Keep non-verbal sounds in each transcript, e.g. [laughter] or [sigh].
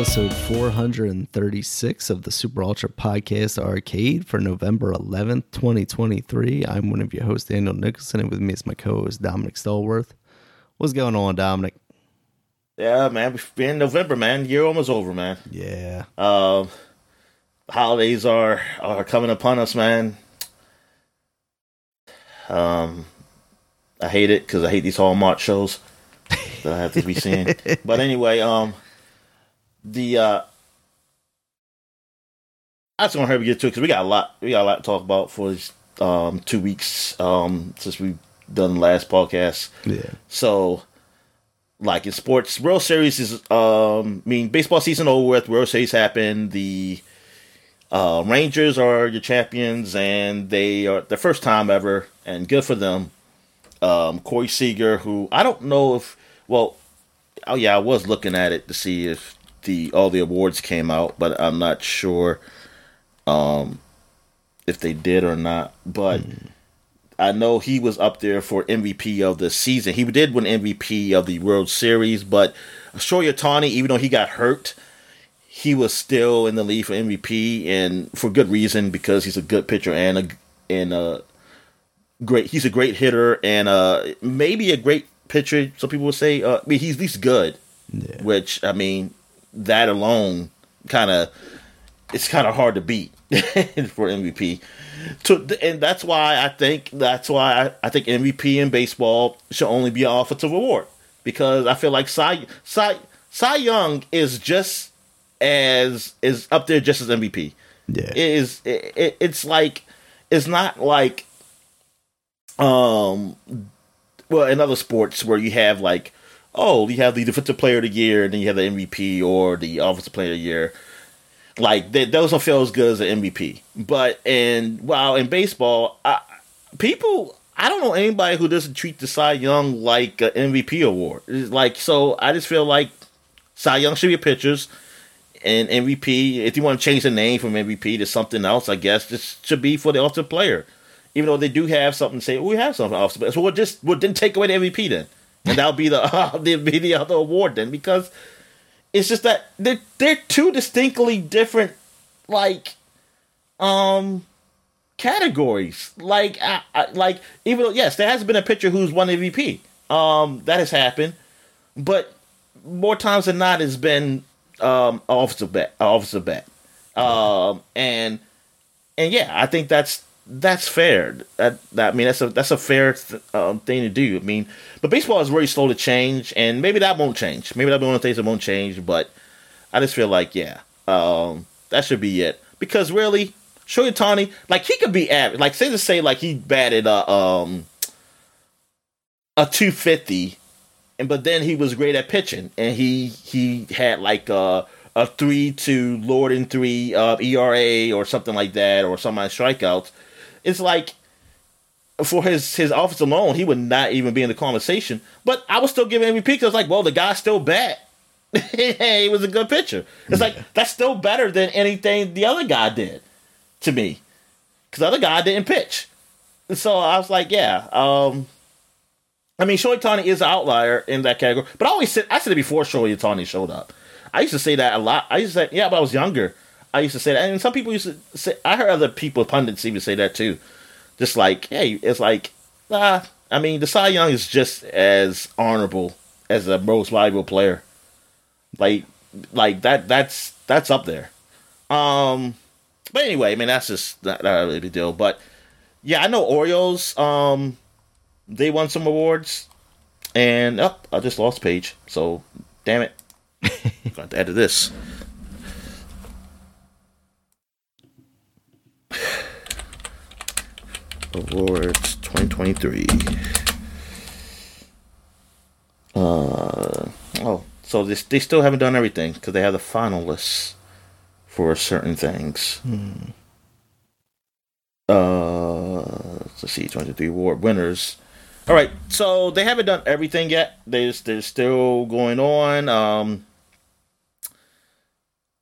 episode 436 of the Super Ultra Podcast Arcade for November 11th, 2023. I'm one of your hosts, Daniel Nicholson, and with me is my co host, Dominic Stallworth. What's going on, Dominic? Yeah, man. We're in November, man. Year almost over, man. Yeah. Um, holidays are are coming upon us, man. Um, I hate it because I hate these Hallmark shows that I have to be seeing. [laughs] but anyway, um, the uh, I just want to hurry get to it because we got a lot we got a lot to talk about for these um two weeks um since we've done the last podcast. Yeah. So, like in sports, World Series is um I mean baseball season over with. World Series happened. The uh, Rangers are your champions, and they are the first time ever, and good for them. Um, Corey Seager, who I don't know if well, oh yeah, I was looking at it to see if the all the awards came out, but I'm not sure um, if they did or not. But I know he was up there for MVP of the season. He did win MVP of the World Series, but Shohei Ohtani, even though he got hurt, he was still in the lead for MVP, and for good reason because he's a good pitcher and a and a great. He's a great hitter and uh maybe a great pitcher. Some people would say. Uh, I mean, he's at least good. Yeah. Which I mean, that alone kind of it's kind of hard to beat [laughs] for MVP. To, and that's why I think that's why I, I think MVP in baseball should only be an offensive award because I feel like Cy Cy Cy Young is just as is up there just as MVP. Yeah. It is it, it, it's like it's not like um well in other sports where you have like oh you have the defensive player of the year and then you have the MVP or the offensive player of the year like they, those don't feel as good as an MVP but and while in baseball I, people I don't know anybody who doesn't treat the Cy Young like an MVP award It's like so I just feel like Cy Young should be a pitchers and MVP. If you want to change the name from MVP to something else, I guess this should be for the offensive player. Even though they do have something to say, well, we have something offensive. So we'll just we'll then take away the MVP then, and that'll be the [laughs] uh, be the other award then because it's just that they're they're two distinctly different like um categories. Like I, I, like even though yes, there has been a pitcher who's won MVP. Um, that has happened, but more times than not, it's been um officer bat, officer bat, um, and and yeah, I think that's that's fair. That, that I mean, that's a that's a fair th- um, thing to do. I mean, but baseball is very slow to change, and maybe that won't change. Maybe that'll be one of the things that won't change. But I just feel like yeah, um, that should be it because really, Shohei Ohtani, like he could be average. Like say to say like he batted a um a two fifty and but then he was great at pitching, and he he had like a a three to Lord and three uh, ERA or something like that, or some on strikeouts. It's like for his his offense alone, he would not even be in the conversation. But I was still giving MVP because like, well, the guy's still bad. [laughs] he was a good pitcher. It's like that's still better than anything the other guy did to me, because the other guy didn't pitch. So I was like, yeah. um I mean, Shohei Ohtani is an outlier in that category, but I always said I said it before Shohei Ohtani showed up. I used to say that a lot. I used to say, yeah, but I was younger. I used to say that, and some people used to say. I heard other people, pundits, even say that too. Just like, hey, it's like, ah, I mean, the Cy Young is just as honorable as the most valuable player. Like, like that. That's that's up there. Um, but anyway, I mean, that's just not, not really a big deal. But yeah, I know Orioles. Um, they won some awards, and oh, I just lost page. So, damn it, [laughs] got to edit this. Awards 2023. Uh oh, so they they still haven't done everything because they have the finalists for certain things. Uh, let's see, 23 award winners. All right, so they haven't done everything yet. They're, they're still going on. Um,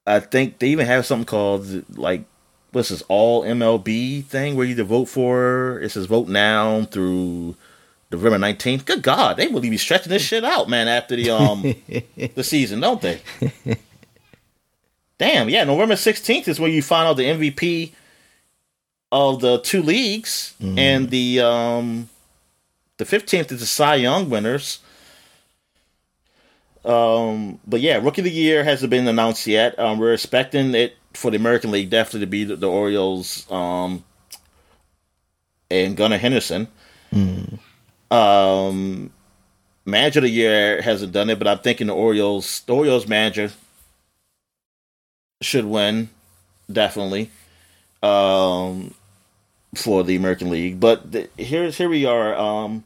I think they even have something called like what's this all MLB thing where you to vote for. It says vote now through November nineteenth. Good God, they really be stretching this shit out, man. After the um [laughs] the season, don't they? Damn, yeah, November 16th is where you find out the MVP of the two leagues, mm. and the um, the 15th is the Cy Young winners. Um, but yeah, Rookie of the Year hasn't been announced yet. Um, we're expecting it for the American League definitely to be the, the Orioles um, and Gunnar Henderson. Mm. Um, manager of the Year hasn't done it, but I'm thinking the Orioles, the Orioles manager should win definitely um, for the American League. But the, here's here we are. Um,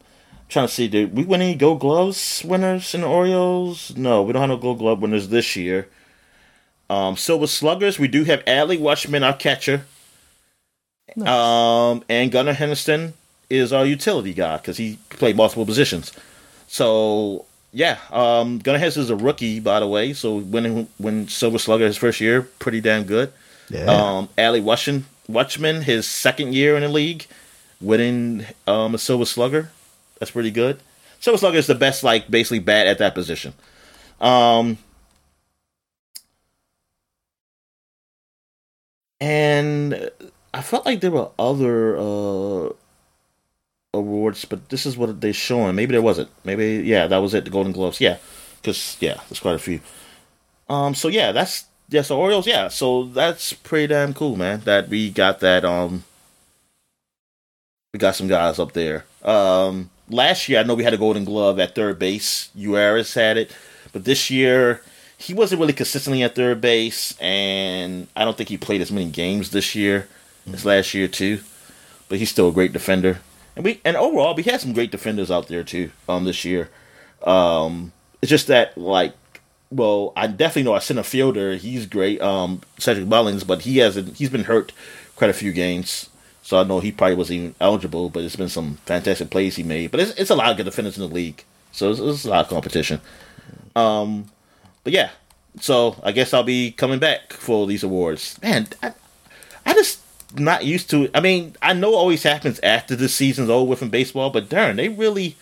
trying to see, did we win any Gold Gloves winners in the Orioles? No, we don't have no Gold Glove winners this year. Um, Silver Sluggers, we do have Adley Rutschman, our catcher. Nice. Um, and Gunnar Henderson is our utility guy because he played multiple positions. So yeah, um, Gunnar Henderson is a rookie, by the way. So winning when Silver Slugger his first year, pretty damn good. Yeah. Um, Adley Rutschman, Rutschman, his second year in the league, winning um, a Silver Slugger. That's pretty good. Silver Slugger is the best, like basically bat at that position. Um, and I felt like there were other uh, awards, but this is what they're showing. Maybe there wasn't. Maybe yeah, that was it. The Golden Gloves. Yeah, because yeah, there's quite a few. Um. So yeah, that's yeah. So Orioles. Yeah. So that's pretty damn cool, man. That we got that. Um. We got some guys up there. Um. Last year, I know we had a Golden Glove at third base. Urías had it, but this year he wasn't really consistently at third base, and I don't think he played as many games this year mm-hmm. as last year too. But he's still a great defender, and we and overall we had some great defenders out there too um this year. Um, it's just that like, well, I definitely know our center fielder. He's great, um, Cedric Mullins, but he hasn't. He's been hurt quite a few games. So I know he probably wasn't even eligible, but it's been some fantastic plays he made. But it's, it's a lot of good defenders in the league, so it's, it's a lot of competition. Um, but yeah, so I guess I'll be coming back for these awards. Man, I, I just not used to it. I mean, I know it always happens after the season's over from baseball, but darn, they really,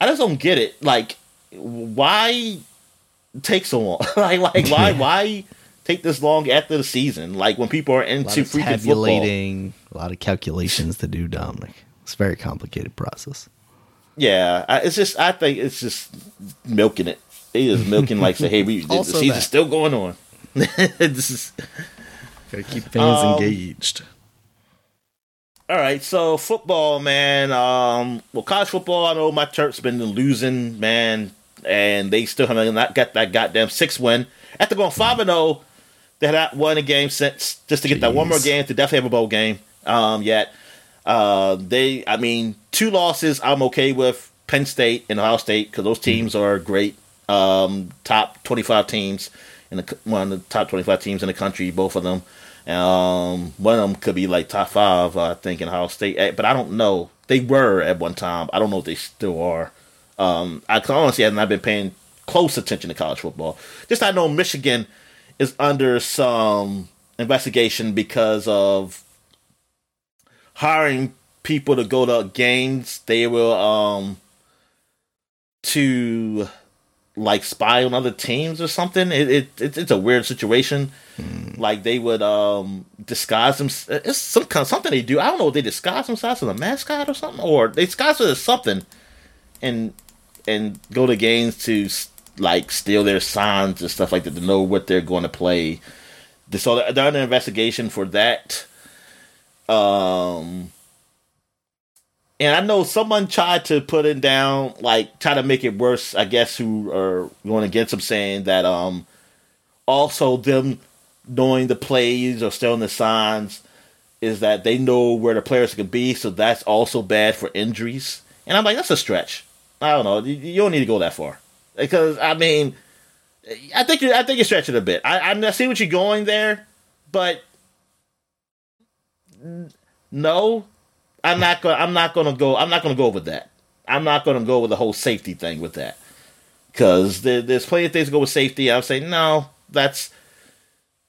I just don't get it. Like, why take so long? [laughs] like, like why, [laughs] why take this long after the season? Like when people are into freaking tabulating, football. a lot of calculations to do, Dominic. It's a very complicated process. Yeah, I, it's just I think it's just milking it. He is milking like say, hey, we the season's that. still going on. [laughs] this is gotta keep fans um, engaged. All right, so football, man. Um, well, college football. I know my church's been losing, man, and they still have not got that goddamn six win after going five and zero. Oh, they had not won a game since just to get Jeez. that one more game to definitely have a bowl game. Um, yet uh, they, I mean, two losses I'm okay with. Penn State and Ohio State because those teams are great um, top 25 teams in the one of the top 25 teams in the country, both of them. Um, one of them could be like top five, I think, in Ohio State, eh, but I don't know. They were at one time. I don't know if they still are. Um, I honestly have not been paying close attention to college football. Just I know Michigan is under some investigation because of hiring people to go to games. They will um to like spy on other teams or something. It, it, it it's a weird situation. Mm. Like they would um disguise them. It's some kind of something they do. I don't know. They disguise themselves as a mascot or something, or they disguise it as something, and and go to games to like steal their signs and stuff like that to know what they're going to play. So they're under investigation for that. Um, and I know someone tried to put it down, like try to make it worse. I guess who are going against him, saying that um, also them knowing the plays or stealing the signs is that they know where the players could be, so that's also bad for injuries. And I'm like, that's a stretch. I don't know. You, don't need to go that far because I mean, I think you're, I think you're stretching a bit. I, I see what you're going there, but no, I'm not going. I'm not to go. I'm not to go with that. I'm not to go with the whole safety thing with that because there, there's plenty of things to go with safety. I'm saying no, that's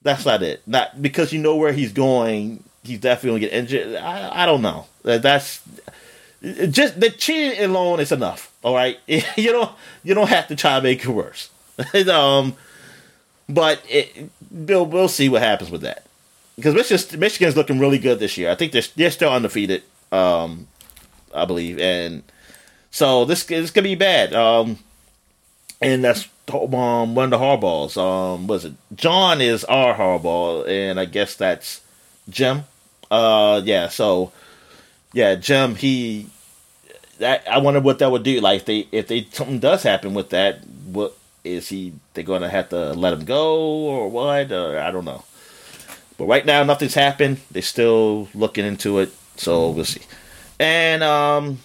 that's not it. Not because you know where he's going. He's definitely to get injured. I, I don't know. That's just the cheating alone is enough. All right, [laughs] you don't you don't have to try to make it worse. [laughs] um, but it, we'll we'll see what happens with that because Michigan Michigan's looking really good this year. I think they're they're still undefeated, um, I believe, and so this is gonna be bad. Um, and that's um, one of the Harbaughs. Um, was it John is our Harbaugh, and I guess that's Jim. Uh, yeah. So yeah, Jim. He. That I wonder what that would do. Like they if they something does happen with that, what is he? They're going to have to let him go or what? Or I don't know. But right now, nothing's happened. They're still looking into it, so we'll see. And um,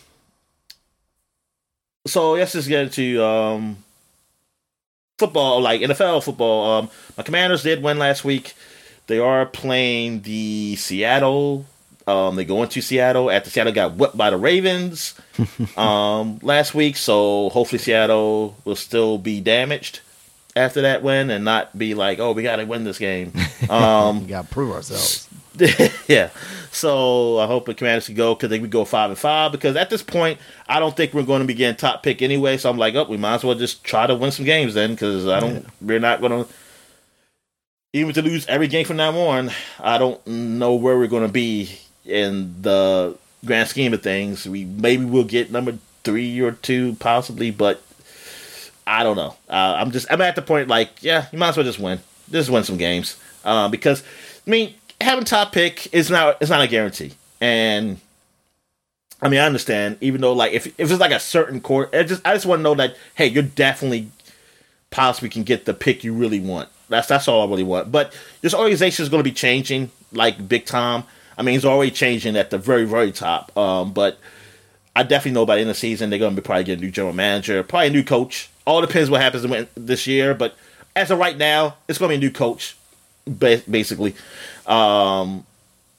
so let's just get into um football, like NFL football. Um, my Commanders did win last week. They are playing the Seattle. Um, they go into Seattle after Seattle got whipped by the Ravens [laughs] um, last week. So hopefully Seattle will still be damaged after that win and not be like, oh, we got to win this game. [laughs] Um, we got to prove ourselves. [laughs] yeah. So I hope the Commanders can go because they would go five and five. Because at this point, I don't think we're going to be getting top pick anyway. So I'm like, oh, we might as well just try to win some games then because I don't. Yeah. We're not going to. Even to lose every game from now on, I don't know where we're going to be in the grand scheme of things. We maybe we'll get number three or two possibly, but I don't know. Uh, I'm just I'm at the point like, yeah, you might as well just win. Just win some games uh, because I mean having top pick is not it's not a guarantee. And I mean, I understand. Even though, like, if if it's like a certain court, I just I just want to know that hey, you're definitely possibly can get the pick you really want. That's that's all I really want. But this organization is going to be changing like big time. I mean, it's already changing at the very very top. Um, but I definitely know by the end of the season they're going to be probably get a new general manager, probably a new coach. All depends what happens this year. But as of right now, it's going to be a new coach, basically um,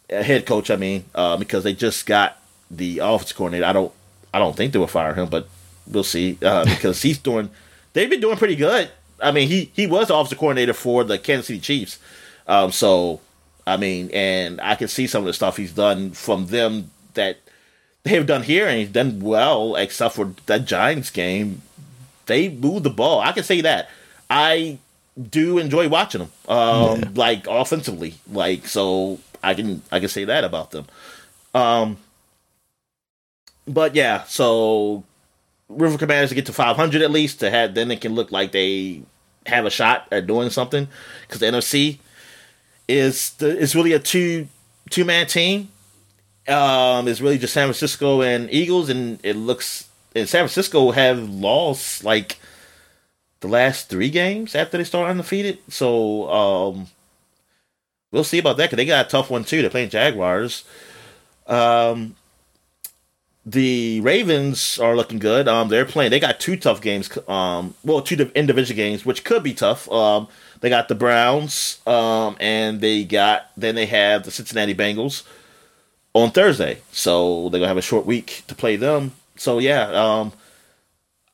head coach. I mean, uh, because they just got the office coordinator. I don't, I don't think they will fire him, but we'll see uh, [laughs] because he's doing. They've been doing pretty good. I mean, he he was the offensive coordinator for the Kansas City Chiefs. Um, so I mean, and I can see some of the stuff he's done from them that they've done here, and he's done well, except for that Giants game. They moved the ball. I can say that. I do enjoy watching them. Um, yeah. like offensively, like so I can I can say that about them. Um, but yeah, so River Commanders to get to 500 at least to have then it can look like they have a shot at doing something because the NFC is the, is really a two two man team. Um, it's really just San Francisco and Eagles, and it looks and San Francisco have lost like the last three games after they start undefeated. So um, we'll see about that because they got a tough one too. They're playing Jaguars. Um, the Ravens are looking good. Um, they're playing. They got two tough games. Um, well, two individual games, which could be tough. Um, they got the Browns. Um, and they got then they have the Cincinnati Bengals on Thursday. So they're gonna have a short week to play them. So yeah. Um,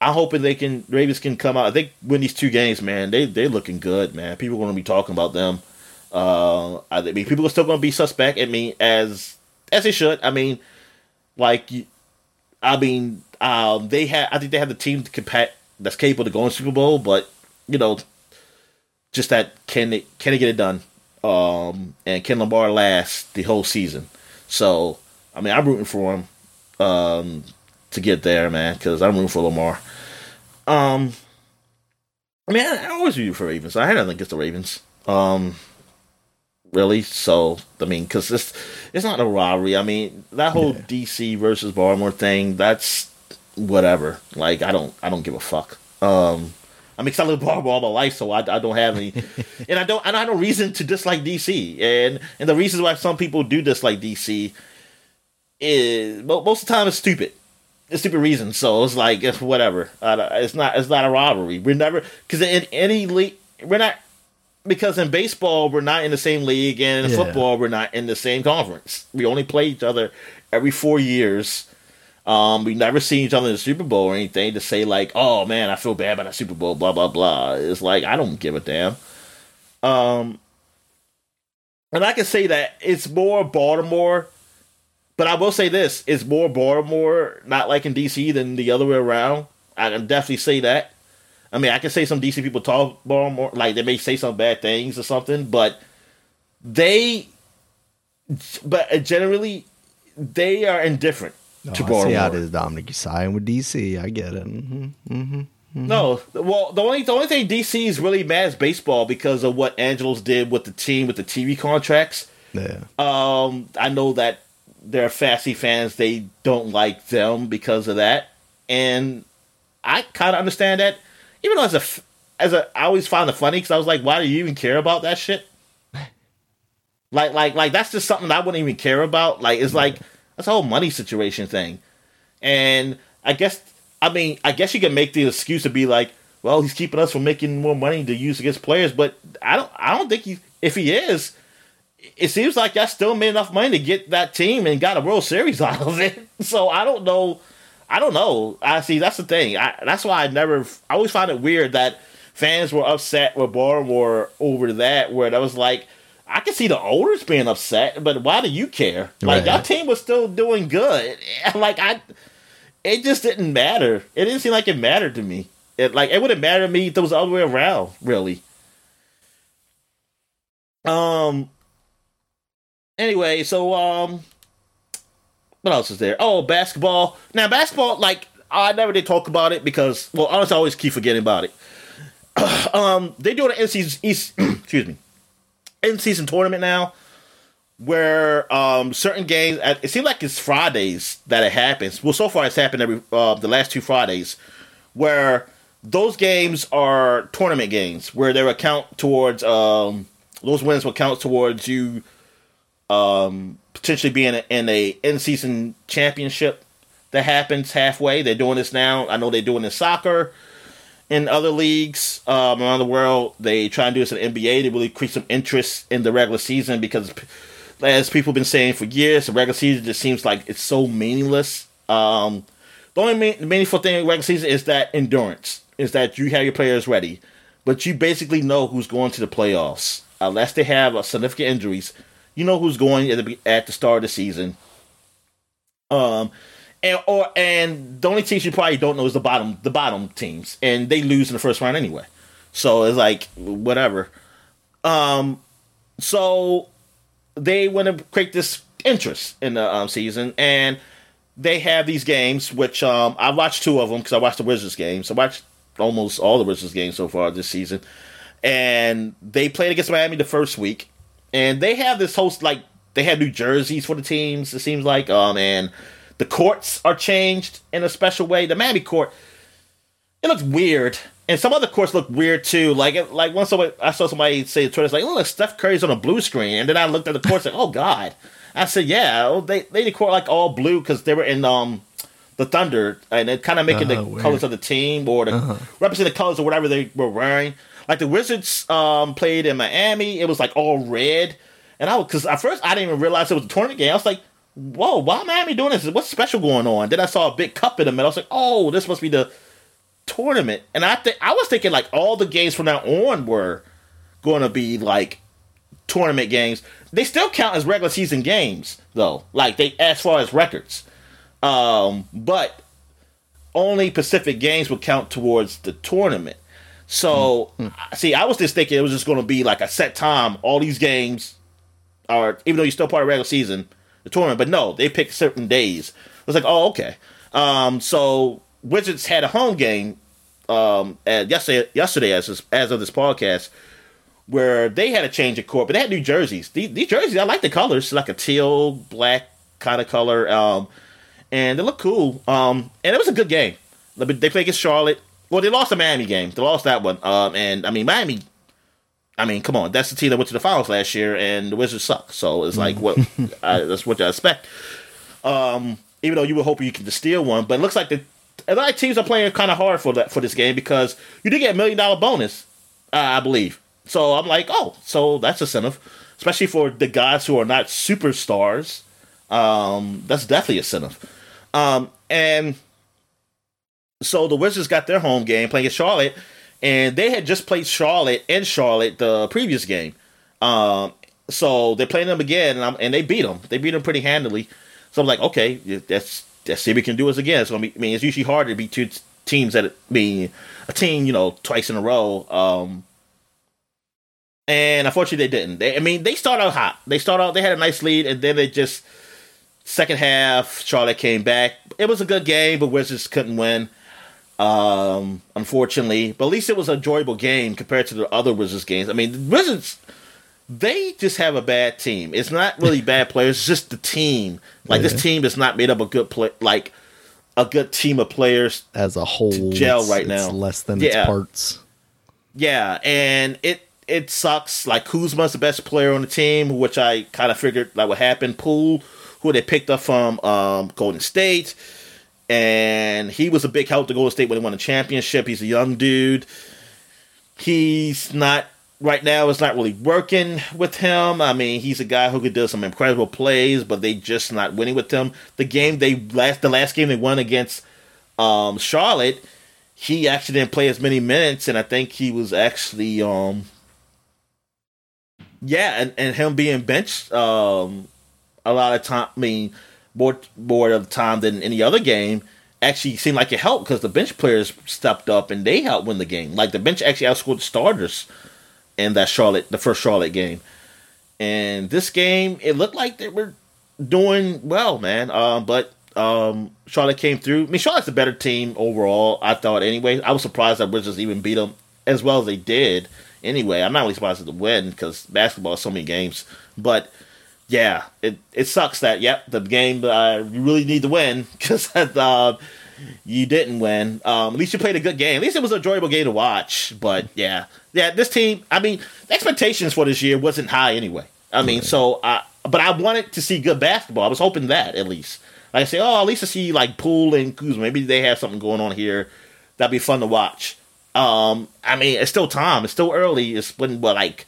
I'm hoping they can Ravens can come out. I think win these two games, man. They they looking good, man. People are going to be talking about them. Uh, I mean, people are still going to be suspect. I mean, as as they should. I mean, like, I mean, um, they have. I think they have the team to compete that's capable of going to go in Super Bowl, but you know, just that can they can they get it done? Um, and can Lamar last the whole season? So, I mean, I'm rooting for him. Um, to get there, man, because I'm rooting for Lamar. Um, I mean, I, I always root for Ravens. I had nothing against the Ravens. Um, really. So I mean, because it's it's not a robbery. I mean, that whole yeah. DC versus Baltimore thing. That's whatever. Like, I don't I don't give a fuck. Um, I mean, I live Baltimore all my life, so I, I don't have any, [laughs] and I don't I have no reason to dislike DC. And and the reasons why some people do dislike DC is most of the time it's stupid stupid reasons. So it's like it's whatever. Uh, it's not it's not a robbery. We're never because in any league we're not because in baseball we're not in the same league and in yeah. football we're not in the same conference. We only play each other every four years. Um, we never see each other in the Super Bowl or anything to say like, oh man, I feel bad about the Super Bowl, blah blah blah. It's like I don't give a damn. Um, and I can say that it's more Baltimore but I will say this: it's more Baltimore not like in DC than the other way around. I can definitely say that. I mean, I can say some DC people talk more, more like they may say some bad things or something, but they, but generally, they are indifferent Oh, to I Baltimore. see how it is, Dominic. You sign with DC. I get it. hmm hmm No, well, the only the only thing DC is really mad is baseball because of what Angelos did with the team with the TV contracts. Yeah. Um, I know that are Fancy fans they don't like them because of that, and I kind of understand that. Even though as a as a, I always found it funny because I was like, why do you even care about that shit? [laughs] Like, like, like that's just something I wouldn't even care about. Like, it's like that's a whole money situation thing, and I guess I mean I guess you can make the excuse to be like, well, he's keeping us from making more money to use against players, but I don't I don't think he if he is, it seems like y'all still made enough money to get that team and got a World Series [laughs] out of it. So I don't know. I don't know. I see. That's the thing. I, that's why I never. I always find it weird that fans were upset with Baltimore over that. Where that was like, I can see the owners being upset, but why do you care? Like Right. team was still doing good. [laughs] Like I, it just didn't matter. It didn't seem like it mattered to me. It like it wouldn't matter to me if it was the other way around. Really. Um. Anyway, so um, what else is there? Oh, basketball. Now, basketball, like I never did talk about it because, well, honestly, I always keep forgetting about it. [clears throat] um, they do an in season, [clears throat] excuse me, in season tournament now, where um certain games. It seems like it's Fridays that it happens. Well, so far it's happened every uh, the last two Fridays, where those games are tournament games where they will count towards um those wins will count towards you um potentially being in a in season championship that happens halfway. They're doing this now. I know they're doing this soccer in other leagues um, around the world. They try and do this in the NBA to really create some interest in the regular season because, as people have been saying for years, the regular season just seems like it's so meaningless. Um, the only mean, meaningful thing in regular season is that endurance, is that you have your players ready, but you basically know who's going to the playoffs unless they have significant injuries. You know who's going at the, at the start of the season. Um, and or and the only teams you probably don't know is the bottom the bottom teams, and they lose in the first round anyway. So it's like whatever. Um, so they want to create this interest in the um, season, and they have these games. Which um, I watched two of them because I watched the Wizards games. I watched almost all the Wizards games so far this season, and they played against Miami the first week, and they have this host like they have new jerseys for the teams. It seems like um, and the courts are changed in a special way. The Miami court it looks weird. And some other courts look weird too. Like it, like once somebody, I saw somebody say on Twitter, it's like, oh, look, Steph Curry's on a blue screen. And then I looked at the courts like, oh god. I said, yeah, well, they they did court like all blue because they were in um the Thunder and it kind of making Uh-huh, the weird. colors of the team or the represent the colors of whatever they were wearing. Like the Wizards um played in Miami, it was like all red. And I was because at first I didn't even realize it was a tournament game. I was like, whoa, why Miami doing this? What's special going on? Then I saw a big cup in the middle. I was like, oh, this must be the tournament. And I think I was thinking like all the games from now on were going to be like tournament games. They still count as regular season games though. Like they as far as records. Um, but only Pacific games would count towards the tournament. So, see, I was just thinking it was just going to be like a set time. All these games are, even though you're still part of regular season, the tournament. But no, they pick certain days. I was like, oh, okay. Um, so Wizards had a home game um, yesterday, yesterday as as of this podcast, where they had a change of court, but they had new jerseys. These, these jerseys, I like the colors, like a teal black kind of color, um, and they look cool. Um, and it was a good game. They played against Charlotte. Well, they lost the Miami game. They lost that one. Um, and I mean, Miami. I mean, come on, that's the team that went to the finals last year, and the Wizards suck. So it's like what [laughs] I, that's what I expect. Um, even though you would hope you could steal one, but it looks like the a lot of teams are playing kind of hard for that for this game because you did get a million dollar bonus, uh, I believe. So I'm like, oh, so that's a incentive, especially for the guys who are not superstars. Um, that's definitely a incentive. Um, and so the Wizards got their home game playing at Charlotte, and they had just played Charlotte in Charlotte the previous game. Um, so they're playing them again, and, and they beat them. They beat them pretty handily. So I'm like, okay, that's let's see if we can do this again. So I mean, it's usually harder to beat two teams that being a team, you know, twice in a row. Um, and unfortunately, they didn't. They, I mean, they started out hot. They started out. They had a nice lead, and then they just second half. Charlotte came back. It was a good game, but Wizards couldn't win. Um, unfortunately, but at least it was an enjoyable game compared to the other Wizards games. I mean, the Wizards they just have a bad team. It's not really [laughs] bad players. It's just the team. Like yeah. this team is not made up of good play. Like a good team of players as a whole. gel right now. less than yeah. its parts. Yeah, and it it sucks. Like Kuzma's the best player on the team, which I kind of figured that would happen. Poole, who they picked up from um, Golden State, and he was a big help to Golden State when they won the championship. He's a young dude. He's not right now it's not really working with him. I mean, he's a guy who could do some incredible plays, but they just not winning with him. The game they last the last game they won against um, Charlotte, he actually didn't play as many minutes, and I think he was actually um yeah, and, and him being benched um a lot of time. I mean, more more of time than any other game. Actually, seemed like it helped because the bench players stepped up and they helped win the game. Like the bench actually outscored the starters in that Charlotte, the first Charlotte game. And this game, it looked like they were doing well, man. Um, but um, Charlotte came through. I mean, Charlotte's a better team overall. I thought anyway. I was surprised that Wizards even beat them as well as they did. Anyway, I'm not really surprised at the win because basketball is so many games. But yeah, it it sucks that yep the game uh, you really need to win [laughs] because uh, you didn't win. Um, at least you played a good game. At least it was an enjoyable game to watch. But yeah, yeah, this team. I mean, expectations for this year wasn't high anyway. I mean, right. so I, but I wanted to see good basketball. I was hoping that at least. Like I say, oh, at least to see like Poole and Kuzma. Maybe they have something going on here. That'd be fun to watch. Um, I mean, it's still time. It's still early. It's been what like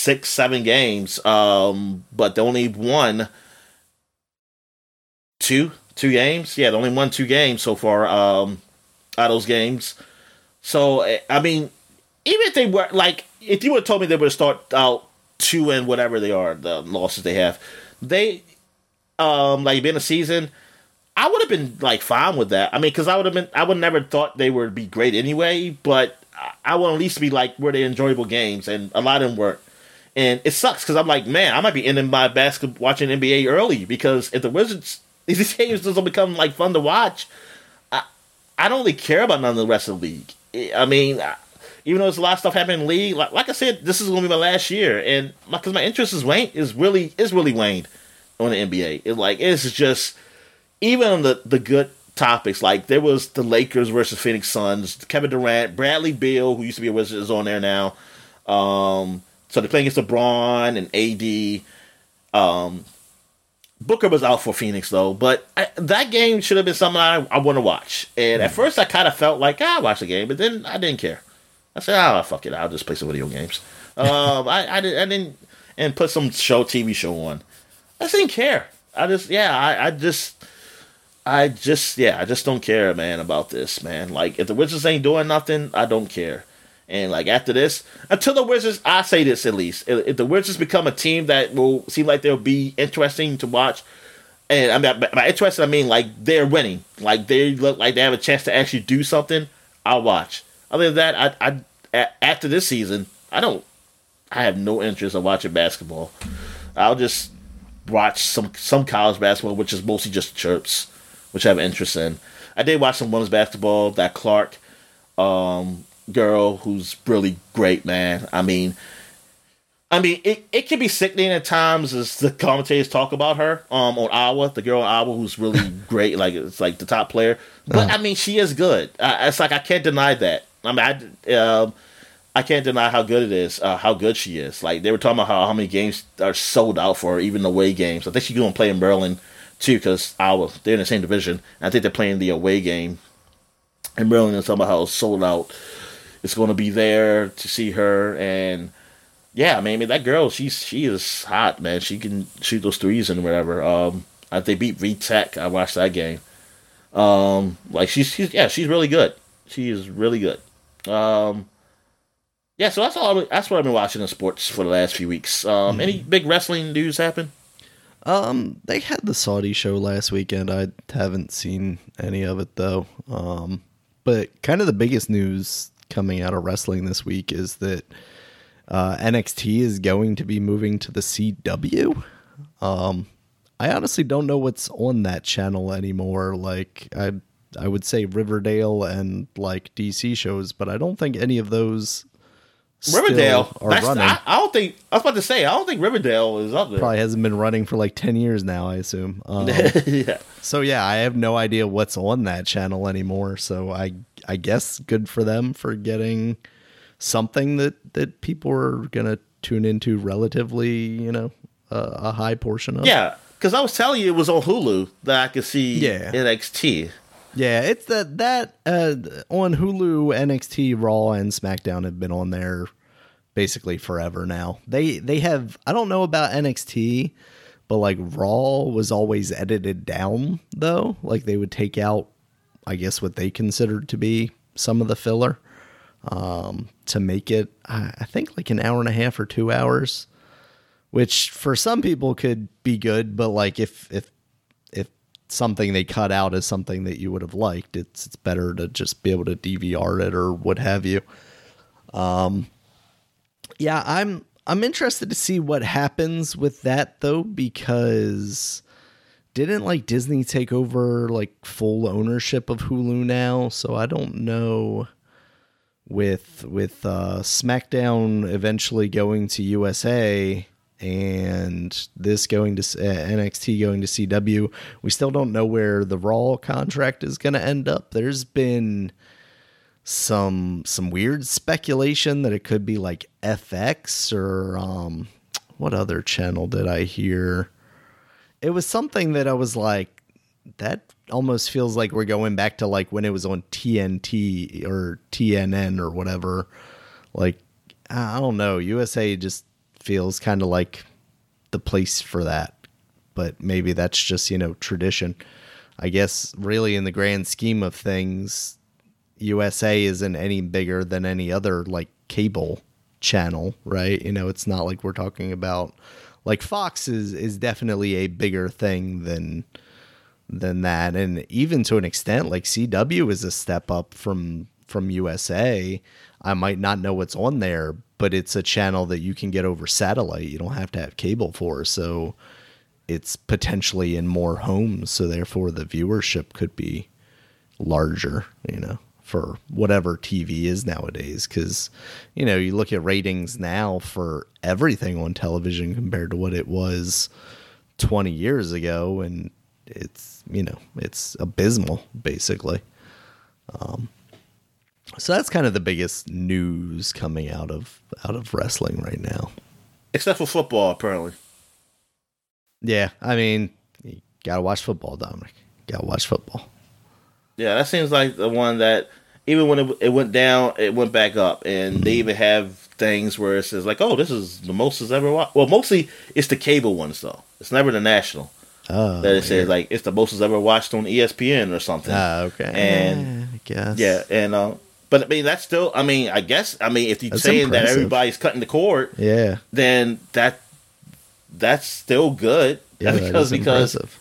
six, seven games. Um, but the only one, two, two games. Yeah, the only one, two games so far. Um, out of those games. So I mean, even if they were like, if you would have told me they would start out two and whatever they are, the losses they have, they, um, like being a season, I would have been like fine with that. I mean, because I would have been, I would never thought they would be great anyway, but I would at least be like, were they enjoyable games? And a lot of them weren't. And it sucks because I'm like, man, I might be ending my basketball watching NBA early because if the Wizards, [laughs] if these games doesn't become like fun to watch, I, I don't really care about none of the rest of the league. I mean, even though there's a lot of stuff happening in the league, like, like I said, this is going to be my last year, and because my, my, interest is waned, is really is really waned on the NBA. It like it's just even on the the good topics, like there was the Lakers versus Phoenix Suns, Kevin Durant, Bradley Beal, who used to be a Wizard, is on there now. Um, so they're playing against LeBron and AD. Um, Booker was out for Phoenix though, but I, that game should have been something I, I want to watch. And at first, I kind of felt like ah, I watched the game, but then I didn't care. I said, "Oh fuck it, I'll just play some video games." um, [laughs] I, I, did, I didn't and put some show TV show on. I just didn't care. I just yeah, I, I just I just yeah, I just don't care, man, about this, man. Like if the Wizards ain't doing nothing, I don't care. And like after this, until the Wizards, I say this at least, if the Wizards become a team that will seem like they'll be interesting to watch, and I'm mean by interested I mean like they're winning, like they look like they have a chance to actually do something, I'll watch. Other than that, I, I after this season, I don't. I have no interest in watching basketball. I'll just watch some some college basketball, which is mostly just Terps, which I have interest in. I did watch some women's basketball. That Clark um, girl, who's really great, man. I mean, I mean, it, it can be sickening at times as the commentators talk about her um, on Iowa, the girl on Iowa who's really [laughs] great, like it's like the top player. But uh-huh. I mean, she is good. Uh, it's like I can't deny that. I mean, I, um, I can't deny how good it is, uh, how good she is. Like they were talking about how, how many games are sold out for her, even away games. I think she's going to play in Maryland too, because Iowa they're in the same division. I think they're playing the away game in Maryland, and talking about how sold out. It's going to be there to see her, and yeah, I mean, I mean that girl, she's she is hot, man. She can shoot those threes and whatever. Um, I, they beat VTech. I watched that game. Um, like she's she's yeah, she's really good. She is really good. Um, yeah, so that's all. That's what I've been watching in sports for the last few weeks. Um, mm-hmm. any big wrestling news happen? Um, they had the Saudi show last weekend. I haven't seen any of it though. Um, but kind of the biggest news coming out of wrestling this week is that uh, NXT is going to be moving to the CW. Um, I honestly don't know what's on that channel anymore. Like I, I would say Riverdale and like DC shows, but I don't think any of those Riverdale. are That's, running. I, I don't think I was about to say I don't think Riverdale is up there. Probably hasn't been running for like ten years now. I assume. [laughs] Um, yeah. So yeah, I have no idea what's on that channel anymore. So I I guess good for them for getting something that that people are gonna tune into relatively, you know, a, a high portion of. Yeah, because I was telling you it was on Hulu that I could see Yeah. NXT. yeah. It's that that uh, on Hulu, NXT, Raw, and SmackDown have been on there basically forever now. They they have I don't know about NXT, but like Raw was always edited down though. Like they would take out I guess what they considered to be some of the filler um, to make it I, think like an hour and a half or two hours, which for some people could be good, but like if if if something they cut out is something that you would have liked, it's it's better to just be able to DVR it or what have you. Um, yeah, I'm I'm interested to see what happens with that though because didn't like Disney take over like full ownership of Hulu now, so I don't know with with uh SmackDown eventually going to USA and this going to uh, NXT going to CW, we still don't know where the Raw contract is going to end up. There's been some some weird speculation that it could be like FX or um what other channel did I hear? It was something that I was like that almost feels like we're going back to like when it was on TNT or TNN or whatever. Like I don't know, USA just feels kind of like the place for that. But maybe that's just, you know, tradition. I guess really in the grand scheme of things, USA isn't any bigger than any other like cable channel, right? You know, it's not like we're talking about like Fox is is definitely a bigger thing than than that and even to an extent like CW is a step up from from USA. I might not know what's on there, but it's a channel that you can get over satellite. You don't have to have cable for. So it's potentially in more homes, so therefore the viewership could be larger, you know, for whatever TV is nowadays. Because, you know, you look at ratings now for everything on television compared to what it was 20 years ago, and it's, you know, it's abysmal, basically. Um, so that's kind of the biggest news coming out of out of wrestling right now. Except for football, apparently. Yeah, I mean, you gotta watch football, Dominic. You gotta watch football. Yeah, that seems like the one that even when it, it went down, it went back up, and they even have things where it says like, "Oh, this is the most has ever watched." Well, mostly it's the cable ones though. It's never the national Oh, that it says like it's the most has ever watched on ESPN or something. Ah, okay. And- I guess. Yeah, and uh, but I mean that's still. I mean, I guess. I mean, if you're That's saying that everybody's cutting the cord, Yeah. then that that's still good. Yeah, because is [laughs] because impressive.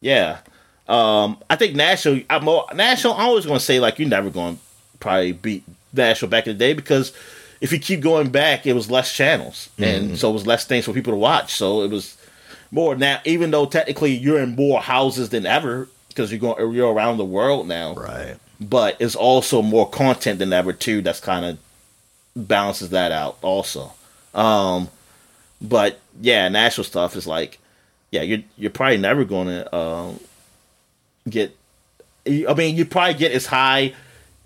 yeah, um, I think national. I'm more, national. I'm always going to say like you're never going to probably beat national back in the day because if you keep going back, it was less channels Mm-hmm. and so it was less things for people to watch. So it was more now. Even though technically you're in more houses than ever because you're going you're around the world now, Right. but it's also more content than ever too. That's kind of balances that out also. Um, but yeah, national stuff is like, yeah, you're you're probably never going to um, get. I mean, you probably get as high,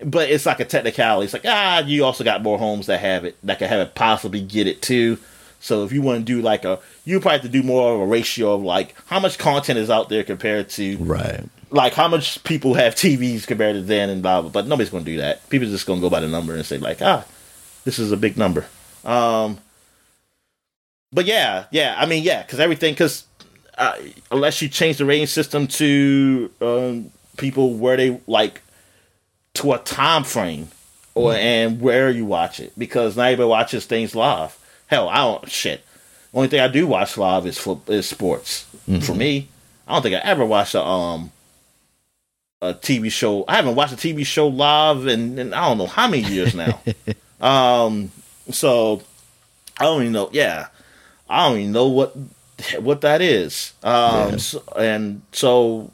but it's like a technicality. It's like ah, you also got more homes that have it that can have it possibly get it too. So if you want to do like a, you probably have to do more of a ratio of like how much content is out there compared to Right. like how much people have TVs compared to then and blah blah. But nobody's going to do that. People are just going to go by the number and say like, ah, this is a big number. Um, but yeah, yeah. I mean, yeah, because everything because uh, unless you change the rating system to um, people where they like to a time frame or and where you watch it because not everybody watches things live. Hell, I don't shit. Only thing I do watch live is foot is sports. For me, I don't think I ever watched a um a TV show. I haven't watched a TV show live in, in I don't know how many years now. [laughs] um, so I don't even know. Yeah, I don't even know what [laughs] what that is. Um, yeah. so, and so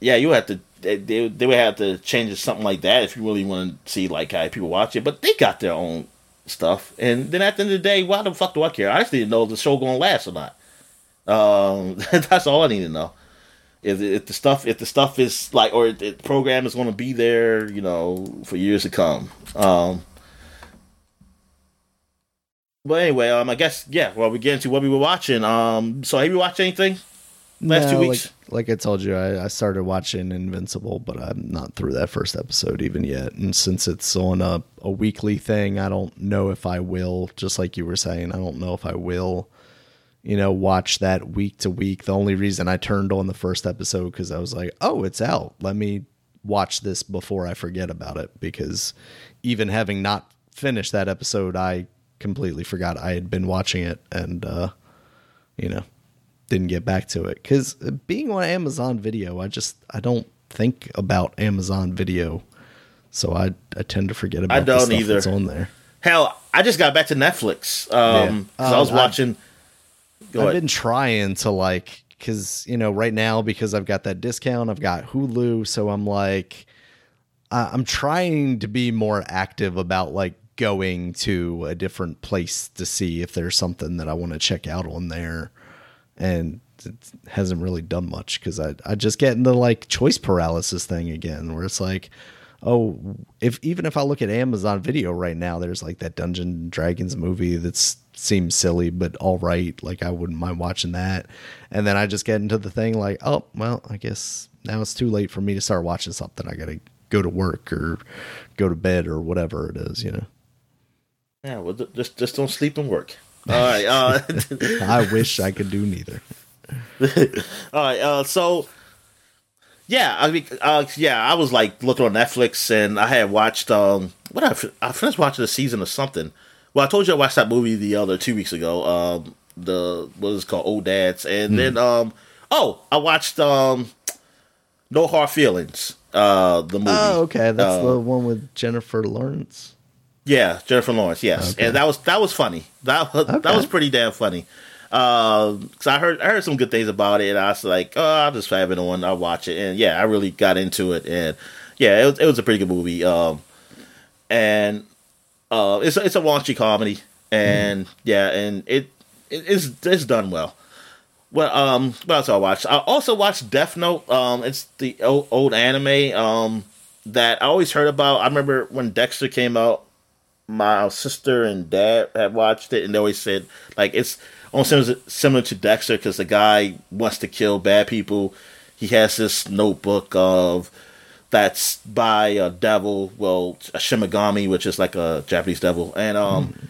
yeah, you have to. They, they would have to change it something like that if you really want to see like how people watch it. But they got their own stuff. And then at the end of the day, why the fuck do I care? I just need to know if the show gonna last or not. Um, [laughs] that's all I need to know. If, if the stuff if the stuff is like or the program is going to be there, you know, for years to come. Um, but anyway, um, I guess yeah. Well, we get into what we were watching. Um, so have you watched anything? last no, two weeks? Like, like I told you, I, I, started watching Invincible, but I'm not through that first episode even yet. And since it's on a, a weekly thing, I don't know if I will, just like you were saying, I don't know if I will, you know, watch that week to week. The only reason I turned on the first episode because I was like, oh, it's out. Let me watch this before I forget about it. Because even having not finished that episode, I completely forgot I had been watching it. And, uh, you know, didn't get back to it because being on Amazon Video, I just I don't think about Amazon Video, so I I tend to forget about. I don't either. That's on there. Hell, I just got back to Netflix um, yeah. um, I was watching. I've, I've been trying to like because you know right now because I've got that discount, I've got Hulu, so I'm like I'm trying to be more active about like going to a different place to see if there's something that I want to check out on there and it hasn't really done much because I I just get into like choice paralysis thing again, where it's like, oh, if even if I look at Amazon Video right now, there's like that Dungeon Dragons movie that seems silly but all right, like I wouldn't mind watching that, and then I just get into the thing like, oh well, I guess now it's too late for me to start watching something. I gotta go to work or go to bed or whatever it is, you know. Yeah, well, just just don't sleep and work. All right. Uh, [laughs] I wish I could do neither. [laughs] All right. Uh, so, yeah, I mean, uh, yeah, I was like looking on Netflix and I had watched um, what I, I finished watching a season or something. Well, I told you I watched that movie the other two weeks ago. Um, the what is it called Old Dads, and mm. then um, oh, I watched um, No Hard Feelings. Uh, the movie. Oh, okay, that's the um, one with Jennifer Lawrence. Yeah, Jennifer Lawrence. Yes, okay. and that was that was funny. That was okay. that was pretty damn funny. Because uh, I heard I heard some good things about it, and I was like, oh, I'll just have it on. I'll watch it, and yeah, I really got into it, and yeah, it was, it was a pretty good movie. Um, and uh, it's it's a raunchy comedy, and mm. yeah, and it, it it's it's done well. Well, um, what else I watched? I also watched Death Note. Um, it's the old, old anime. Um, that I always heard about. I remember when Dexter came out my sister and dad had watched it, and they always said like it's almost similar, similar to Dexter because the guy wants to kill bad people. He has this notebook of that's by a devil, well, a Shinigami, which is like a Japanese devil, and um, mm.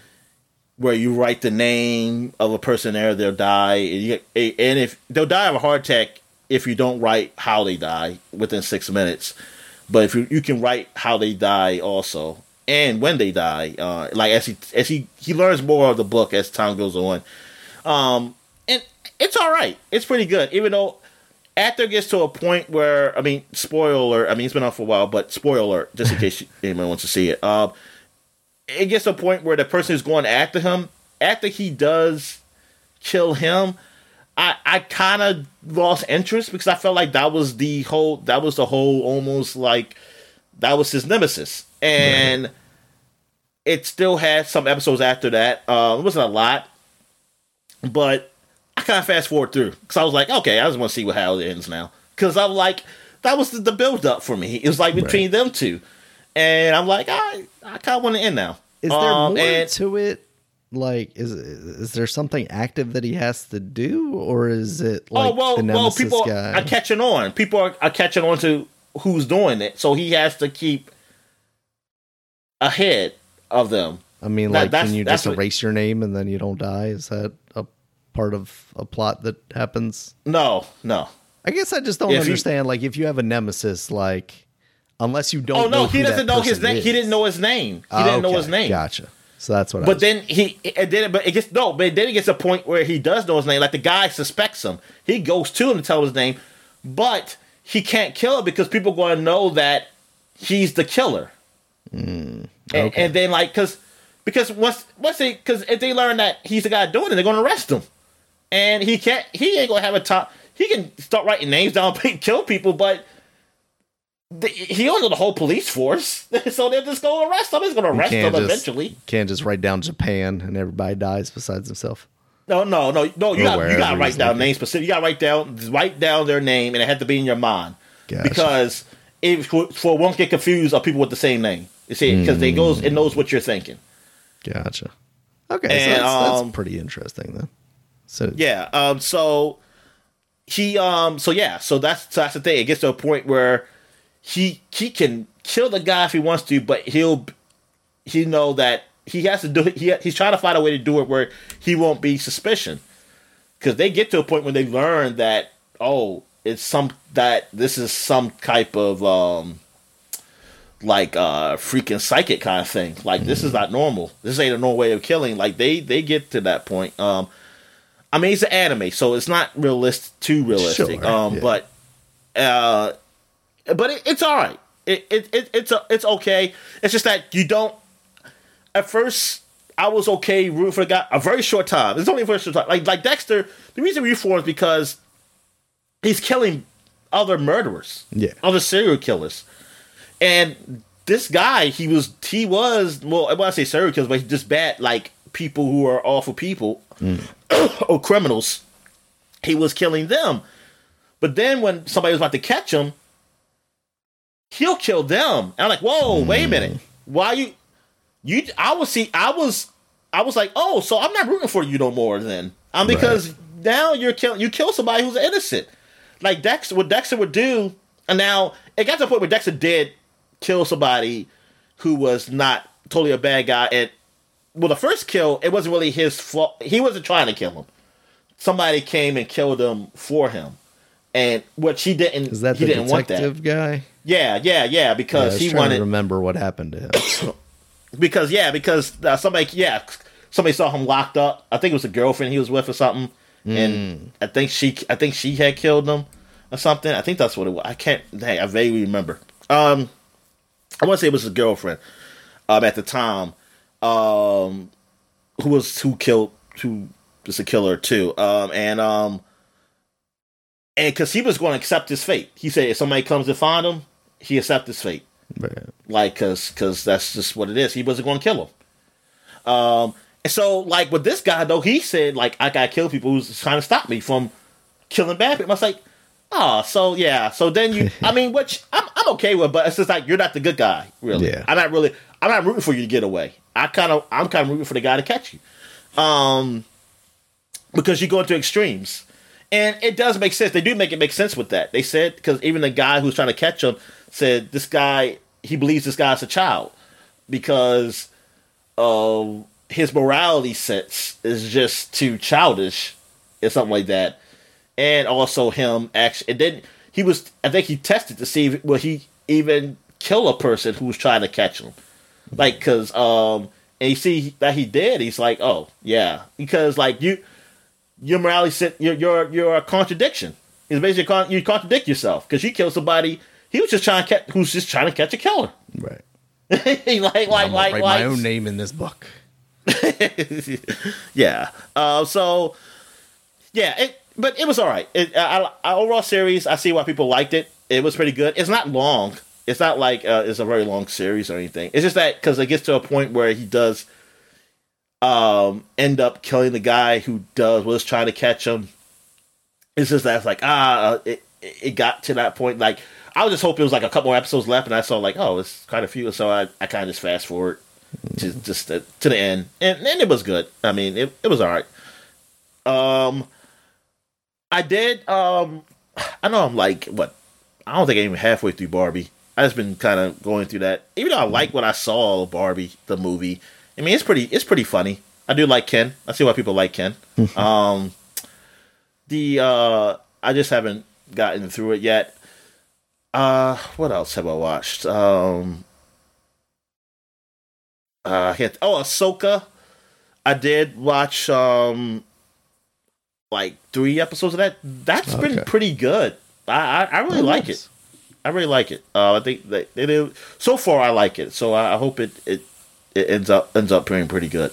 where you write the name of a person there, they'll die, and, you, and if they'll die of a heart attack if you don't write how they die within six minutes. But if you you can write how they die also, and when they die. Uh, like as he as he he learns more of the book as time goes on. Um, and it's all right. It's pretty good, even though after it gets to a point where I mean, spoiler. I mean, it's been on for a while, but spoiler, just in case [laughs] anyone wants to see it. Um, it gets to a point where the person who's going after him, after he does kill him, I I kind of lost interest because I felt like that was the whole that was the whole almost like that was his nemesis and right. it still had some episodes after that. Uh, it wasn't a lot, but I kind of fast forward through because I was like, okay, I just want to see what how it ends now. Because I'm like, that was the, the, build up for me. It was like between right. them two, and I'm like, I I kind of want to end now. Is there um, more and, to it? Like, is is there something active that he has to do, or is it oh, like oh well, well, people guy? are catching on. People are, are catching on to who's doing it, so he has to keep ahead of them. I mean, like, that, can you just erase what, your name and then you don't die? Is that a part of a plot that happens? No, no. I guess I just don't if understand. like, if you have a nemesis, like, unless you don't. Oh no, he doesn't know his name. He didn't know his name. He didn't okay. know his name. Gotcha. So that's what. I But then he, it did, but it gets no. But then it gets a point where he does know his name. Like the guy suspects him. He goes to him to tell his name, but he can't kill her because people are going to know that he's the killer. Mm, And, okay. and then like because because once once they because if they learn that he's the guy doing it, they're gonna arrest him. And he can't he ain't gonna have a top he can start writing names down [laughs] and kill people, but the, he know the whole police force. [laughs] so they're just gonna arrest him. He's gonna arrest him just- eventually. Can't just write down Japan and everybody dies besides himself. No, no, no, no. You got you got to write down names specific. You got to write down write down their name, and it had to be in your mind Gotcha. because it for, for won't get confused of people with the same name. You see, because it goes it knows what you're thinking. Gotcha. Okay, And, that's, that's um, pretty interesting then. So Yeah. Um. So he. Um. So yeah. So that's so that's the thing. It gets to a point where he he can kill the guy if he wants to, but he'll he know that he has to do it. He, he's trying to find a way to do it where he won't be suspicion. Because they get to a point when they learn that oh, it's some that this is some type of um like uh freaking psychic kind of thing. Like this is not normal. This ain't a normal way of killing. Like they they get to that point. Um I mean it's an anime, so it's not realistic too realistic. Sure, um yeah. but uh but it, it's all right. It, it, it it's a, it's okay. It's just that you don't. At first, I was okay rooting for the guy. A very short time. It's only for a very short time. Like like Dexter. The reason we for is because he's killing other murderers, Yeah. other serial killers, and this guy he was he was well I want to say serial killers, but he's just bad like people who are awful people [coughs] or criminals. He was killing them. But then when somebody was about to catch him, he'll kill them. And I'm like, whoa, wait a minute. Why you you I was see I was I was like, oh, so I'm not rooting for you no more then. Um because now you're killing you kill somebody who's innocent. Like Dexter what Dexter would do, and now it got to the point where Dexter did kill somebody who was not totally a bad guy and well the first kill, it wasn't really his fault. He wasn't trying to kill him. Somebody came and killed him for him. And what she didn't is that he the didn't want that. guy? Yeah, yeah, yeah. Yeah, Because was he wanted to remember what happened to him. [coughs] because yeah, because uh, somebody yeah somebody saw him locked up. I think it was a girlfriend he was with or something, and I think she I think she had killed him or something. I think that's what it was. I can't. Hey, I vaguely remember. Um, I want to say it was his girlfriend. Um, at the time, um, who was who killed who was a killer too. Um, and um, and because he was going to accept his fate. He said if somebody comes to find him, he accept his fate But, like because because that's just what it is. He wasn't going to kill him. Um, and so like with this guy though, he said like I gotta kill people who's trying to stop me from killing bad people. I was like, oh, so yeah. So then you, I mean, which I'm I'm okay with, but it's just like you're not the good guy, really. Yeah. I'm not really. I'm not rooting for you to get away. I kind of I'm kind of rooting for the guy to catch you, um, because you go into extremes. And it does make sense. They do make it make sense with that. They said because even the guy who's trying to catch him said this guy he believes this guy's a child because of his morality sense is just too childish or something like that. And also him actually and then he was I think he tested to see if, will he even kill a person who was trying to catch him. Like cuz um and you see that he did, he's like, "Oh, yeah." Because like you your morality set you're you're you're a contradiction. It's basically con- you contradict yourself because you killed somebody. He was just trying to catch. Who's just trying to catch a killer? right. [laughs] like like like like, write like my own name in this book. [laughs] yeah. Uh, so yeah, it but it was all right. It, I, I, overall series, I see why people liked it. It was pretty good. It's not long. It's not like uh, it's a very long series or anything. It's just that because it gets to a point where he does um end up killing the guy who does was trying to catch him. It's just that it's like ah, uh, it it got to that point. Like I was just hoping it was like a couple more episodes left, and I saw like oh, it's quite a few, so I I kind of just fast forward to just uh, to the end, and and it was good. I mean, it it was all right. Um, I did. Um, I know I'm like what? I don't think I'm even halfway through Barbie. I just been kind of going through that. Even though I like what I saw of Barbie the movie. I mean, it's pretty. It's pretty funny. I do like Ken. I see why people like Ken. um, the uh, I just haven't gotten through it yet. Uh, what else have I watched? Um, uh, I can't, oh, Ahsoka. I did watch um like three episodes of that. That's been pretty good. I I, I really like it. I really like it. Uh, I think they, they do. So far, I like it. So I, I hope it, it it ends up ends up being pretty good.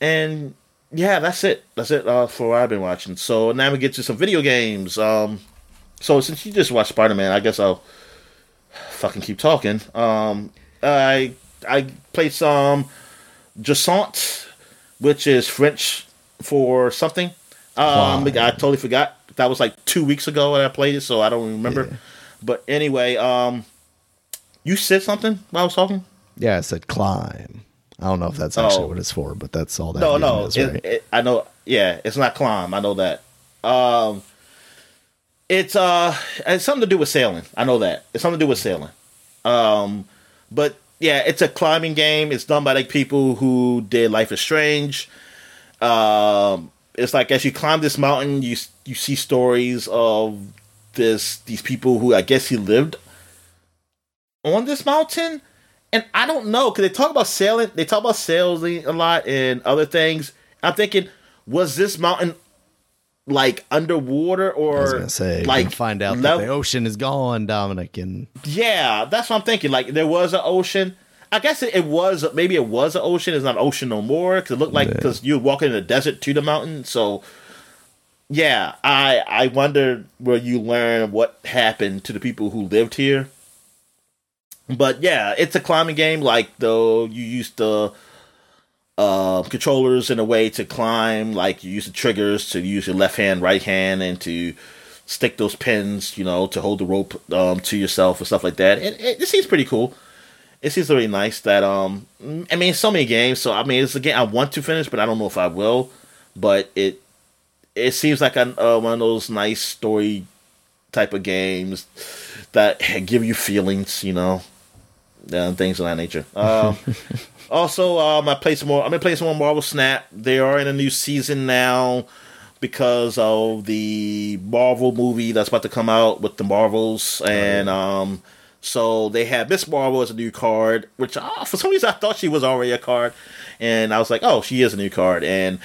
And yeah, that's it. That's it uh, for what I've been watching. So now we get to some video games. Um, so since you just watched Spider Man, I guess I'll fucking keep talking. Um, I I played some Jusant, which is French for something. Um, I totally forgot. That was like two weeks ago when I played it, so I don't remember. Yeah. But anyway, um, you said something while I was talking. Yeah, I said climb. I don't know if that's actually oh. what it's for, but that's all that. No, no, is, right? it, it, I know. Yeah, it's not climb. I know that. Um, it's uh, it's something to do with sailing. I know that it's something to do with sailing. Um, but yeah, it's a climbing game. It's done by like people who did Life is Strange. Um, it's like as you climb this mountain, you you see stories of this these people who I guess he lived on this mountain, and I don't know because they talk about sailing. They talk about sailing a lot and other things. I'm thinking, was this mountain like underwater or I was gonna say like find out level- that the ocean is gone, Dominic? And yeah, that's what I'm thinking. Like there was an ocean. I guess it, it was maybe it was an ocean. It's not an ocean no more because it looked like because yeah. you're walking in the desert to the mountain. So yeah, I I wonder where you learn what happened to the people who lived here. But yeah, it's a climbing game. Like though you used the uh, controllers in a way to climb, like you use the triggers to use your left hand, right hand, and to stick those pins, you know, to hold the rope um, to yourself and stuff like that. It, it, it seems pretty cool. It seems really nice that um, I mean, so many games. So I mean, it's a game I want to finish, but I don't know if I will. But it it seems like a, uh, one of those nice story type of games that [laughs] give you feelings, you know, and things of that nature. [laughs] Um, also, um, I play some more. I'm gonna play some more Marvel Snap. They are in a new season now because of the Marvel movie that's about to come out with the Marvels, and um, so they have Miss Marvel as a new card, which oh, for some reason I thought she was already a card, and I was like, oh, she is a new card, and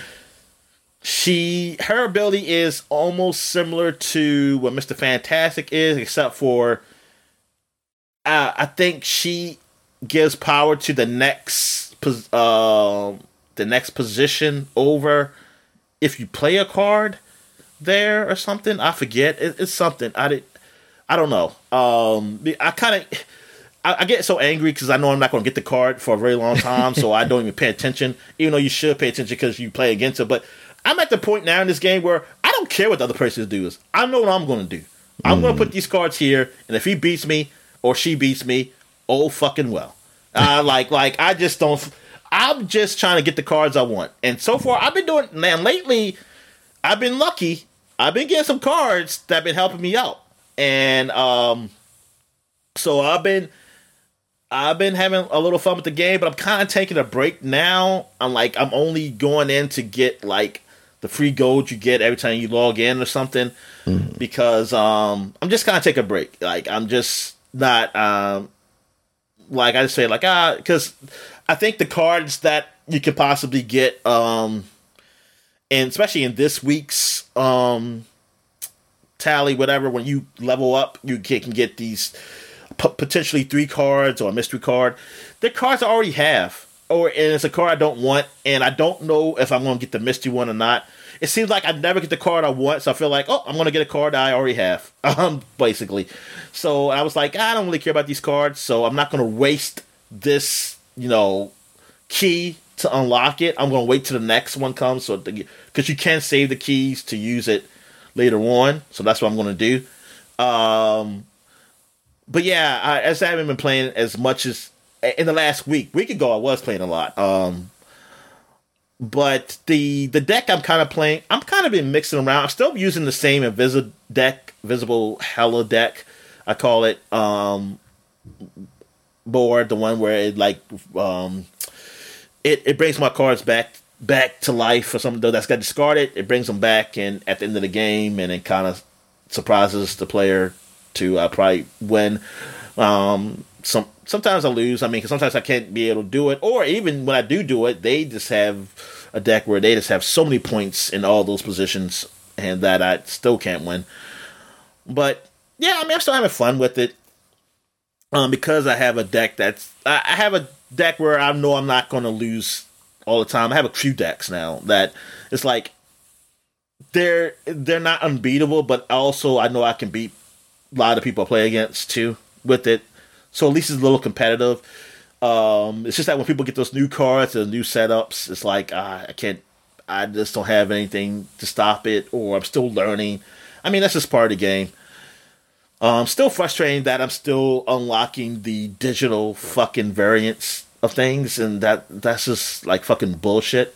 she her ability is almost similar to what Mr. Fantastic is, except for uh, I think she gives power to the next uh, the next position over if you play a card there or something. I forget. It, it's something. I did. I don't know. Um, I kind of. I, I, get so angry because I know I'm not going to get the card for a very long time, so I don't even pay attention. Even though you should pay attention because you play against it, but I'm at the point now in this game where I don't care what the other person does. I know what I'm going to do. I'm mm. going to put these cards here, and if he beats me or she beats me, oh fucking well. Uh, [laughs] like, like I just don't. I'm just trying to get the cards I want, and so far I've been doing. Man, lately I've been lucky. I've been getting some cards that have been helping me out, and um, so I've been I've been having a little fun with the game, but I'm kind of taking a break now. I'm like I'm only going in to get like the free gold you get every time you log in or something mm. because um I'm just kind of take a break. Like I'm just not um like I just say like ah because I think the cards that you could possibly get um and especially in this week's um tally whatever when you level up you can get these p- potentially three cards or a mystery card. The cards I already have or and it's a card I don't want, and I don't know if I'm going to get the mystery one or not. It seems like I never get the card I want, so I feel like, oh, I'm going to get a card I already have, [laughs] um, basically. So I was like, I don't really care about these cards, so I'm not going to waste this, you know, key to unlock it. I'm going to wait till the next one comes, so because you can save the keys to use it later on. So that's what I'm going to do. Um, but yeah, I, as I haven't been playing as much as in the last week. Week ago, I was playing a lot. Um, but the the deck I'm kind of playing, I'm kind of been mixing around. I'm still using the same invisible deck, visible Hela deck. I call it um, board, the one where it like um, it it brings my cards back back to life or something that's got discarded. It brings them back, and at the end of the game, and it kind of surprises the player to uh, probably win. Um, some sometimes I lose. I mean, cause sometimes I can't be able to do it, or even when I do do it, they just have a deck where they just have so many points in all those positions, and that I still can't win. But yeah, I mean, I'm still having fun with it. Um, because I have a deck that's I I have a deck where I know I'm not going to lose all the time. I have a few decks now that it's like they're they're not unbeatable, but also I know I can beat a lot of people I play against too with it. So at least it's a little competitive. Um, it's just that when people get those new cards and new setups, it's like ah, I can't. I just don't have anything to stop it, or I'm still learning. I mean, that's just part of the game. Um, still frustrating that I'm still unlocking the digital fucking variants of things, and that that's just like fucking bullshit.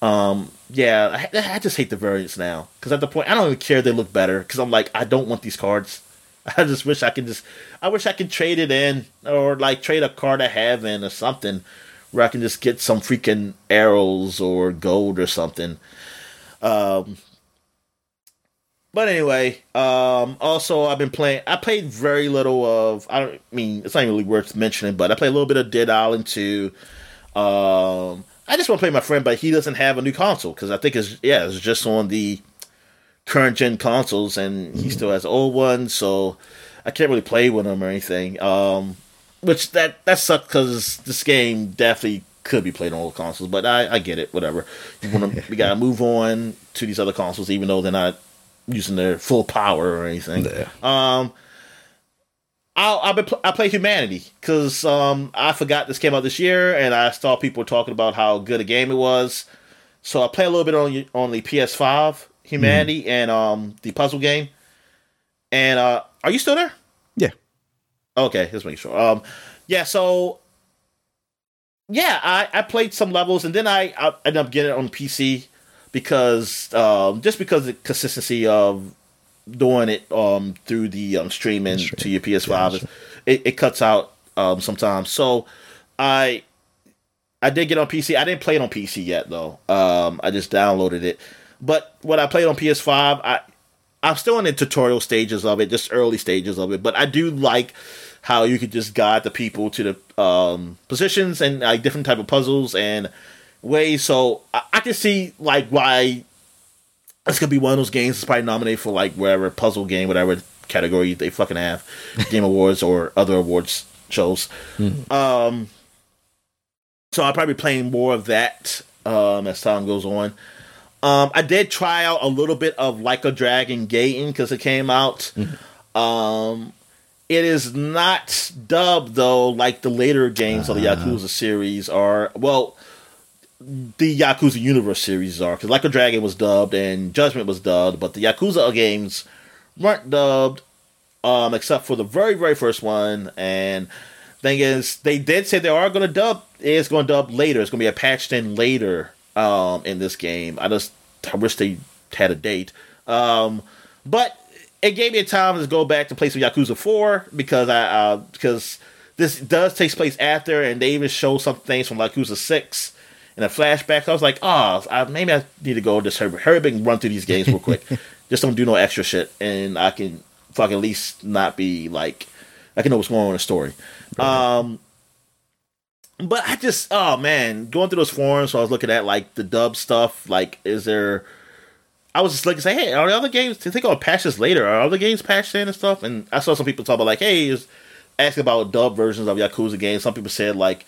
Um, yeah, I, I just hate the variants now because at the point I don't even care if they look better because I'm like I don't want these cards. [laughs] I just wish I could just I wish I could trade it in or like trade a card I have in or something where I can just get some freaking arrows or gold or something. Um, but anyway, um, also I've been playing. I played very little of. I don't mean it's not even really worth mentioning, but I played a little bit of Dead Island 2. Um, I just want to play my friend, but he doesn't have a new console because I think it's yeah, it's just on the current gen consoles, and he still has old ones, so I can't really play with him or anything. Um, which that that sucks because this game definitely could be played on old consoles, but I, I get it. Whatever. You wanna, we gotta [laughs] move on to these other consoles, even though they're not using their full power or anything. Yeah. Um, I'll, I'll be pl- I play Humanity because um, I forgot this came out this year, and I saw people talking about how good a game it was. So I play a little bit on on the PS5 Humanity and um, the puzzle game. And uh, are you still there? Yeah. Okay, just making sure. Um, yeah. So yeah, I, I played some levels, and then I, I ended up getting it on PC because um, just because of the consistency of doing it um, through the um, streaming Stream. to your PS5, Yeah, it, it cuts out um, sometimes. So I I did get on PC. I didn't play it on PC yet though. Um, I just downloaded it. But when I played on PS5, I I'm still in the tutorial stages of it, just early stages of it. But I do like how you could just guide the people to the um, positions and like different type of puzzles and ways. So I, I can see like why this could be one of those games that's probably nominated for like whatever puzzle game, whatever category they fucking have, [laughs] Game Awards or other awards shows. Um, so I'll probably be playing more of that um, as time goes on. Um, I did try out a little bit of Like a Dragon Gaiden because it came out. Um, it is not dubbed though, like the later games of the Yakuza series are. Well, the Yakuza Universe series are. Because Like a Dragon was dubbed and Judgment was dubbed, but the Yakuza games weren't dubbed, um, except for the very, very first one. And thing is, they did say they are going to dub. It's going to dub later. It's going to be a patched in later um, in this game. I just I wish they had a date. Um, but it gave me a time to go back to play some Yakuza 4 because I uh, because this does takes place after, and they even show some things from Yakuza 6 in a flashback. So I was like, oh, I, maybe I need to go just hurry, hurry up and run through these games real quick. [laughs] just don't do no extra shit, and I can fucking at least not be like I can know what's going on in the story. Right. Um, but I just oh man, going through those forums, so I was looking at like the dub stuff. Like, is there? I was just like, say, hey, are the other games? They think I'll later. Are other games patched in and stuff? And I saw some people talk about like, hey, is asking about dub versions of Yakuza games. Some people said like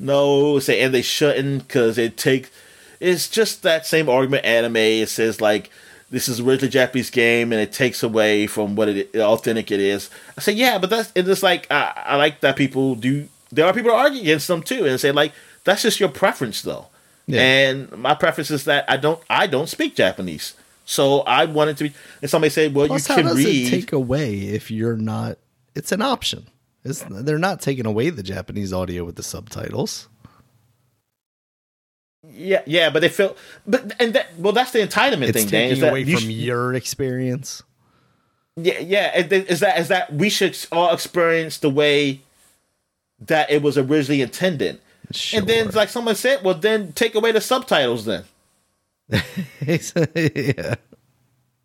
no, say, and they shouldn't because it takes. It's just that same argument. Anime. It says like. This is originally a Japanese game, and it takes away from what it authentic it is. I say, yeah, but that's it's just like I, I like that people do. There are people who argue against them too, and say like that's just your preference, though. Yeah. And my preference is that I don't I don't speak Japanese, so I wanted to be. And somebody said, well, Plus, you how can does read. it take away if you're not? It's an option. It's, they're not taking away the Japanese audio with the subtitles. yeah, yeah, but they feel, but and that well, that's the entitlement It's thing, Dan. Is taking that away you from sh- your experience. Yeah, yeah. Is that is that we should all experience the way that it was originally intended? And then, like someone said, well, then take away the subtitles. Then [laughs] yeah.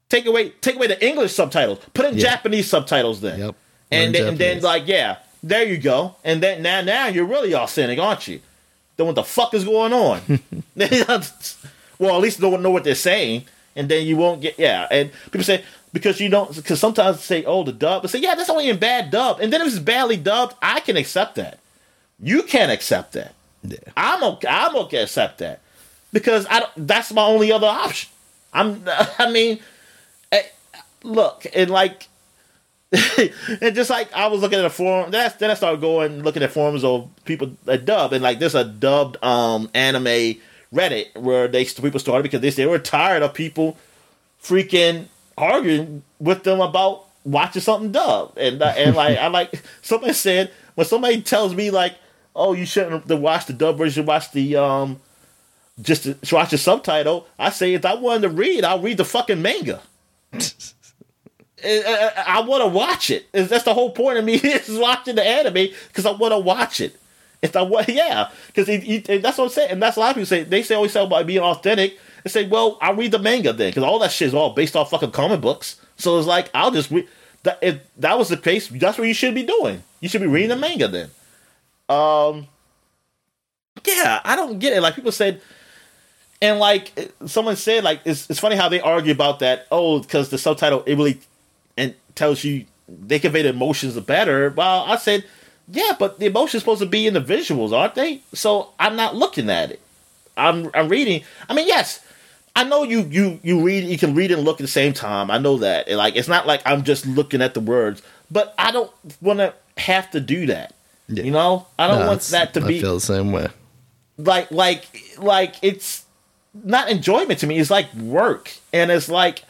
take away take away the English subtitles. Put in Yeah. Japanese subtitles. Then, Yep. And then, and then like yeah, there you go. And then now now you're really all cynic, aren't you? Then what the fuck is going on? [laughs] [laughs] well, at least don't know what they're saying. and then you won't get yeah. And people say because you don't because sometimes they say oh the dub, but say yeah that's only in bad dub, and then if it's badly dubbed, I can accept that. You can't accept that. Yeah. I'm okay. I'm okay accept that because I don't, that's my only other option. I'm. [laughs] I mean, eh, look and like. [laughs] and just like I was looking at a forum, then I, then I started going looking at forums of people that dub, and like there's a dubbed um anime Reddit where they people started because they they were tired of people freaking arguing with them about watching something dubbed, and uh, and like I like [laughs] somebody said when somebody tells me like, oh you shouldn't watch the dub version, watch the um just to watch the subtitle. I say if I wanted to read, I'll read the fucking manga. [laughs] I, I, I want to watch it. That's the whole point of me [laughs] is watching the anime because I want to watch it. If I want, [laughs] yeah, because that's what I'm saying, and that's a lot of people say. They say always say about being authentic. They say, well, I'll read the manga then because all that shit is all based off fucking comic books. So it's like I'll just read. That if that was the case, that's what you should be doing. You should be reading the manga then. Um, yeah, I don't get it. Like people said, and like someone said, like it's it's funny how they argue about that. Oh, because the subtitle it really tells you they convey the emotions better. Well, I said, yeah, but the emotions supposed to be in the visuals, aren't they? So I'm not looking at it. I'm I'm reading. I mean, yes, I know you you you read you can read and look at the same time. I know that. And like it's not like I'm just looking at the words, but I don't want to have to do that. Yeah. You know, I don't no, want that to be. I feel the same way. Like like like it's not enjoyment to me. It's like work, and it's like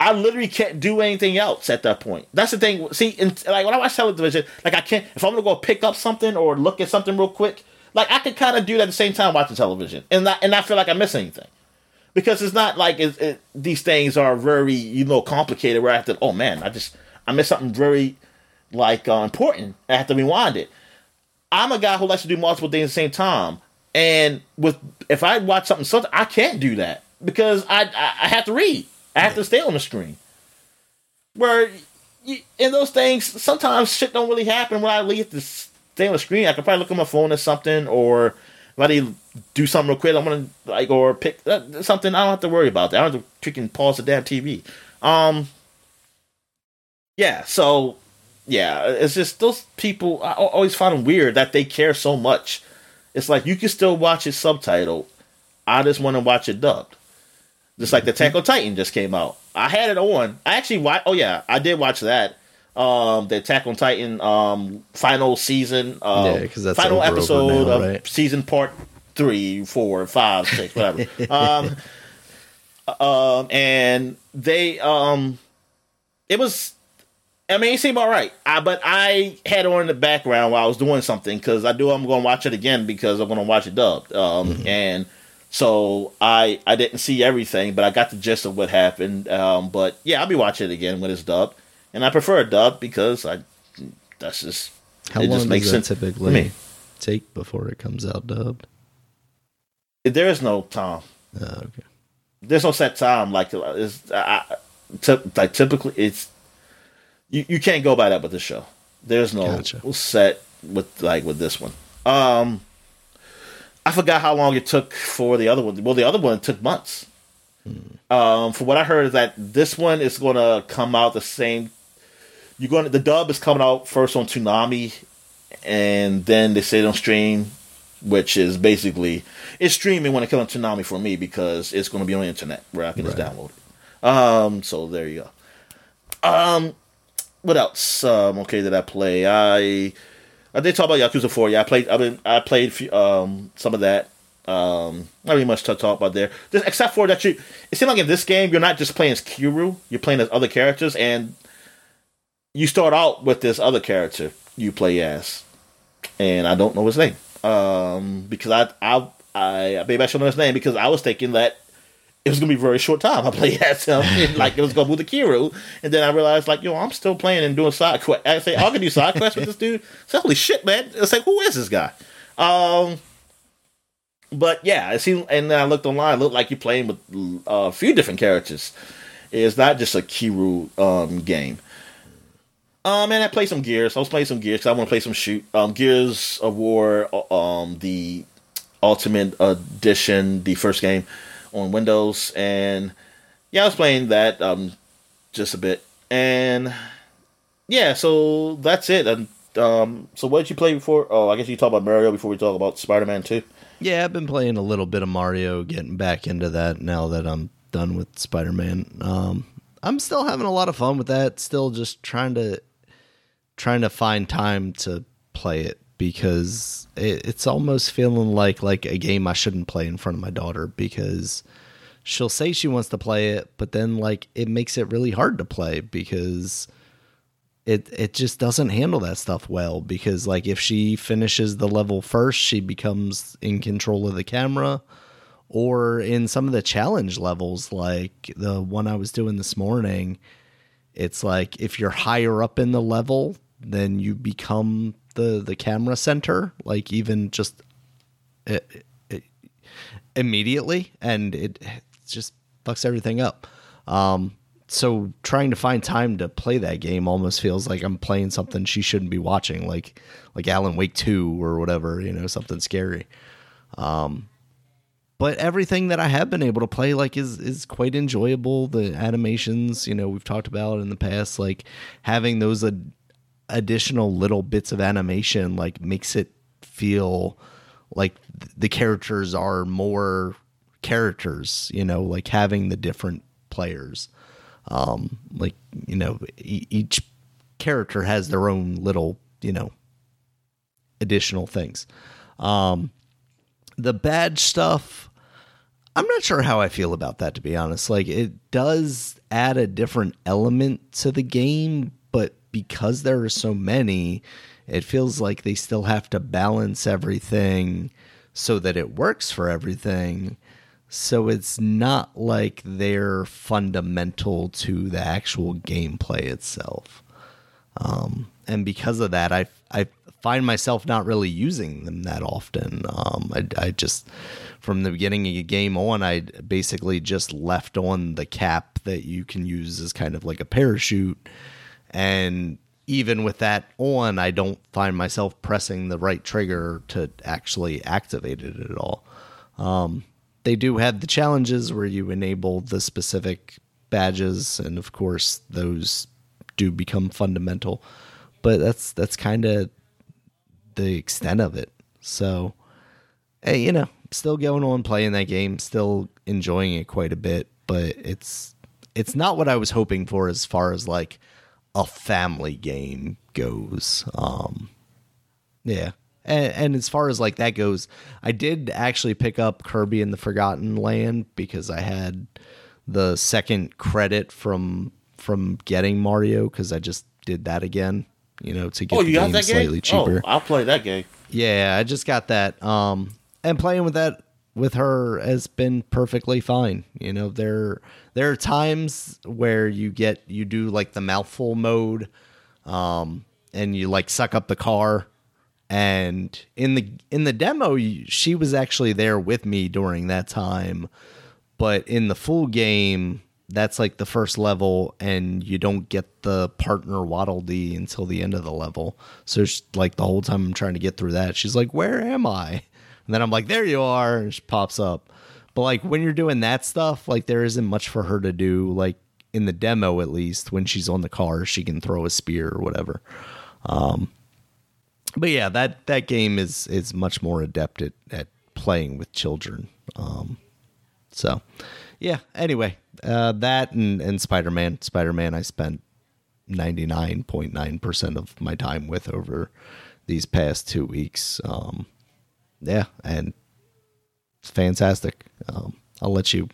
I literally can't do anything else at that point. That's the thing. See, in, like when I watch television, like I can't if I'm gonna go pick up something or look at something real quick. Like I can kind of do that at the same time watching television, and not, and I feel like I miss anything because it's not like it, it, these things are very you know complicated. Where I have to, oh man, I just I missed something very like uh, important. I have to rewind it. I'm a guy who likes to do multiple things at the same time, and with if I watch something, something I can't do that because I I, I have to read. I have to stay on the screen. Where in those things, sometimes shit don't really happen when I leave to stay on the screen. I could probably look on my phone or something, or if I do something real quick, I'm gonna like or pick uh, something. I don't have to worry about that. I don't have to freaking pause the damn TV. Um, yeah. So yeah, it's just those people. I always find them weird that they care so much. It's like you can still watch it subtitled. I just want to watch it dubbed. Just like the Attack on Titan just came out. I had it on. I actually watch. Oh yeah, I did watch that. Um, the Attack on Titan um final season. Um, yeah, because that's final over, episode over now, of right? season part three, four, five, six, whatever. [laughs] um, um, and they um, it was. I mean, it seemed all right. I, but I had it on in the background while I was doing something because I do. I'm going to watch it again because I'm going to watch it dubbed. Um, mm-hmm. and so I I didn't see everything, but I got the gist of what happened. Um, but yeah, I'll be watching it again when it's dubbed, and I prefer a dub because I that's just how it long just makes does sense typically take before it comes out dubbed. There is no time. Oh, okay. There's no set time. Like it's I, t- like typically it's you you can't go by that with the show. There's no gotcha. set with like with this one. Um I forgot how long it took for the other one. Well, the other one took months. Hmm. Um, from what I heard, is that this one is going to come out the same. You're going to the dub is coming out first on Toonami, and then they say it on stream, which is basically it's streaming when it comes on Toonami for me because it's going to be on the internet where I can right. just download it. Um, so there you go. Um, what else? Um, okay, did I play? I I did talk about Yakuza Four. Yeah, I played. I mean, I played um, some of that. Um, not really much to talk about there, just, except for that you. It seems like in this game you're not just playing as Kiryu, you're playing as other characters, and you start out with this other character you play as, and I don't know his name um, because I I I maybe I should know his name because I was thinking that it was gonna be a very short time. [laughs] I played as [laughs] him, like it was gonna move the Kiryu, and then I realized, like, yo, I'm still playing and doing side quests. I say, I can do side quests with this dude. So holy shit, man! It's like, who is this guy? Um, but yeah, it seemed, and then I looked online. It looked like you're playing with uh, a few different characters. It's not just a Kiryu um game. Um, and I played some Gears. I was playing some Gears. because I want to play some shoot. Um, Gears of War. Uh, um, the Ultimate Edition, the first game on Windows, and yeah, I was playing that um just a bit, and yeah, so that's it. And um, so what did you play before? Oh, I guess you talk about Mario before we talk about Spider Man Two. Yeah, I've been playing a little bit of Mario, getting back into that now that I'm done with Spider Man. Um, I'm still having a lot of fun with that. Still just trying to trying to find time to play it because it, it's almost feeling like like a game I shouldn't play in front of my daughter because she'll say she wants to play it, but then like it makes it really hard to play because it it just doesn't handle that stuff well because like if she finishes the level first, she becomes in control of the camera or in some of the challenge levels like the one I was doing this morning, it's like if you're higher up in the level, then you become the the camera center like even just it, it, immediately and it, it just fucks everything up. Um so trying to find time to play that game almost feels like I'm playing something she shouldn't be watching, like like Alan Wake Two or whatever, you know, something scary. Um, but everything that I have been able to play like is is quite enjoyable. The animations, you know, we've talked about in the past, like having those ad- additional little bits of animation, like makes it feel like the characters are more characters. You know, like having the different players um, like you know e- each character has their own little you know additional things um, the badge stuff i'm not sure how i feel about that to be honest like it does add a different element to the game but because there are so many it feels like they still have to balance everything so that it works for everything so it's not like they're fundamental to the actual gameplay itself. Um, and because of that, I I find myself not really using them that often. Um, I, I just from the beginning of the game on, I basically just left on the cap that you can use as kind of like a parachute, and even with that on, I don't find myself pressing the right trigger to actually activate it at all. Um, they do have the challenges where you enable the specific badges, and of course those do become fundamental. But that's that's kind of the extent of it. So, hey, you know, still going on playing that game, still enjoying it quite a bit, but it's it's not what I was hoping for as far as like a family game goes. Um, yeah, and, and, as far as like that goes, I did actually pick up Kirby in the Forgotten Land because I had the second credit from from getting Mario because I just did that again. You know, to get oh, the game slightly game? cheaper. Oh, I'll play that game. Yeah, I just got that. Um, and playing with that with her has been perfectly fine. You know, there there are times where you get you do like the mouthful mode, um, and you like suck up the car. And in the in the demo she was actually there with me during that time. But in the full game that's like the first level and you don't get the partner waddle dee until the end of the level. So like the whole time i'm trying to get through that she's like where am i and then i'm like there you are and she pops up but like when you're doing that stuff like there isn't much for her to do like in the demo at least when she's on the car she can throw a spear or whatever um but yeah, that that game is is much more adept at, at playing with children. Um, so yeah. Anyway, uh, that and and Spider Man. Spider Man. I spent ninety nine point nine percent of my time with over these past two weeks. Um, yeah, and it's fantastic. Um, I'll let you.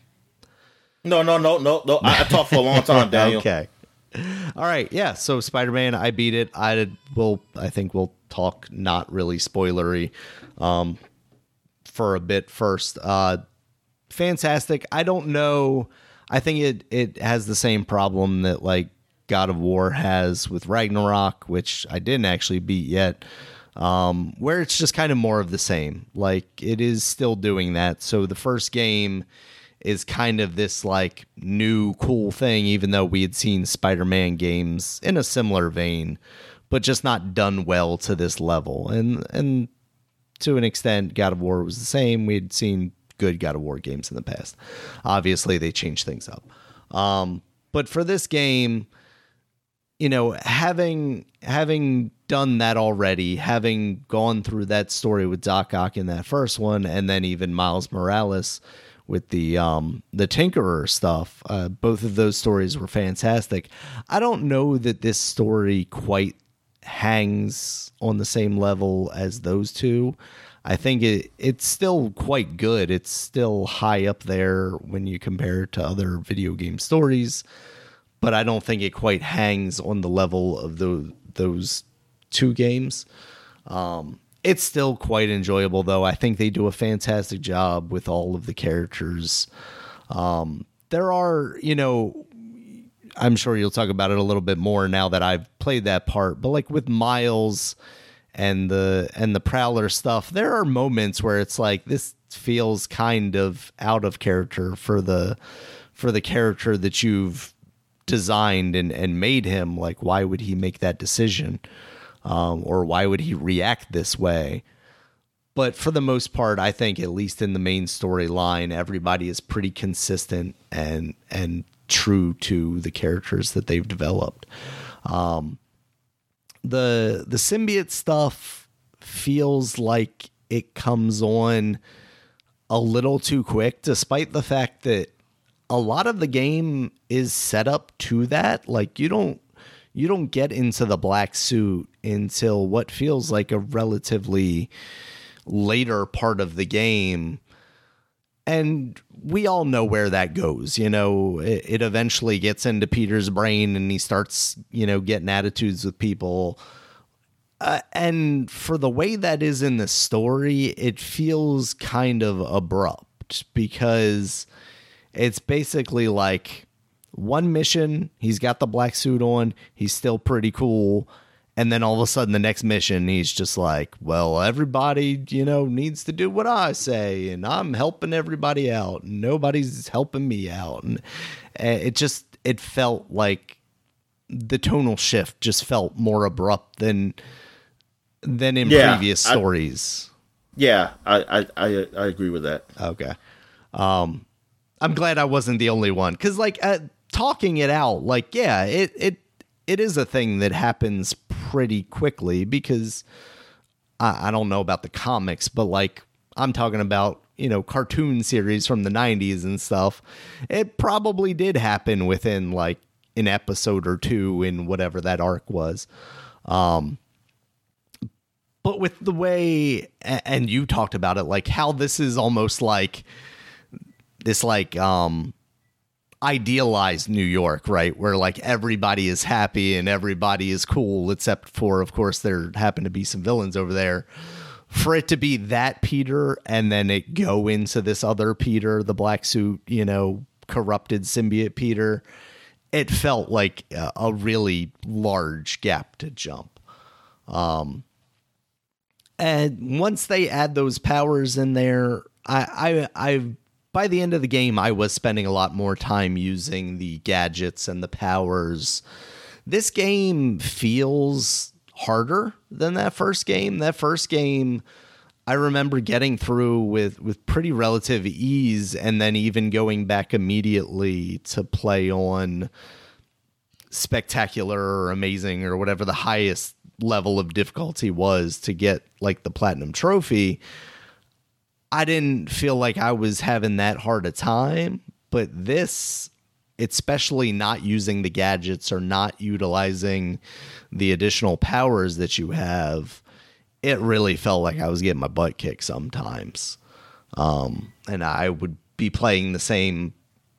No, no, no, no, no. I, I talked for a long time, [laughs] Daniel. okay. All right, yeah. So Spider Man, I beat it. I will. I think we'll talk not really spoilery um, for a bit first. Uh, fantastic. I don't know. I think it it has the same problem that like God of War has with Ragnarok, which I didn't actually beat yet. Um, where it's just kind of more of the same. Like it is still doing that. So the first game is kind of this like new cool thing, even though we had seen Spider Man games in a similar vein but just not done well to this level. And and to an extent, God of War was the same. We had seen good God of War games in the past. Obviously, they changed things up. Um, but for this game, you know, having having done that already, having gone through that story with Doc Ock in that first one, and then even Miles Morales with the um the Tinkerer stuff, uh, both of those stories were fantastic. I don't know that this story quite hangs on the same level as those two. I think it it's still quite good. It's still high up there when you compare it to other video game stories but I don't think it quite hangs on the level of those those two games. Um, it's still quite enjoyable, though. I think they do a fantastic job with all of the characters. Um, there are, you know, I'm sure you'll talk about it a little bit more now that I've played that part, but like with Miles and the and the Prowler stuff, there are moments where it's like this feels kind of out of character for the for the character that you've designed and, and made him, like, why would he make that decision? Um, or why would he react this way? But for the most part, I think at least in the main storyline, everybody is pretty consistent and and true to the characters that they've developed. Um, the the symbiote stuff feels like it comes on a little too quick, despite the fact that a lot of the game is set up to that. Like you don't you don't get into the black suit until what feels like a relatively later part of the game. And we all know where that goes. You know, it, it eventually gets into Peter's brain and he starts, you know, getting attitudes with people. Uh, and for the way that is in the story, it feels kind of abrupt because it's basically like one mission, he's got the black suit on, he's still pretty cool. And then all of a sudden, the next mission, he's just like, well, everybody, you know, needs to do what I say, and I'm helping everybody out, and nobody's helping me out. And eh, it just, it felt like the tonal shift just felt more abrupt than than in yeah, previous stories. I, yeah, I, I I agree with that. Okay. Um, I'm glad I wasn't the only one because like uh, talking it out, like yeah, it it it is a thing that happens pretty quickly because I, I don't know about the comics, but like I'm talking about you know cartoon series from the 90s and stuff. It probably did happen within like an episode or two in whatever that arc was. Um, but with the way and you talked about it like how this is almost like this like um idealized New York, right? Where like everybody is happy and everybody is cool, except for, of course, there happen to be some villains over there. For it to be that Peter and then it go into this other Peter, the black suit, you know, corrupted symbiote Peter, it felt like a, a really large gap to jump. Um, and once they add those powers in there, I I I by the end of the game, I was spending a lot more time using the gadgets and the powers. This game feels harder than that first game. That first game, I remember getting through with with pretty relative ease, and then even going back immediately to play on spectacular or amazing or whatever the highest level of difficulty was to get like the platinum trophy I didn't feel like I was having that hard a time, but this especially not using the gadgets or not utilizing the additional powers that you have, it really felt like I was getting my butt kicked sometimes. Um, and I would be playing the same.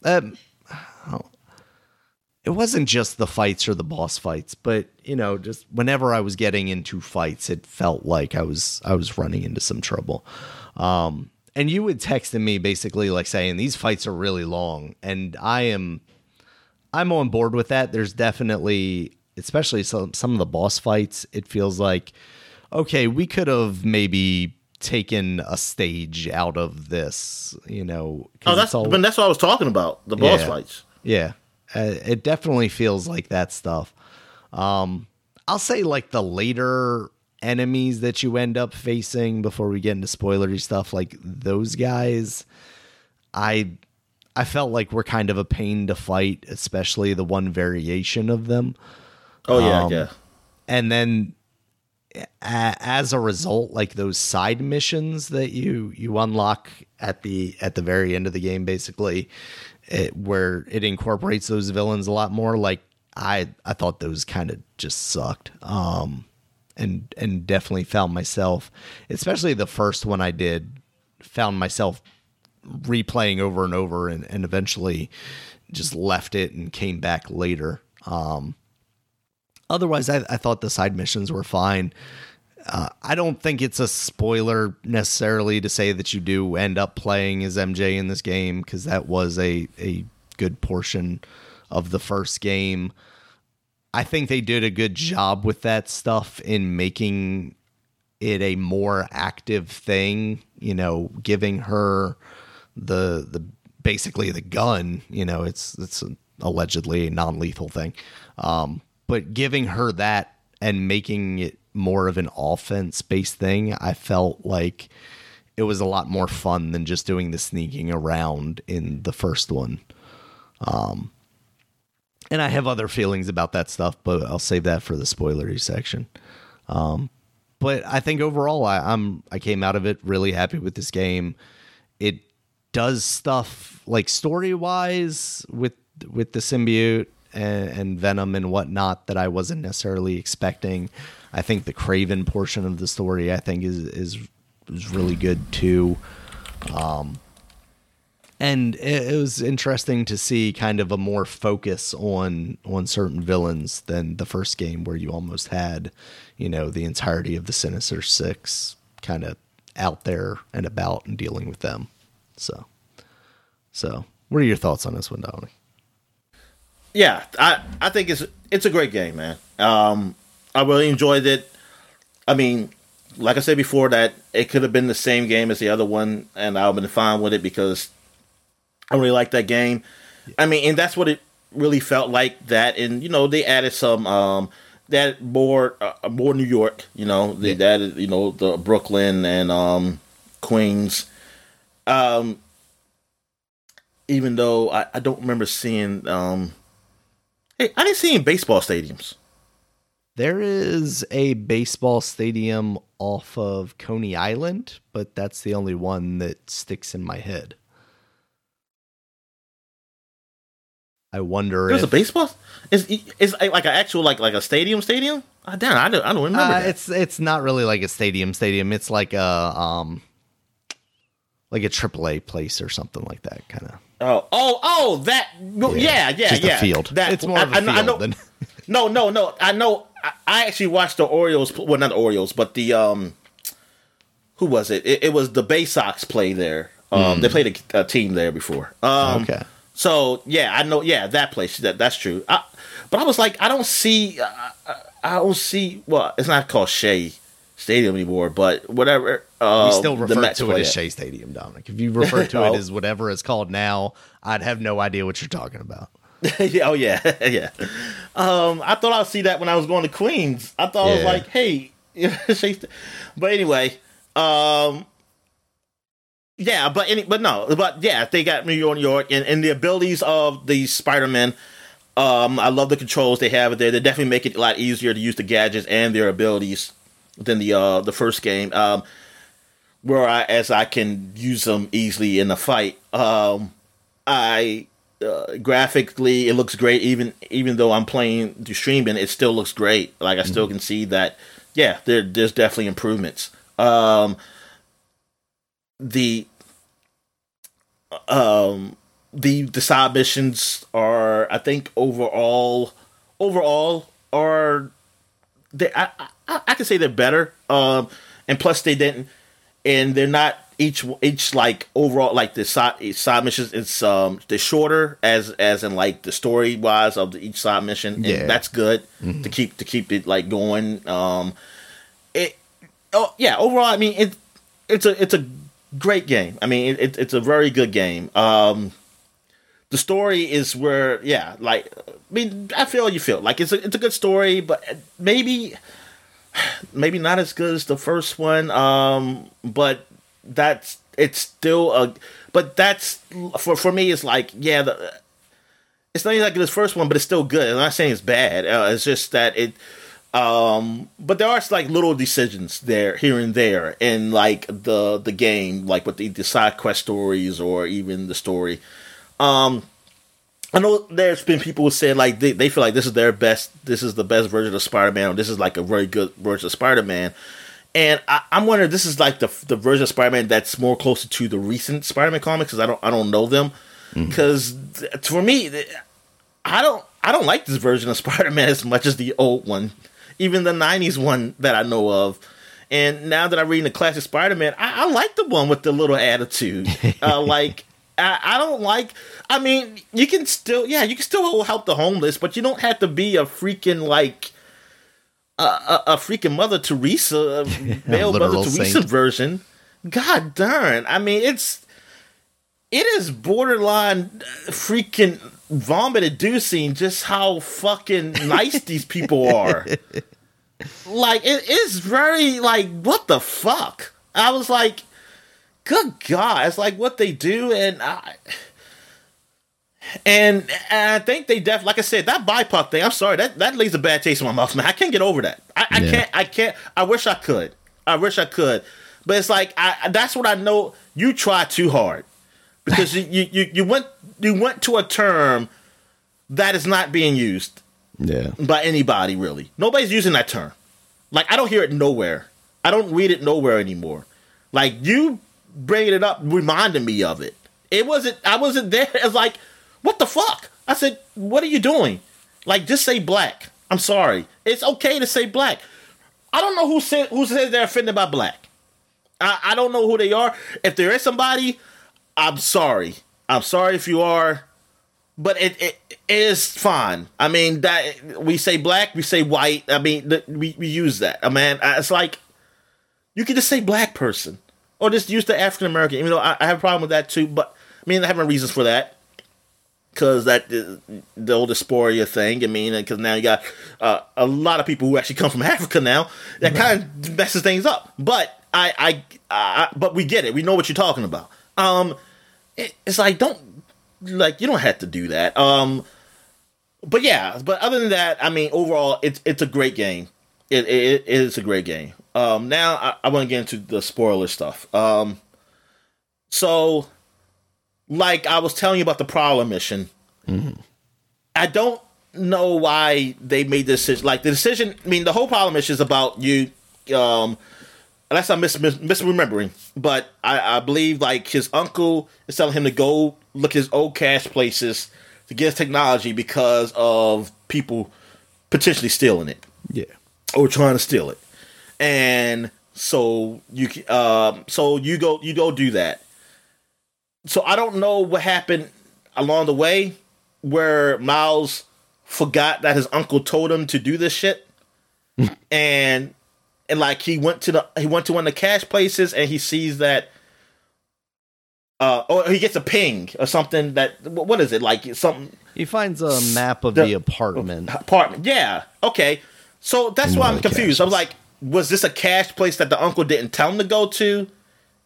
Um, it wasn't just the fights or the boss fights, but you know, just whenever I was getting into fights, it felt like I was I was running into some trouble. Um, and you would text me basically like saying these fights are really long, and I am, I'm on board with that. There's definitely, especially some some of the boss fights, it feels like, okay, we could have maybe taken a stage out of this, you know. Oh, that's all, but that's what I was talking about the boss yeah, fights. Yeah, uh, it definitely feels like that stuff. Um, I'll say like the later enemies that you end up facing before we get into spoilery stuff like those guys i I felt like were kind of a pain to fight, especially the one variation of them. Oh yeah, um, yeah. And then as a result like those side missions that you you unlock at the at the very end of the game basically it, where it incorporates those villains a lot more like i i thought those kind of just sucked um and and definitely found myself especially the first one i did found myself replaying over and over and, and eventually just left it and came back later um otherwise I, I thought the side missions were fine uh, I don't think it's a spoiler necessarily to say that you do end up playing as MJ in this game because that was a a good portion of the first game. I think they did a good job with that stuff in making it a more active thing, you know, giving her the the basically the gun, you know, it's it's allegedly a non-lethal thing. Um, but giving her that and making it more of an offense based thing, I felt like it was a lot more fun than just doing the sneaking around in the first one. Um, and I have other feelings about that stuff, but I'll save that for the spoilery section. Um, but I think overall, I, I'm I came out of it really happy with this game. It does stuff like story wise with with the symbiote and, and Venom and whatnot that I wasn't necessarily expecting. I think the Kraven portion of the story I think is is is really good too. Um, and it, it, was interesting to see kind of a more focus on on certain villains than the first game where you almost had, you know, the entirety of the Sinister Six kind of out there and about and dealing with them. So, so what are your thoughts on this one, Dominic? Yeah, I I think it's it's a great game, man. Um, I really enjoyed it. I mean, like I said before, that it could have been the same game as the other one, and I've been fine with it because I really like that game. I mean, and that's what it really felt like. That, and you know, they added some um, that more uh, more New York. You know, they yeah. added you know the Brooklyn and um, Queens. Um, even though I, I don't remember seeing um, hey, I didn't see any baseball stadiums. There is a baseball stadium off of Coney Island, but that's the only one that sticks in my head. I wonder. There's if, a baseball. Is is like an actual like like a stadium stadium? Oh, damn, I don't I don't remember. Uh, it's it's not really like a stadium stadium. It's like a um like a AAA place or something like that kind of. Oh oh oh that yeah yeah yeah. Just yeah. field. That, it's more of a field I know, than. [laughs] no no no. I know I actually watched the Orioles. Well, not the Orioles, but the um, who was it? It, it was the Bay Sox play there. Um, mm. they played a, a, team there before. Um, okay. So yeah, I know. Yeah, that place. That that's true. I, but I was like, I don't see. Uh, I don't see. Well, it's not called Shea Stadium anymore, but whatever. Uh, we still refer to it as Shea Stadium, Dominic. If you refer to [laughs] oh. it as whatever it's called now, I'd have no idea what you're talking about. [laughs] oh yeah, [laughs] yeah. Um, I thought I'd see that when I was going to Queens. I thought yeah. I was like, hey, Shea. but anyway, um, yeah, but any, but no, but yeah, they got New York, New York, and, and the abilities of the Spider Man. Um, I love the controls they have there. They definitely make it a lot easier to use the gadgets and their abilities than the uh the first game. Um, where I as I can use them easily in the fight. Um, I uh, graphically it looks great even even though i'm playing the streaming it still looks great like i still mm-hmm. can see that yeah there there's definitely improvements um the um the the side missions are i think overall overall are they i i, I can say they're better um and plus they didn't and they're not each each like overall like the side side missions it's um they're shorter as as in like the story wise of the, each side mission and yeah. that's good mm-hmm. to keep to keep it like going um it oh yeah overall i mean it it's a it's a great game i mean it, it's a very good game um the story is where yeah like i mean i feel you feel like it's a it's a good story but maybe maybe not as good as the first one um but that's it's still a But that's for for me. It's like yeah, the, it's not like this first one, but it's still good. I'm not saying it's bad. Uh, it's just that it. Um, but there are like little decisions there, here and there, in like the the game, like with the, the side quest stories or even the story. Um, I know there's been people who say like they, they feel like this is their best, this is the best version of Spider Man, or this is like a very good version of Spider Man. And I, am wondering, this is like the the version of Spider Man that's more closer to the recent Spider Man comics because I don't I don't know them. Because mm. for me, I don't I don't like this version of [laughs] Spider Man as much as the old one, even the '90s one that I know of. And now that I'm reading the classic Spider Man, I, I, like the one with the little attitude. Uh, [laughs] like I, I, don't like. I mean, you can still yeah, you can still help the homeless, but you don't have to be a freaking like. A, a, a freaking Mother Teresa, [laughs] male Mother Teresa saint. version. God darn! I mean, it's it is borderline freaking vomit inducing just how fucking nice these people are. [laughs] Like it is very like what the fuck? I was like, good God, it's like what they do, and I and, and I think they def like I said that BIPOC thing. I'm sorry that that leaves a bad taste in my mouth, man. I can't get over that. I, I yeah. can't. I can't. I wish I could. I wish I could, but it's like I. That's what I know. You try too hard because [laughs] you, you you went you went to a term that is not being used yeah. by anybody really. Nobody's using that term. Like i don't hear it nowhere. I don't read it nowhere anymore. Like you bringing it up reminded me of it. It wasn't i wasn't there. [laughs] It's like what the fuck? I said what are you doing? Like just say black. I'm sorry. It's okay to say black. I don't know who said who said they're offended by black. I, I don't know who they are. If there is somebody I'm sorry. I'm sorry if you are, but it, it is fine. I mean that we say black, we say white. I mean we we use that. I mean it's like you can just say black person or just use the African American. Even though I, I, have a problem with that too, but I mean I have my reasons for that because that the old dysphoria thing. I mean, because now you got uh, a lot of people who actually come from [laughs] Africa now. That right. kind of messes things up. But I, I, I, but we get it. We know what you're talking about. Um, it, it's like don't like you don't have to do that. Um, but yeah, but other than that, I mean, overall, it's it's a great game. It it, it is a great game. Um, now I, I want to get into the spoiler stuff. Um, so like I was telling you about the prowler mission, mm-hmm. I don't know why they made this decision. Like the decision, I mean, the whole prowler mission is about you. Um, unless I'm mis- mis- misremembering, but I, I believe like his uncle is telling him to go look at his old cache places to get his technology because of people potentially stealing it. Yeah, or trying to steal it, and so you um so you go you go do that. So I don't know what happened along the way where Miles forgot that his uncle told him to do this shit, [laughs] and and like he went to the he went to one of the cache places and he sees that uh or he gets a ping or something that what is it? Like something he finds a map of the, the apartment. apartment. Yeah. Okay. So that's why i'm confused. I'm like was this a cache place that the uncle didn't tell him to go to?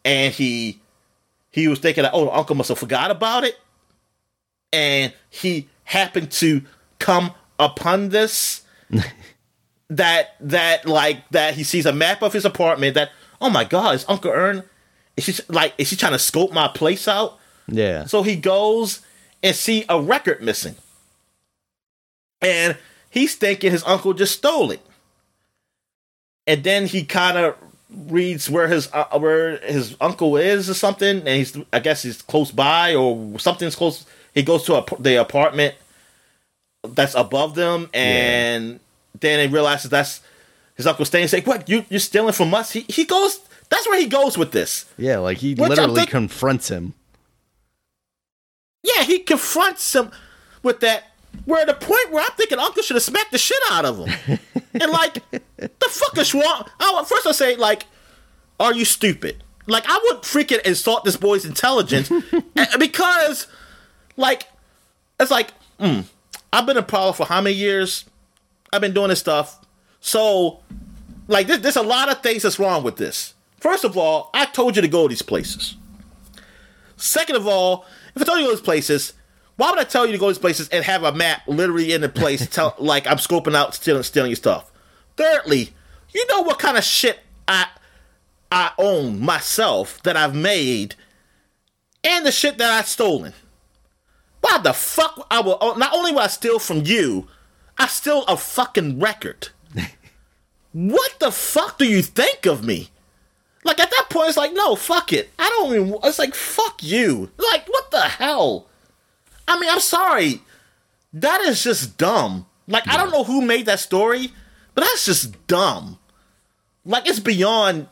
And he he was thinking that oh the uncle must have forgot about it? And he happened to come upon this [laughs] that that like that he sees a map of his apartment that oh my god is uncle Aaron is she like is she trying to scope my place out? Yeah. So he goes and see a record missing. And he's thinking his uncle just stole it. And then he kind of reads where his uh, where his uncle is or something and he's i guess he's close by or something's close. He goes to a, the apartment that's above them and he realizes that's his uncle Stan. Say, "What? You you're stealing from us?" He he goes. That's where he goes with this. Yeah, like he Which literally confronts him. Yeah, he confronts him with that. We're at a point where I'm thinking Uncle should have smacked the shit out of him, [laughs] and like the fuck is wrong? I, first I say like, are you stupid? Like I would freaking insult this boy's intelligence [laughs] because, like, it's like, mm, I've been in power for how many years? I've been doing this stuff. So, like, there's, there's a lot of things that's wrong with this. First of all, I told you to go to these places. Second of all, if I told you to go to these places, why would I tell you to go to these places and have a map literally in the place, tell, [laughs] like I'm scoping out, stealing, stealing your stuff? Thirdly, you know what kind of shit I I own myself that I've made, and the shit that I've stolen. Why the fuck I will? Not only will I steal from you, I steal a fucking record. [laughs] what the fuck do you think of me? Like at that point, it's like, no, fuck it. I don't even. It's like, fuck you. Like, what the hell? I mean, I'm sorry. That is just dumb. Like, I don't know who made that story, but that's just dumb. Like, it's beyond.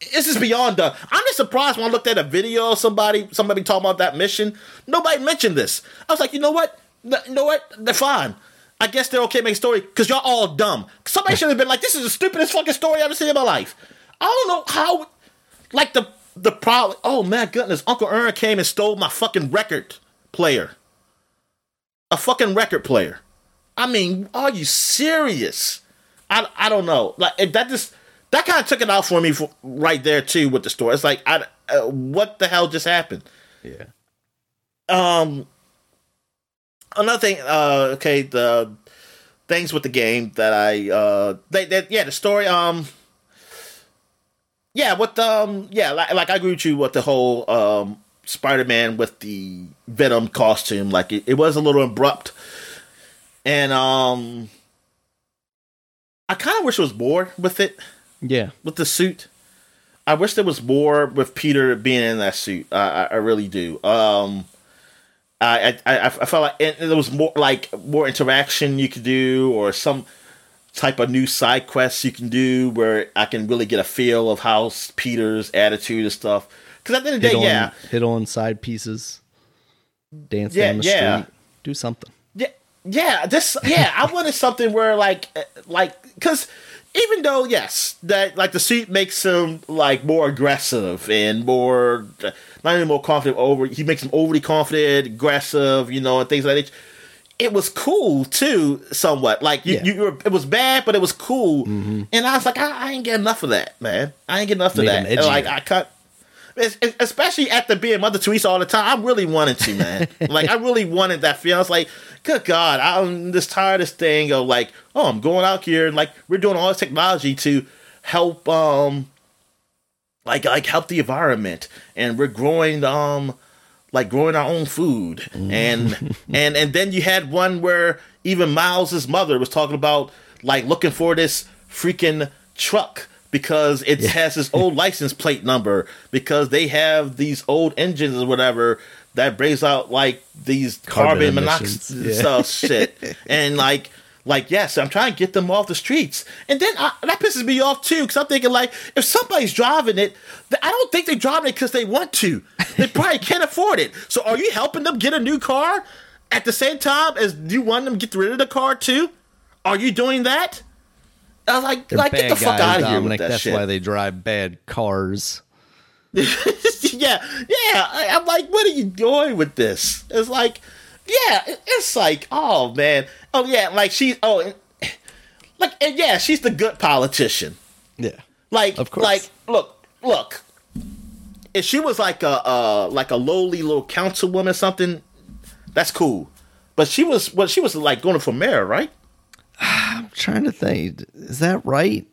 It's just beyond dumb. I'm just surprised when I looked at a video of somebody, somebody talking about that mission. Nobody mentioned this. I was like, you know what? You know what? They're fine. I guess they're okay making story because y'all all dumb. Somebody should have been like, this is the stupidest fucking story I've ever seen in my life. I don't know how. Like the the problem. Oh my goodness, Uncle Aaron came and stole my fucking record player. A fucking record player. I mean, are you serious? I, I don't know. Like that just that kind of took it out for me for, right there too with the story. It's like I uh, what the hell just happened? Yeah. Um, another thing. Uh, okay, the things with the game that I uh, they, they yeah the story. Um, yeah, with um, yeah, like, like I agree with you with the whole um Spider-Man with the Venom costume. Like it, it was a little abrupt, and um, I kind of wish it was more with it Yeah. with the suit. I wish there was more with Peter being in that suit. I, I, I really do. Um, I, I, I felt like and there was more like more interaction you could do, or some type of new side quests you can do where I can really get a feel of how Peter's attitude and stuff. Because at the end of the Hit day, on, yeah, hit on side pieces. Dance Yeah, down the yeah. street. Do something. Yeah, yeah, this, yeah. I wanted something where, like, uh, like, because even though, yes, that like the suit makes him like more aggressive and more, not even more confident. Over, he makes him overly confident, aggressive, you know, and things like that. It was cool too, somewhat. Like you, Yeah. you were, it was bad, but it was cool. And I was like, I, I ain't get enough of that, man. I ain't get enough of Made that. him And, like. I cut es- es- especially after being Mother Teresa all the time, I really wanted to, man. [laughs] like, I really wanted that feeling. I was like, good God, I'm just tired of this thing of like, oh, I'm going out here and like we're doing all this technology to help, um, like, like help the environment, and we're growing, um, like growing our own food, and [laughs] and and then you had one where even Miles's mother was talking about like looking for this freaking truck because it has this old [laughs] license plate number because they have these old engines or whatever that brings out like these Carbon carbon, monoxide Yeah. stuff shit. [laughs] And like like yes i'm trying to get them off the streets. And then I, that pisses me off too because i'm thinking like if somebody's driving it i don't think they're driving it because they want to. They probably can't afford it. So are you helping them get a new car at the same time as you want them to get rid of the car too? Are you doing that? I was like They're like get the guys, fuck out of here with that That's shit. why they drive bad cars. [laughs] yeah, yeah. I, I'm like, what are you doing with this? It's like, yeah, it's like, oh man, oh yeah, like she, oh, like and yeah, she's the good politician. Yeah. Like, Of course. like, look, look. If she was like a, uh, like a lowly little councilwoman, or something, that's cool. But she was, well, she was like going for mayor, right? [sighs] I'm trying to think. Is that right?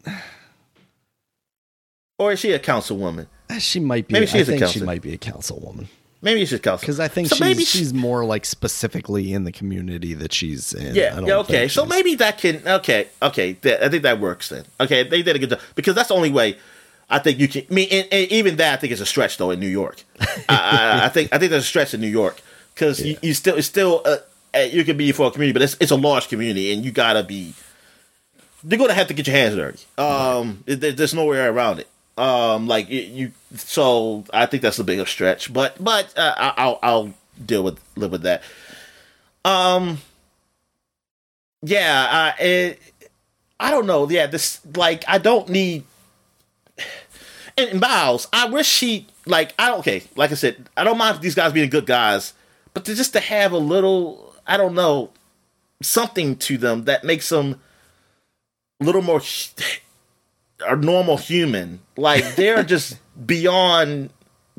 Or is she a councilwoman? Uh, She might be. Maybe she I is a think she might be a councilwoman Maybe she's a council. because I think so she's maybe she- she's more like specifically in the community that she's in. I Yeah, yeah, okay. So maybe that can okay, okay. th- I think that works then. Okay, they did a good job because that's the only way. I think you can. I mean, and, and even that I think is a stretch though in New York. [laughs] I, I, I think I think there's a stretch in New York because you, you still it's still uh, uh, you can be for a community, but it's it's a large community and you gotta be. You're gonna have to get your hands dirty. Um, there- there's nowhere around it. Um, like you, you, so I think that's a bigger stretch, but but uh, I'll I'll deal with live with that. Um, yeah, I it, I don't know. Yeah, this like I don't need. And Miles, I wish he like I don't okay. Like I said, I don't mind these guys being good guys, but to just to have a little, I don't know, something to them that makes them a little more a normal human. Like they're [laughs] just beyond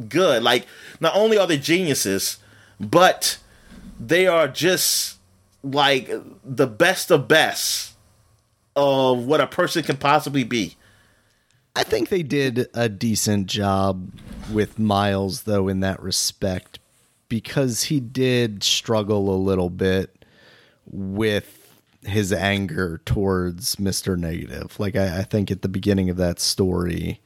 good. Like not only are they geniuses, but they are just like the best of best of what a person can possibly be. I think they did a decent job with Miles, though, in that respect, because he did struggle a little bit with his anger towards Mr. Negative. Like, I, I think at the beginning of that story,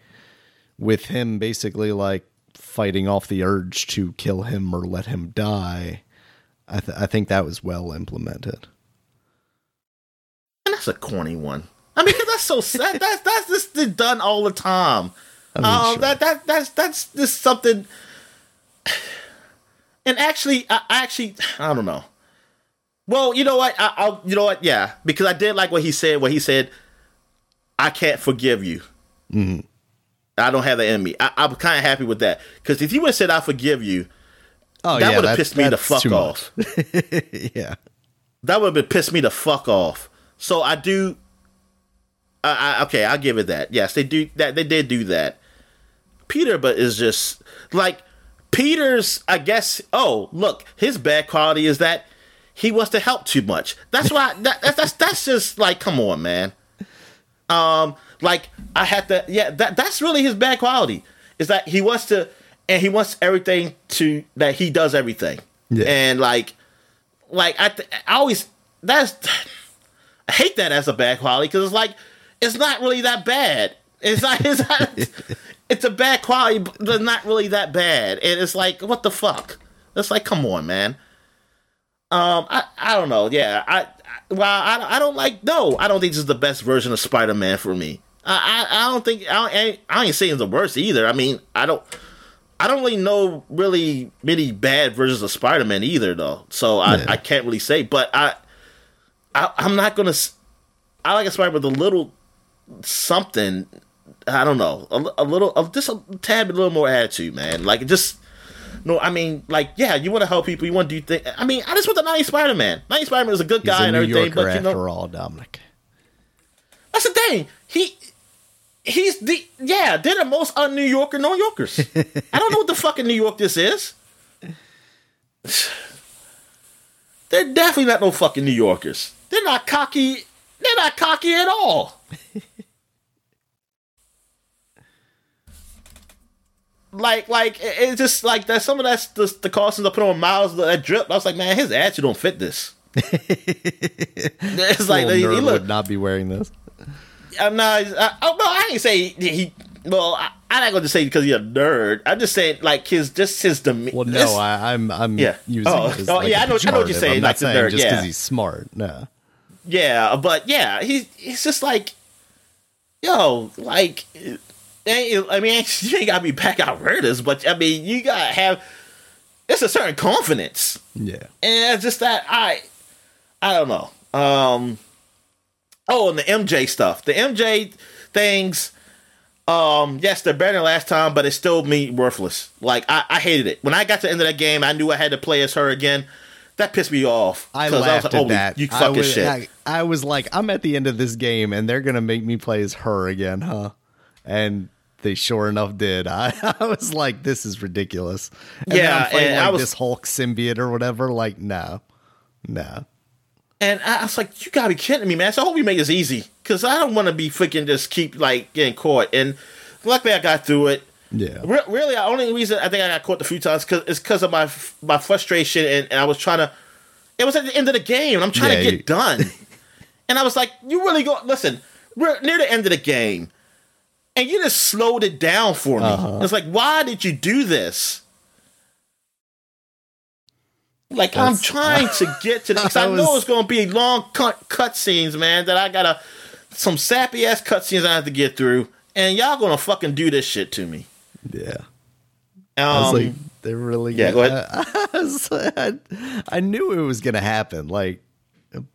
with him basically like fighting off the urge to kill him or let him die, I, th- I think that was well implemented. And that's a corny one. I mean, that's so sad. That's that's just done all the time. I mean, um, sure. that that that's that's just something. And actually, I, I actually I don't know. Well, you know what? I, I'll you know what? Yeah, because I did like what he said. What he said, I can't forgive you. Mhm. I don't have that in me. I, I'm kind of happy with that because if he would have said I forgive you, oh, that yeah, would have pissed me the fuck off. [laughs] yeah. that would have been pissed me the fuck off. So I do. I, I, okay, I'll give it that. Yes, they do that. They did do that. Peter, but is just like Peter's. I guess. Oh, look, his bad quality is that he wants to help too much. That's why. that, that, that's that's just like, come on, man. Um, like I had to. Yeah, that that's really his bad quality. Is that he wants to, and he wants everything to that he does everything. Yeah. And like, like I, th- I always that's I hate that as a bad quality because it's like it's not really that bad. It's not. It's, not, [laughs] it's a bad quality, but not really that bad. And it's like, what the fuck? It's like, come on, man. Um, I, I don't know. Yeah, I, I well, I, I don't like. No, I don't think this is the best version of Spider Man for me. I, I, I don't think. I, don't, I ain't- I ain't saying the worst either. I mean, I don't. I don't really know really many bad versions of Spider Man either, though. So I, Yeah. I can't really say. But I, I I'm not gonna. s- I like a Spider with a little something. I don't know, a, a little, a, just a tad bit, a little more attitude, man. Like just. No, I mean, like, yeah, you want to help people. You want to do things. I mean, I just want the 90 Spider Man. 90 Spider Man is a good guy a and New everything, Yorker but you know, after all, Dominic. that's the thing. He he's the yeah, they're the most un New Yorker New Yorkers. [laughs] I don't know what the fucking New York this is. [sighs] They're definitely not no fucking New Yorkers. They're not cocky. They're not cocky at all. [laughs] like, like it- it's just like that. Some of that's the, the costumes I put on Miles that drip. I was like, man, his attitude don't fit this. [laughs] it's like he, he look. would not be wearing this. Uh, I'm not. I, oh no, I ain't say he. he well, I, I'm not going to say because he's a nerd. I'm just saying like his just his demeanor. Well, no, I, I'm I'm Yeah. using Oh, it as oh, like yeah, I know- I know what you're saying, I'm not the saying nerd, just because yeah. he's smart. No. yeah, but yeah, he's he's just like, yo, like, I mean, [laughs] you ain't got to be back outriggers, but I mean, you gotta have. It's a certain confidence. Yeah. and it's just that I, I don't know. Um, oh, and the MJ stuff, the MJ things. Um, yes, they're better than last time, but it still me worthless. Like I, I hated it when I got to the end of that game. I knew I had to play as her again. That pissed me off. I laughed was at like, oh, that. You I fucking was, shit. I, I was like, I'm at the end of this game, and they're gonna make me play as her again, huh? And they sure enough did. [laughs] I, I was like, this is ridiculous. And Yeah, I'm playing and like I was- this Hulk symbiote or whatever. Like, no, no. And I, was like, you gotta be kidding me, man. So I hope you make this easy. Cause I don't wanna be freaking just keep like getting caught. And luckily I got through it. Yeah. Re- really, the only reason I think I got caught a few times cause, is because of my my frustration and, and I was trying to. It was at the end of the game and I'm trying Yeah, to get you- done. [laughs] and I was like, you really go listen. We're near the end of the game, and you just slowed it down for me. Uh-huh. It's like, why did you do this? Like I'm That's- trying to get to. [laughs] Cause I, I know it's going to be long cut cut scenes, man. That I gotta some sappy ass cut scenes I have to get through, and y'all gonna fucking do this shit to me. Yeah. Um, I was like, they're really. yeah, go ahead. [laughs] I, was- I, I knew it was gonna happen. Like,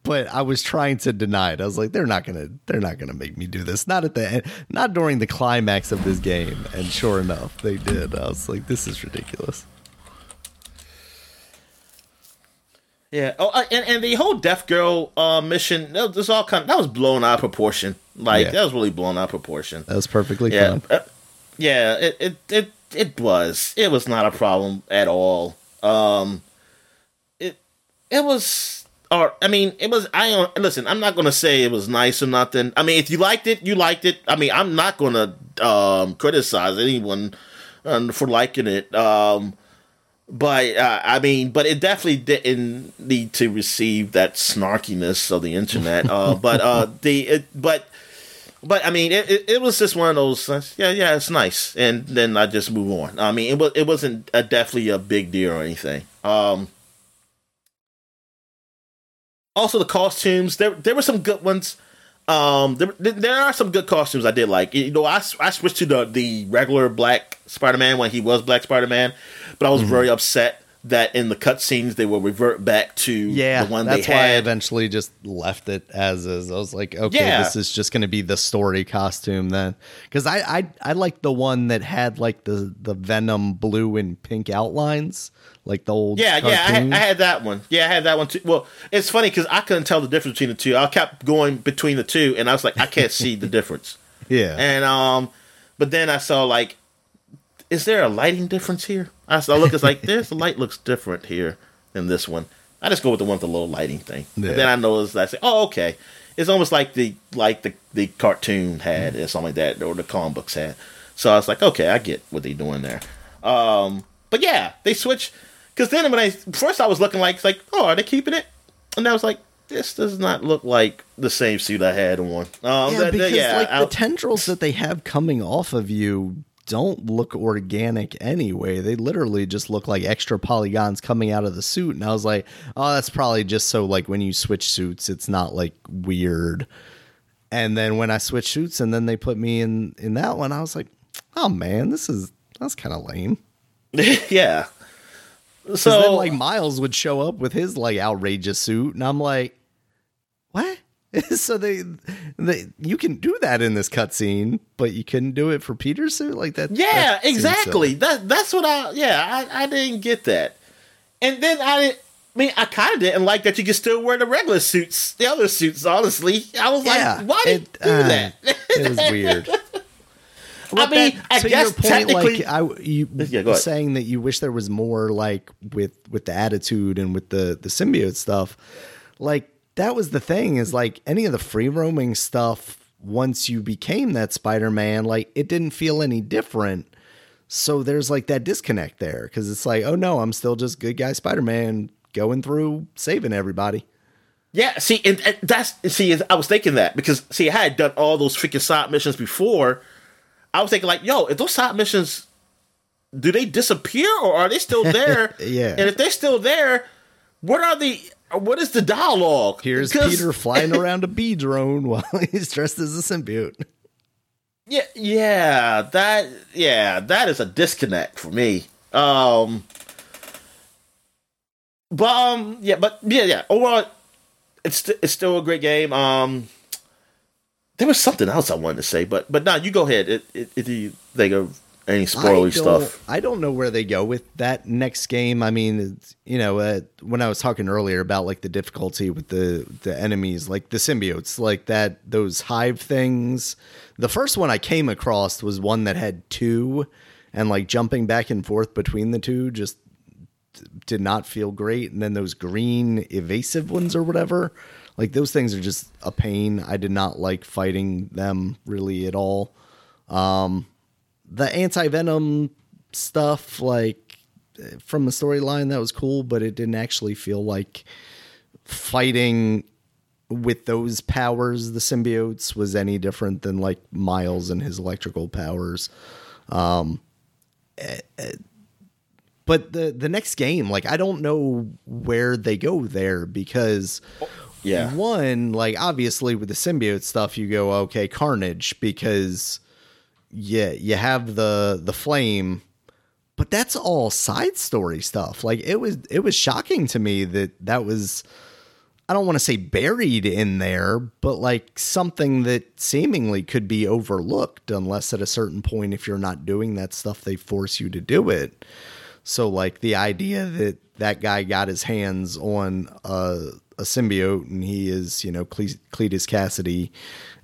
but I was trying to deny it. I was like, they're not gonna, they're not gonna make me do this. Not at the end, not during the climax of this game. And sure enough, they did. I was like, this is ridiculous. Yeah. Oh, and, and the whole Deaf Girl uh, mission that was all kind. Of, that was blown out of proportion. Like Yeah. that was really blown out of proportion. That was perfectly Yeah. Uh, yeah. It, it it it was it was not a problem at all. Um, it it was, or I mean, it was. I don't listen. I'm not gonna say it was nice or nothing. I mean, if you liked it, you liked it. I mean, I'm not gonna um, criticize anyone um, for liking it. Um, but uh, I mean, but it definitely didn't need to receive that snarkiness of the internet. Uh, [laughs] but uh, the it, but but I mean, it, it, it, was just one of those. Uh, yeah, yeah, it's nice, and then I just move on. I mean, it was it wasn't a, definitely a big deal or anything. Um, also, the costumes there there were some good ones. Um, there there are some good costumes I did like. You know, I, I switched to the the regular black Spider Man when he was Black Spider Man, but I was mm-hmm. very upset that in the cutscenes they will revert back to yeah, the one that's they why. I eventually just left it as is. I was like, okay, yeah. this is just going to be the story costume then, because I I I like the one that had like the the Venom blue and pink outlines, like the old yeah cartoon. yeah I had, I had, that one yeah I had that one too. Well, it's funny because I couldn't tell the difference between the two. I kept going between the two, and I was like, I can't see the [laughs] difference. Yeah, and um, but then I saw like is there a lighting difference here? I, I look, it's like [laughs] this light looks different here than this one. I just go with the one with the little lighting thing. Yeah. And then I notice I say, oh, okay. It's almost like the like the, the cartoon had or something like that, or the comic books had. So I was like, okay, I get what they're doing there. Um, but yeah, they switch because then when I first I was looking like it's like, oh, are they keeping it? And I was like, this does not look like the same suit I had on. Um, yeah, because yeah, like I, the tendrils that they have coming off of you don't look organic anyway. They literally just look like extra polygons coming out of the suit. And I was like, oh, that's probably just so like when you switch suits, it's not like weird. And then when I switch suits and then they put me in in that one, I was like, oh man, this is that's kind of lame. [laughs] yeah. So then like Miles would show up with his like outrageous suit, and I'm like, what? [laughs] so they, they, you can do that in this cutscene, but you couldn't do it for Peter's suit like that. Yeah, that exactly. That that's what I. Yeah, I, I didn't get that. And then I. I mean, I kind of didn't like that you could still wear the regular suits, the other suits. Honestly, I was yeah, like, why did you do uh, that? it was weird. [laughs] Well, I mean, that, I so guess point, like I, you yeah, saying that you wish there was more, like with with the attitude and with the the symbiote stuff. Like that was the thing is like any of the free roaming stuff once you became that Spider-Man, like it didn't feel any different. So there's like that disconnect there because it's like, oh no, I'm still just good guy Spider-Man going through saving everybody. Yeah, see, and, and that's see, I was thinking that because see, I had done all those freaking side missions before. I was thinking like, yo, if those side missions do they disappear or are they still [laughs] there? yeah. And if they're still there, what are the what is the dialogue? Here's Peter [laughs] flying around a bee drone while [laughs] he's dressed as a symbiote. Yeah, yeah, that yeah, that is a disconnect for me. Um but um yeah, but yeah, yeah. Overall it's it's still a great game. Um there was something else I wanted to say, but but now you go ahead. It, it, it you think of any spoilery stuff. I don't know where they go with that next game. I mean, you know, uh, when I was talking earlier about like the difficulty with the the enemies, like the symbiotes, like that those hive things. The first one I came across was one that had two, and like jumping back and forth between the two just did not feel great. And then those green evasive ones or whatever, like those things are just a pain. I did not like fighting them really at all. Um, the anti venom stuff, like from the storyline, that was cool, but it didn't actually feel like fighting with those powers, the symbiotes, was any different than like Miles and his electrical powers. Um, eh, eh, but the the next game, like I don't know where they go there because yeah, one like obviously with the symbiote stuff, you go okay, Carnage because yeah, you have the the flame, but that's all side story stuff. Like it was it was shocking to me that that was I don't want to say buried in there, but like something that seemingly could be overlooked unless at a certain point if you're not doing that stuff they force you to do it. So like the idea that that guy got his hands on a a symbiote and he is, you know, Cle- Cletus Kasady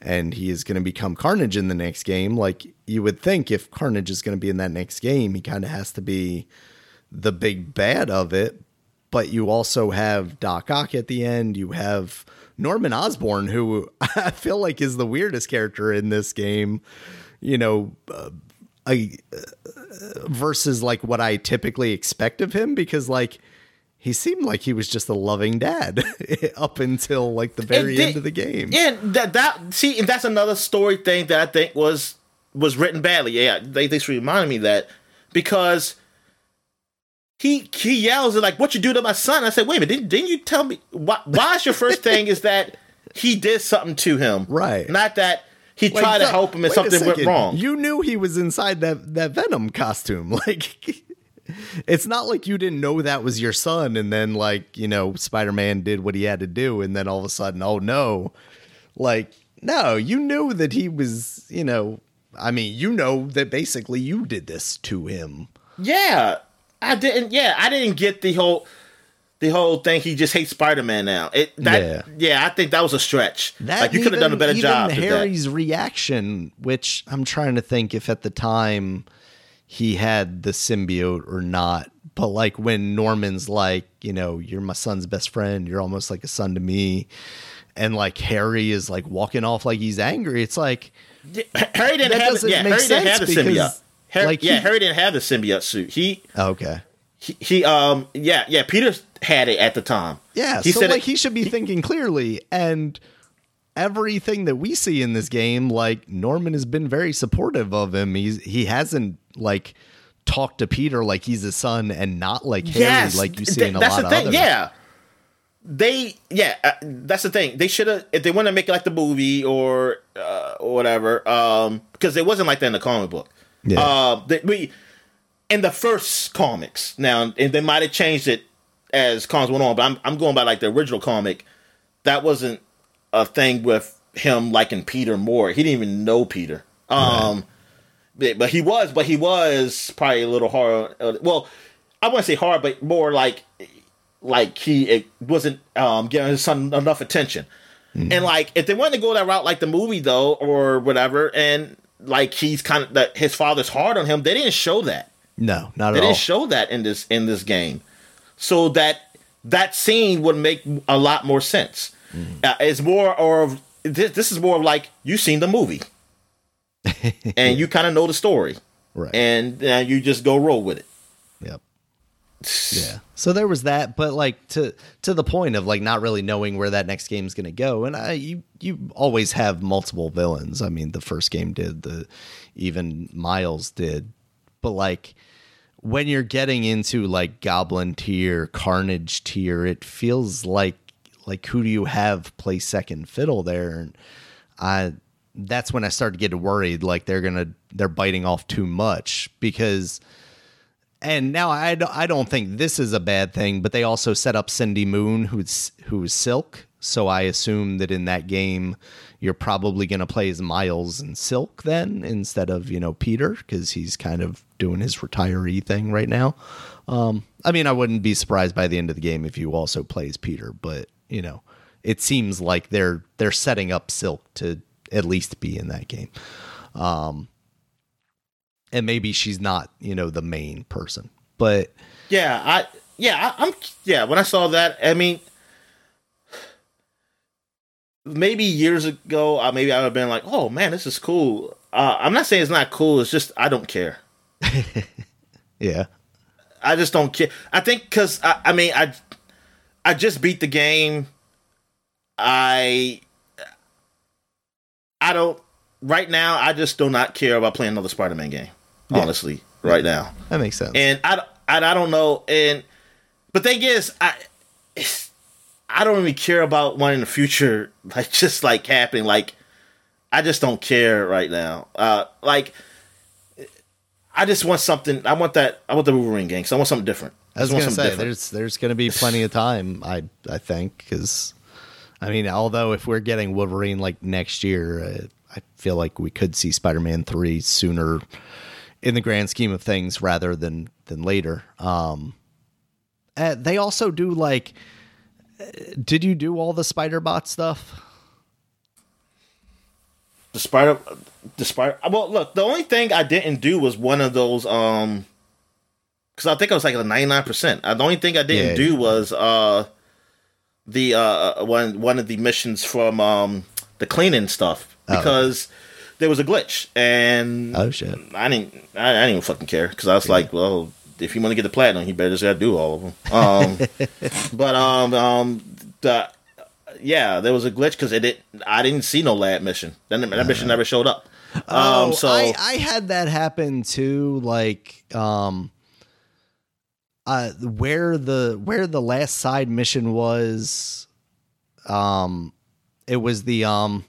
and he is going to become Carnage in the next game, like you would think if Carnage is going to be in that next game, he kind of has to be the big bad of it. But you also have Doc Ock at the end. You have Norman Osborn, who [laughs] I feel like is the weirdest character in this game. You know, uh, I, uh, versus like what I typically expect of him, because like he seemed like he was just a loving dad [laughs] up until like the very end of the game. And that that see, and that's another story thing that I think was was written badly. Yeah, they they should remind me that because he he yells at like, "What you do to my son?" I said, "Wait a minute, didn't, didn't you tell me why? Why is your first thing is that he did something to him, Right. Not that he tried to help him and something went wrong. You knew he was inside that that Venom costume. [laughs] Like it's not like you didn't know that was your son and then like, you know, Spider-Man did what he had to do and then all of a sudden, oh no. Like no, you knew that he was, you know, I mean, you know that basically you did this to him. Yeah, I didn't. Yeah, I didn't get the whole the whole thing. He just hates Spider Man now. It that Yeah. yeah. I think that was a stretch. That like you could have done a better even job. Harry's reaction, which I'm trying to think if at the time he had the symbiote or not. But like when Norman's like, you know, you're my son's best friend, you're almost like a son to me, and like Harry is like walking off like he's angry. It's like [clears throat] Harry didn't That have. doesn't Yeah, make Harry didn't have the symbiote. because, Harry, like, yeah, he- Harry didn't have the symbiote suit. He, okay, he he um yeah yeah Peter had it at the time. yeah. he so said like it- he should be thinking clearly and. Everything that we see in this game, like Norman has been very supportive of him. He's he hasn't like talked to Peter like he's his son and not like Harry like you see th- in a lot of thing. other. Yeah, they yeah uh, that's the thing. They should have if they want to make it like the movie or uh, or whatever. Um, because it wasn't like that in the comic book. Yeah. Uh, they, we in the first comics now, and they might have changed it as comics went on. But I'm I'm going by like the original comic. That wasn't a thing with him liking Peter more. He didn't even know Peter. Um, but, but he was, but he was probably a little hard. Uh, well, I wouldn't say hard, but more like like he it wasn't um, giving his son enough attention. And like if they wanted to go that route, like the movie though, or whatever, and like he's kind of that his father's hard on him. They didn't show that. No, not They at all. didn't show that in this in this game, so that that scene would make a lot more sense. Uh, it's more of this, this is more of like you've seen the movie, [laughs] and you kind of know the story, right. and uh, you just go roll with it. Yep. [sighs] Yeah. So there was that, but like to to the point of like not really knowing where that next game's going to go, and I you you always have multiple villains. I mean, the first game did, the even Miles did, but like when you're getting into like Goblin tier, Carnage tier, it feels like like who do you have play second fiddle there? And I that's when I started to get worried, like they're gonna they're biting off too much because and now I I don't think this is a bad thing, but they also set up Cindy Moon, who's who's Silk. So I assume that in that game, you're probably going to play as Miles and Silk then instead of you know Peter because he's kind of doing his retiree thing right now. Um, I mean, I wouldn't be surprised by the end of the game if you also play as Peter, but you know, it seems like they're they're setting up Silk to at least be in that game. Um, and maybe she's not, you know, the main person. But Yeah, I yeah I, I'm yeah. When I saw that, I mean, maybe years ago, uh, maybe I would have been like, "Oh man, this is cool." Uh, I'm not saying it's not cool. It's just I don't care. [laughs] yeah, I just don't care. I think because I, I mean I I just beat the game. I I don't right now. I just do not care about playing another Spider-Man game. Honestly, right now. that makes sense. and I, I, I don't know and but thing is i i don't really care about one in the future [laughs] like just like happening like i just don't care right now uh like i just want something i want that i want the wolverine game so i want something different I was just gonna say different. there's there's gonna be plenty of time. I I think because I mean, although if we're getting Wolverine like next year, uh, I feel like we could see Spider-Man three sooner in the grand scheme of things rather than than later. Um, uh, they also do like Did you do all the spider bot stuff? The spider, the spider. Well, look, the only thing I didn't do was one of those. Um, because I think I was like a ninety nine percent. The only thing I didn't Yeah. do was uh, the uh one one of the missions from um the cleaning stuff because there was a glitch and Oh shit! I didn't. I, I didn't even fucking care because I was like, well, if you want to get the platinum, you better just gotta do all of them. Um, [laughs] but um, um, the yeah, there was a glitch because it did. I didn't see no lab mission. Then that mission never showed up. Um, Oh, so I, I had that happen too. Like, um, uh, where the where the last side mission was, um, it was the um,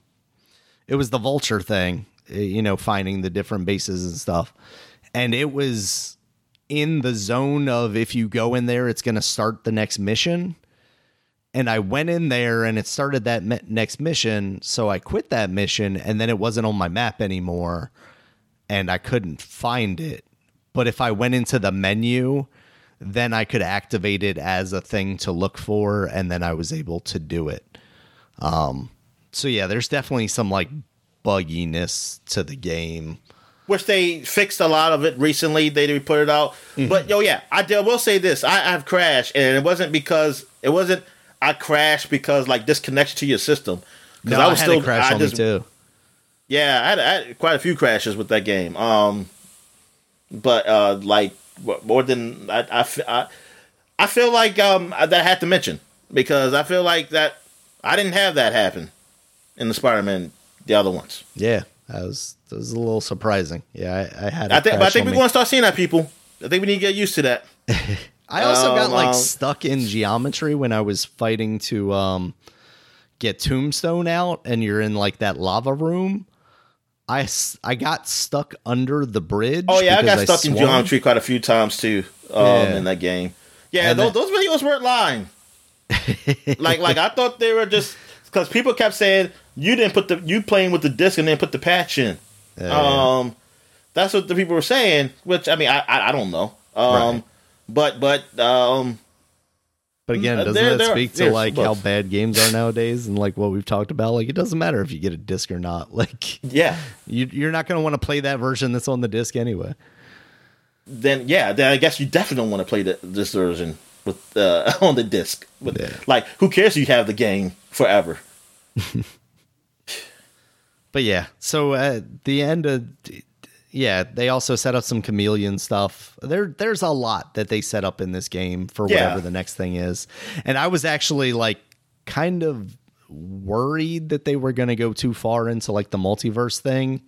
it was the vulture thing. eh, You know, finding the different bases and stuff, and it was in the zone of if you go in there, it's going to start the next mission. And I went in there and it started that me- next mission. So I quit that mission and then it wasn't on my map anymore and I couldn't find it. But if I went into the menu, then I could activate it as a thing to look for and then I was able to do it. Um, so yeah, there's definitely some like bugginess to the game. which they fixed a lot of it recently. They put it out, Mm-hmm. but yo, yeah, I, I will say this: I, I've crashed, and it wasn't because it wasn't. I crashed because like disconnection to your system. No, I, had a crash I on just- me too. Yeah, I had, I had quite a few crashes with that game. Um, but uh, like more than I, I, I, I feel like um that I had to mention because I feel like that I didn't have that happen in the Spider-Man the other ones. Yeah, that was that was a little surprising. Yeah, I, I had. I think, but I think we're going to start seeing that people. I think we need to get used to that. [laughs] I also got Um, like um, stuck in geometry when I was fighting to um get Tombstone out, and you're in like that lava room. I, I got stuck under the bridge. Oh yeah, I got stuck in swung. geometry quite a few times too um, Yeah. in that game. Yeah, those, then- those videos weren't lying. [laughs] like like I thought they were just because people kept saying you didn't put the you playing with the disc and then put the patch in. Yeah. Um, that's what the people were saying. Which I mean, I I, I don't know. Um, Right. but but um, But again, doesn't there- that there- speak to like how bad games are nowadays and like what we've talked about? Like it doesn't matter if you get a disc or not. [laughs] Like yeah. you, you're not going to want to play that version that's on the disc anyway. then yeah, then I guess you definitely don't want to play the, this version with uh, [laughs] on the disc. With, Yeah. Like, who cares? if You have the game forever. [laughs] But yeah, so at the end of yeah, they also set up some chameleon stuff. There there's a lot that they set up in this game for Yeah. whatever the next thing is. And I was actually like kind of worried that they were going to go too far into like the multiverse thing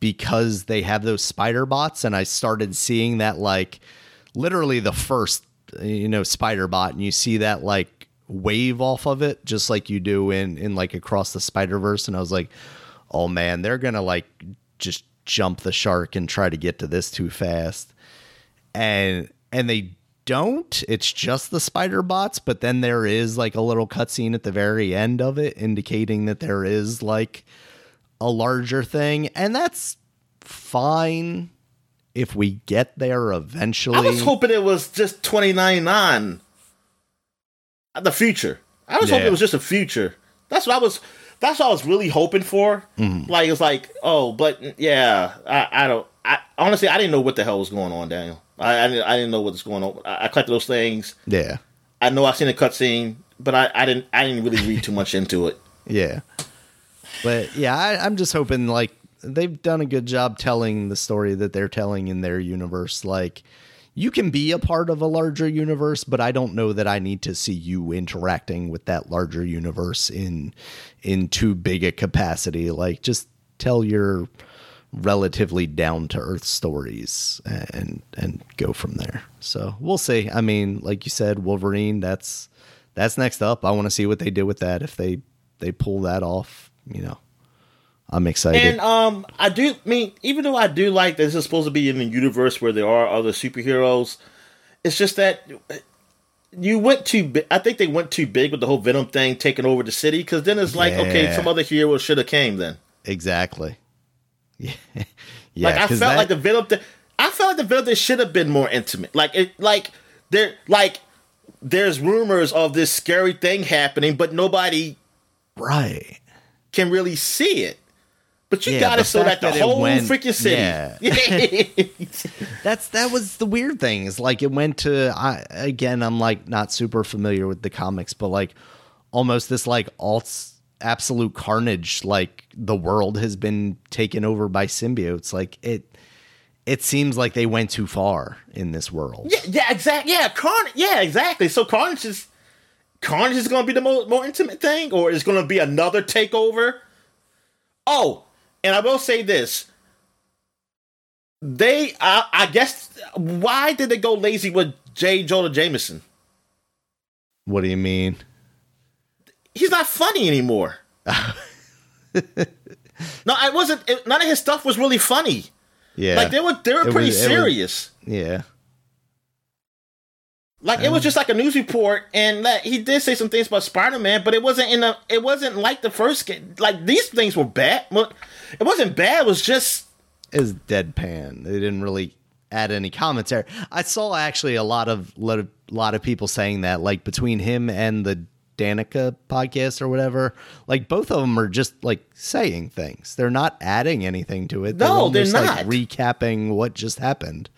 because they have those spider bots and I started seeing that like literally the first you know spider bot and you see that like wave off of it just like you do in in like across the spider verse and I was like oh man they're gonna like just jump the shark and try to get to this too fast and and they don't it's just the spider bots but then there is like a little cutscene at the very end of it indicating that there is like a larger thing and that's fine if we get there eventually I was hoping it was just twenty ninety nine. The future. I was hoping it was just a future. That's what I was. That's what I was really hoping for. Mm-hmm. Like it's like, oh, but yeah, I, I don't. I honestly, I didn't know what the hell was going on, Daniel. I, I didn't. I didn't know what was going on. I, I collected those things. yeah I know I seen a cutscene, but I, I didn't. I didn't really read too much into it. [laughs] Yeah. But yeah, I, I'm just hoping like they've done a good job telling the story that they're telling in their universe. Like you can be a part of a larger universe, but I don't know that I need to see you interacting with that larger universe in in too big a capacity. Like just tell your relatively down to earth stories and and go from there. So we'll see. I mean, like you said, Wolverine, that's that's next up. I want to see what they do with that. If they they pull that off, you know, I'm excited. And um, I do mean, even though I do like that this is supposed to be in a universe where there are other superheroes, it's just that you went too. Bi- I think they went too big with the whole Venom thing taking over the city. Because then it's like, okay, some other hero should have came then. exactly. [laughs] Yeah. yeah. Like I felt that- like the Venom thing. I felt like the Venom thing should have been more intimate. Like it, like they're like there's rumors of this scary thing happening, but nobody Right. can really see it. But you Yeah, got it so that the that whole went- freaking city. yeah. [laughs] That's that was the weird thing. Is like it went to I again. I'm like not super familiar with the comics, but like almost this like alt absolute carnage. Like the world has been taken over by symbiotes. Like it. It seems like they went too far in this world. yeah, yeah, exactly. Yeah, Carnage. Yeah, exactly. So Carnage is Carnage is going to be the more, more intimate thing, or is going to be another takeover? Oh, and I will say this: they, I, I guess, why did they go lazy with J. Jonah Jameson? What do you mean? He's not funny anymore. [laughs] no, I wasn't. It, none of his stuff was really funny. Yeah, Like they were, they were It pretty was- it was- serious. yeah. Like it was just like a news report, and that he did say some things about Spider Man, but it wasn't in a. It wasn't like the first game. Like these things were bad. It wasn't bad. It was just is deadpan. They didn't really add any commentary. I saw actually a lot of lot of, lot of people saying that, like between him and the Danica podcast or whatever, like both of them are just like saying things. They're not adding anything to it. No, they're almost, not. like recapping what just happened.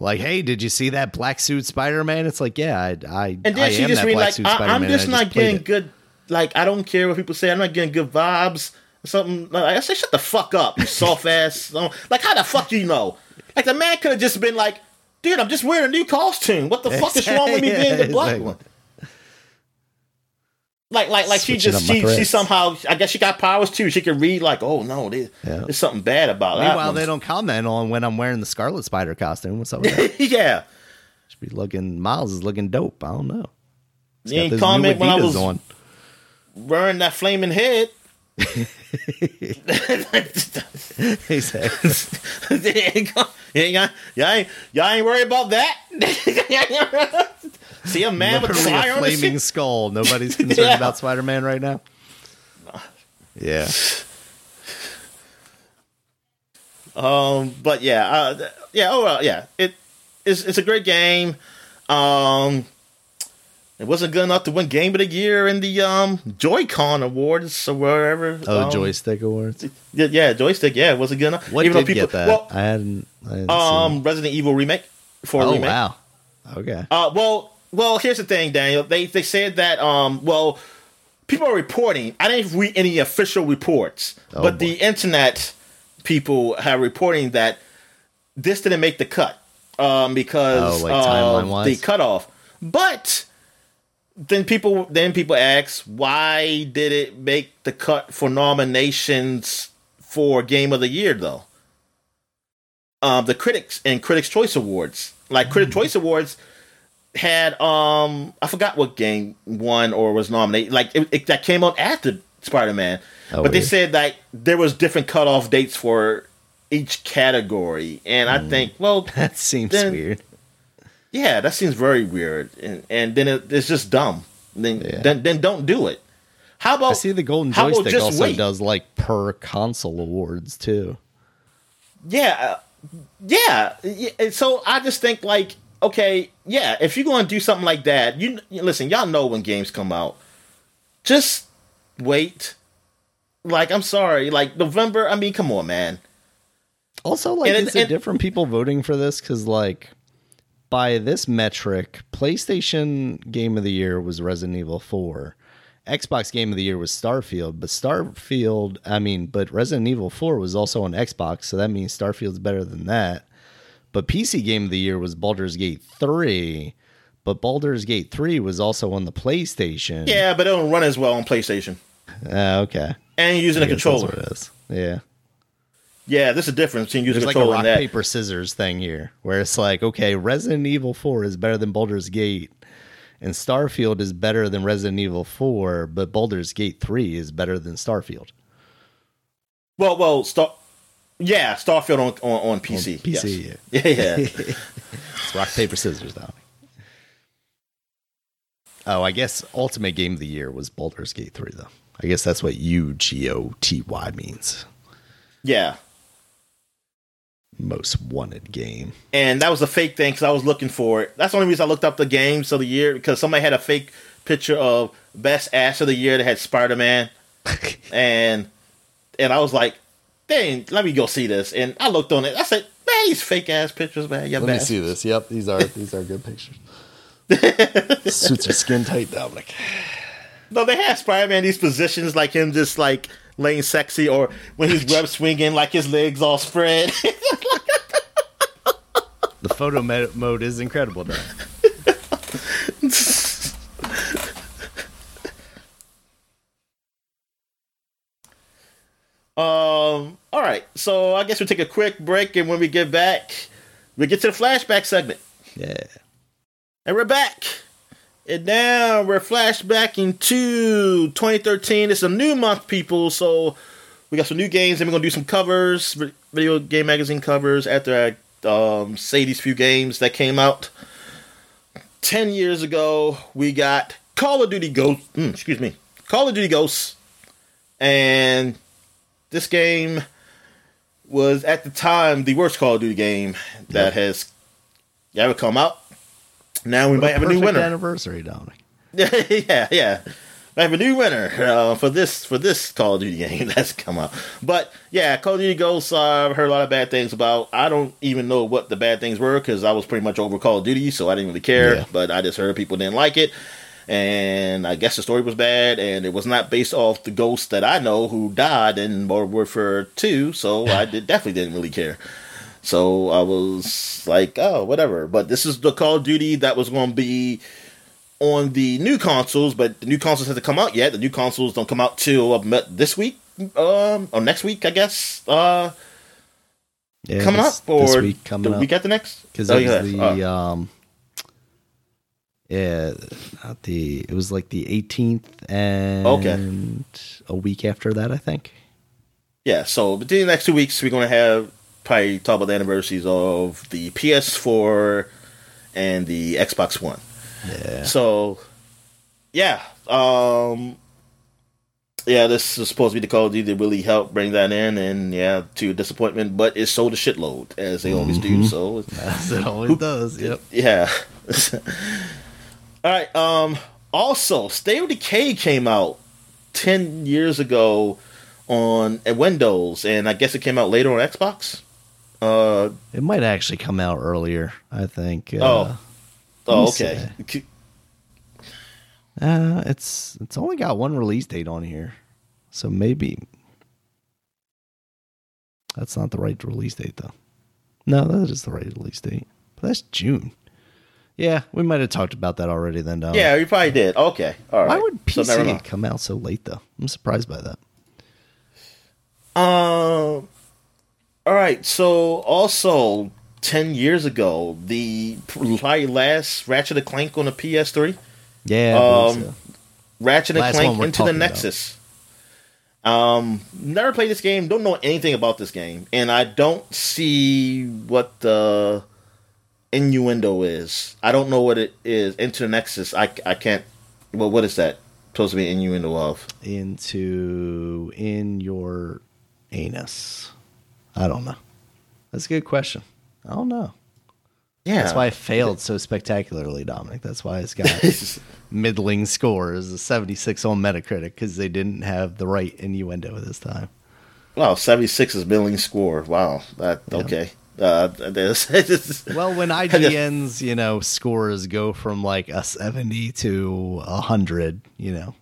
Like, hey, did you see that black suit Spider Man? It's like, yeah, I, I, and then I she am just that like I, I'm just not played getting it. good. Like I don't care what people say. I'm not getting good vibes. or Something like I say, shut the fuck up, you soft [laughs] ass. Um, like how the fuck do you know? Like the man could have just been like, dude, I'm just wearing a new costume. What the fuck is wrong with me being the [laughs] black Exactly. one? Like, like, like she just she, she somehow I guess she got powers too. She can read like, oh no, there's, Yeah. there's something bad about that. Meanwhile, they don't comment on when I'm wearing the Scarlet Spider costume. What's up with that? [laughs] yeah, Should be looking. Miles is looking dope. I don't know. He's you got ain't those comment when I was on. wearing that flaming head. [laughs] [laughs] He said, yeah, y'all, y'all, ain't, y'all ain't worried about that. See a man with fire a flaming skull. Nobody's concerned [laughs] Yeah. about Spider Man right now. Yeah, Um, but yeah, uh, yeah, oh well, yeah. It it's it's a great game. Um, it wasn't good enough to win Game of the Year in the um Joy-Con Awards or wherever. oh, um, joystick awards. Yeah, yeah, joystick. Yeah, it wasn't good enough. What Even did though get that? Well, I hadn't. I hadn't um, Resident Evil remake for Oh remake. wow. Okay. Uh, well, well, here's the thing, Daniel. They they said that um, well, people are reporting. I didn't read any official reports, Oh, but boy. the internet people have reporting that this didn't make the cut um, because Oh, like timeline-wise? the cutoff. But then people then people ask why did it make the cut for nominations for Game of the Year though? Um, the critics and Critics Choice Awards, like. Critics Choice Awards, had um I forgot what game won or was nominated. Like it, it that came out after Spider Man, Oh, but they said that there was different cutoff dates for each category, and I think well [laughs] That seems Then- weird. yeah, that seems very weird, and and then it, it's just dumb. Then Yeah. then then don't do it. How about I see the Golden Joystick also wait? does like per console awards too. Yeah, uh, yeah. yeah, So I just think like, okay, yeah, if you're going to do something like that, you listen. Y'all know when games come out. Just wait. Like I'm sorry, like November. I mean, come on, man. Also, like, And- is it different people voting for this? Because, like, by this metric, PlayStation Game of the Year was Resident Evil 4. Xbox Game of the Year was Starfield, but Starfield, I mean, but Resident Evil 4 was also on Xbox, so that means Starfield's better than that. But PC Game of the Year was Baldur's Gate 3, but Baldur's Gate 3 was also on the PlayStation. Yeah, but it don't run as well on PlayStation, Uh, okay. and you're using I a controller. it is. Yeah. Yeah, there's a difference between using There's a like a rock paper scissors thing here, where it's like, okay, Resident Evil Four is better than Baldur's Gate, and Starfield is better than Resident Evil Four, but Baldur's Gate Three is better than Starfield. Well, well, Star. Yeah, Starfield on on, on PC. On PC, yes. yeah, [laughs] yeah. [laughs] It's rock paper scissors, though. Oh, I guess Ultimate Game of the Year was Baldur's Gate Three, though. I guess that's what U G O T Y means. yeah. most wanted game. and that was a fake thing because I was looking for it. That's the only reason I looked up the games of the year because somebody had a fake picture of best ass of the year that had Spider Man, [laughs] and and I was like, dang, let me go see this. And I looked on it. I said, man, these fake ass pictures, man. Yeah, Let me see this. Yep, these are these are good pictures. [laughs] Suits are skin tight, Dominic. No, they have Spider Man these positions like him just like laying sexy or when he's [laughs] web swinging like his legs all spread. [laughs] The photo me- mode is incredible, though. Um. All right. So I guess we'll take a quick break, and when we get back, we get to the flashback segment, Yeah. and we're back. And now we're flashbacking to 2013. It's a new month, people. So we got some new games, and we're gonna do some covers, video game magazine covers. After I um, say these few games that came out ten years ago, we got Call of Duty Ghost. mm, excuse me, Call of Duty Ghosts, and this game was at the time the worst Call of Duty game that has ever come out. Now we might have a new winner. anniversary, Dominic. [laughs] yeah, yeah. I have a new winner uh, for this for this Call of Duty [laughs] game that's come out. But yeah, Call of Duty Ghosts. Uh, I've heard a lot of bad things about. I don't even know what the bad things were because I was pretty much over Call of Duty, so I didn't really care. Yeah. But I just heard people didn't like it, and I guess the story was bad, and it was not based off the ghosts that I know who died in Modern Warfare Two. So [laughs] I did definitely didn't really care. So I was like, oh, whatever. But this is the Call of Duty that was going to be on the new consoles, but the new consoles hasn't come out yet. The new consoles don't come out till uh, this week, um, or next week, I guess. Uh, Yeah, coming this, up or this week coming the up week after next? because Oh, yeah. the Uh, um, yeah, not the. It was like the 18th and Okay. a week after that, I think. yeah. So between the next two weeks, we're gonna have probably talk about the anniversaries of the PS4 and the Xbox One. Yeah, So, yeah, um, yeah, this is supposed to be the Call of Duty that really helped bring that in, and yeah, to your disappointment, but it sold a shitload as they always do. So, [laughs] as it always does. Yep. yeah. [laughs] All right. Um. Also, State of Decay came out ten years ago on at Windows, and I guess it came out later on Xbox. Uh. It might actually come out earlier. I think. Oh. Uh, Oh. me Okay. Uh, it's it's only got one release date on here, so maybe that's not the right release date though. No, that is the right release date. But that's June. Yeah, we might have talked about that already. Then. Yeah, we probably did. Okay. All right. Why would PC mind. come out so late though? I'm surprised by that. Um. All right. So also ten years ago, the last Ratchet and Clank on the PS3, Yeah, Um, so. Ratchet and Last Clank into the talking about. Nexus. Um, never played this game. Don't know anything about this game, and I don't see what the innuendo is. I don't know what it is. Into the Nexus. I I can't. Well, what is that supposed to be innuendo of? into in your anus. I don't know. That's a good question. I don't know. Yeah, That's why it failed so spectacularly, Dominic. That's why it's got [laughs] middling scores, a 76 on Metacritic, because they didn't have the right innuendo this time. Wow, 76 is middling score. Wow. That Yeah. okay. Uh this, [laughs] Well, when [laughs] IGN's, you know, scores go from like a 70 to a 100, you know,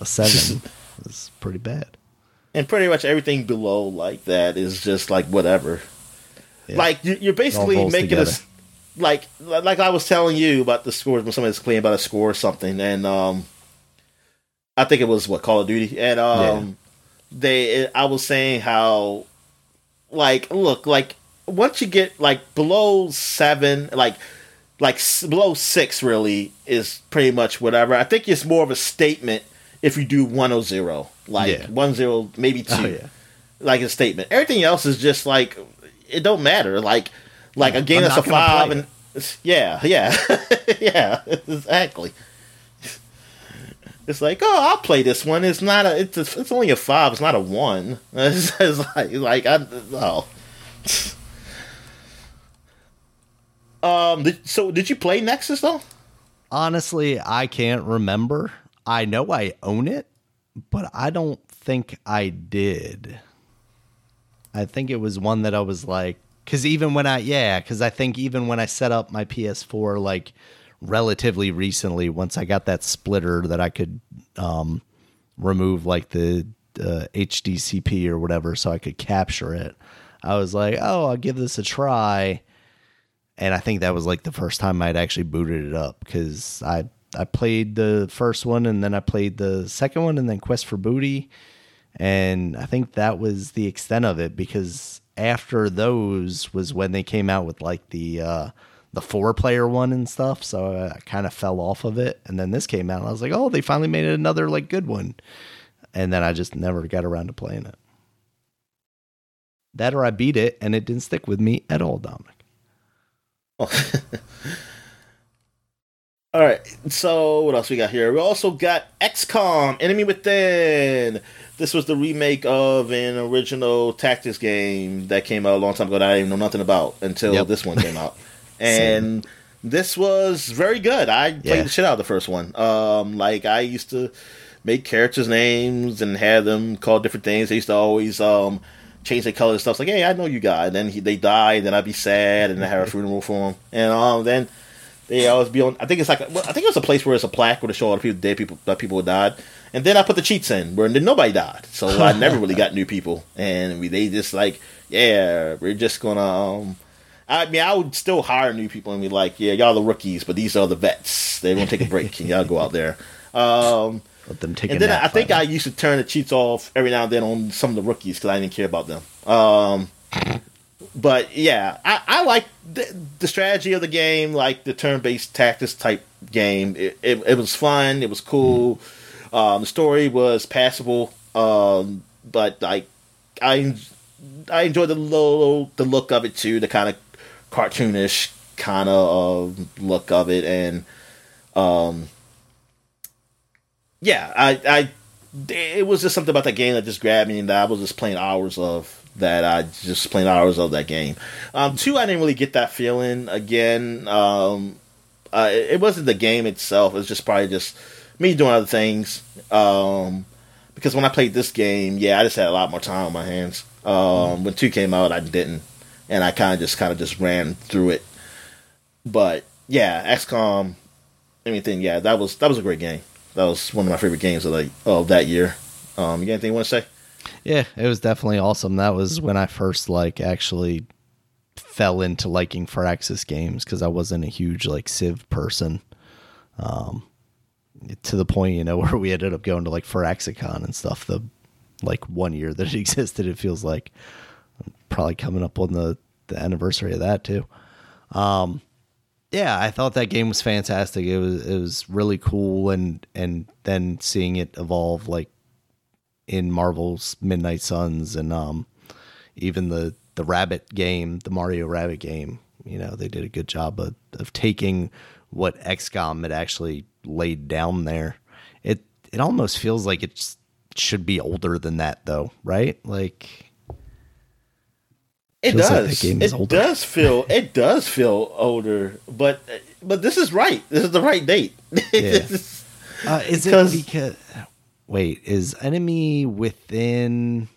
a 7 [laughs] is pretty bad. and pretty much everything below like that is just like whatever. Yeah. Like you, you're basically making us like like I was telling you about the scores when somebody's complaining about a score or something, and um, I think it was what Call of Duty, and um, they I was saying how like look like once you get like below seven like like s- below six really is pretty much whatever. I think it's more of a statement if you do one or zero, like Yeah. one zero maybe two, Oh, yeah. like a statement. Everything else is just like it don't matter. Like like a game that's a five and yeah yeah [laughs] yeah exactly. It's like, oh, I'll play this one. It's not a. It's a, it's only a five. It's not a one. [laughs] It's, it's like like I oh. Um, so did you play Nexus though? Honestly, I can't remember. I know I own it, but I don't think I did. I think it was one that I was like, because even when I, yeah, because I think even when I set up my PS4, like relatively recently, once I got that splitter that I could um, remove like the uh, HDCP or whatever so I could capture it, I was like, oh, I'll give this a try. And I think that was like the first time I'd actually booted it up because I I played the first one and then I played the second one and then Quest for Booty. And I think that was the extent of it because after those was when they came out with like the uh, the four player one and stuff. So I kind of fell off of it. And then this came out and I was like, oh, they finally made another like good one. And then I just never got around to playing it. That or I beat it and it didn't stick with me at all, Dominic. [laughs] All right. So what else we got here? We also got XCOM: Enemy Within. This was the remake of an original tactics game that came out a long time ago that I didn't know nothing about until yep. this one came out, [laughs] and this was very good. I played yeah. the shit out of the first one. Um, like I used to make characters' names and have them call different things. I used to always um change their color and stuff. It's like, hey, I know you guys. And then he, they die, and then I'd be sad, and I have a [laughs] funeral for them. And um, then they always be on. I think it's like, well, I think it was a place where it's a plaque where they show all the people dead people that people died. And then I put the cheats in where nobody died, so I [laughs] never really got new people. And we, they just like, yeah, we're just gonna. Um, I mean, I would still hire new people and be like, yeah, y'all the rookies, but these are the vets. They won't take a break, and y'all go out there. [laughs] Um, let them take. And then I think I used to turn the cheats off every now and then on some of the rookies because I didn't care about them. Um, but yeah, I, I like the, the, strategy of the game, like the turn-based tactics type game. It, it, it was fun. It was cool. Um, the story was passable. Um, but like I I enjoyed the little the look of it too, the kind of cartoonish kind of uh, look of it, and um, yeah, I, I, it was just something about that game that just grabbed me, and I was just playing hours of. That I just playing hours of that game. Um, two, I didn't really get that feeling again. Um, uh, it, wasn't the game itself; it was just probably just me doing other things. Um, because when I played this game, yeah, I just had a lot more time on my hands. Um, when two came out, I didn't, and I kind of just kind of just ran through it. But yeah, XCOM, anything, yeah, that was that was a great game that was one of my favorite games of like of that year. Um, you got anything you want to say? Yeah, it was definitely awesome. That was when I first like actually fell into liking Firaxis games because I wasn't a huge like Civ person. Um, to the point, you know, [laughs] where we ended up going to like Firaxicon and stuff. The like one year that it [laughs] existed, it feels like probably coming up on the the anniversary of that too. Um, yeah, I thought that game was fantastic. It was it was really cool, and and then seeing it evolve like in Marvel's Midnight Suns, and um, even the the Rabbids game, the Mario Rabbids game. You know, they did a good job of, of taking what XCOM had actually laid down there. It it almost feels like it should be older than that, though, right? Like it does. Like it older. does feel. [laughs] It does feel older, but but this is right. This is the right date. [laughs] Yeah. uh, is because, it because? Wait, is Enemy Within?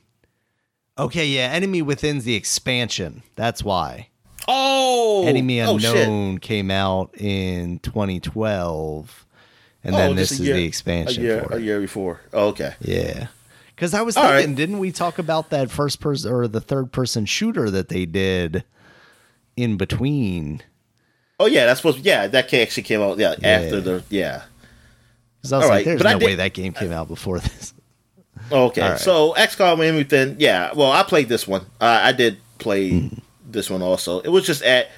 Okay, yeah, Enemy Within's the expansion. That's why. Oh, Enemy Unknown oh, came out in 2012, and oh, then this is year, the expansion. A year, for it. a year before. Oh, okay. Yeah. Because I was thinking, right. didn't we talk about that first person or the third person shooter that they did in between? Oh yeah, that's supposed. To, yeah, that actually came out. Yeah, yeah. after the yeah. Because I was All like, right. there's but no way that game came out before this. [laughs] Okay, right. so XCOM Within, yeah. Well, I played this one. Uh, I did play mm. this one also. It was just at,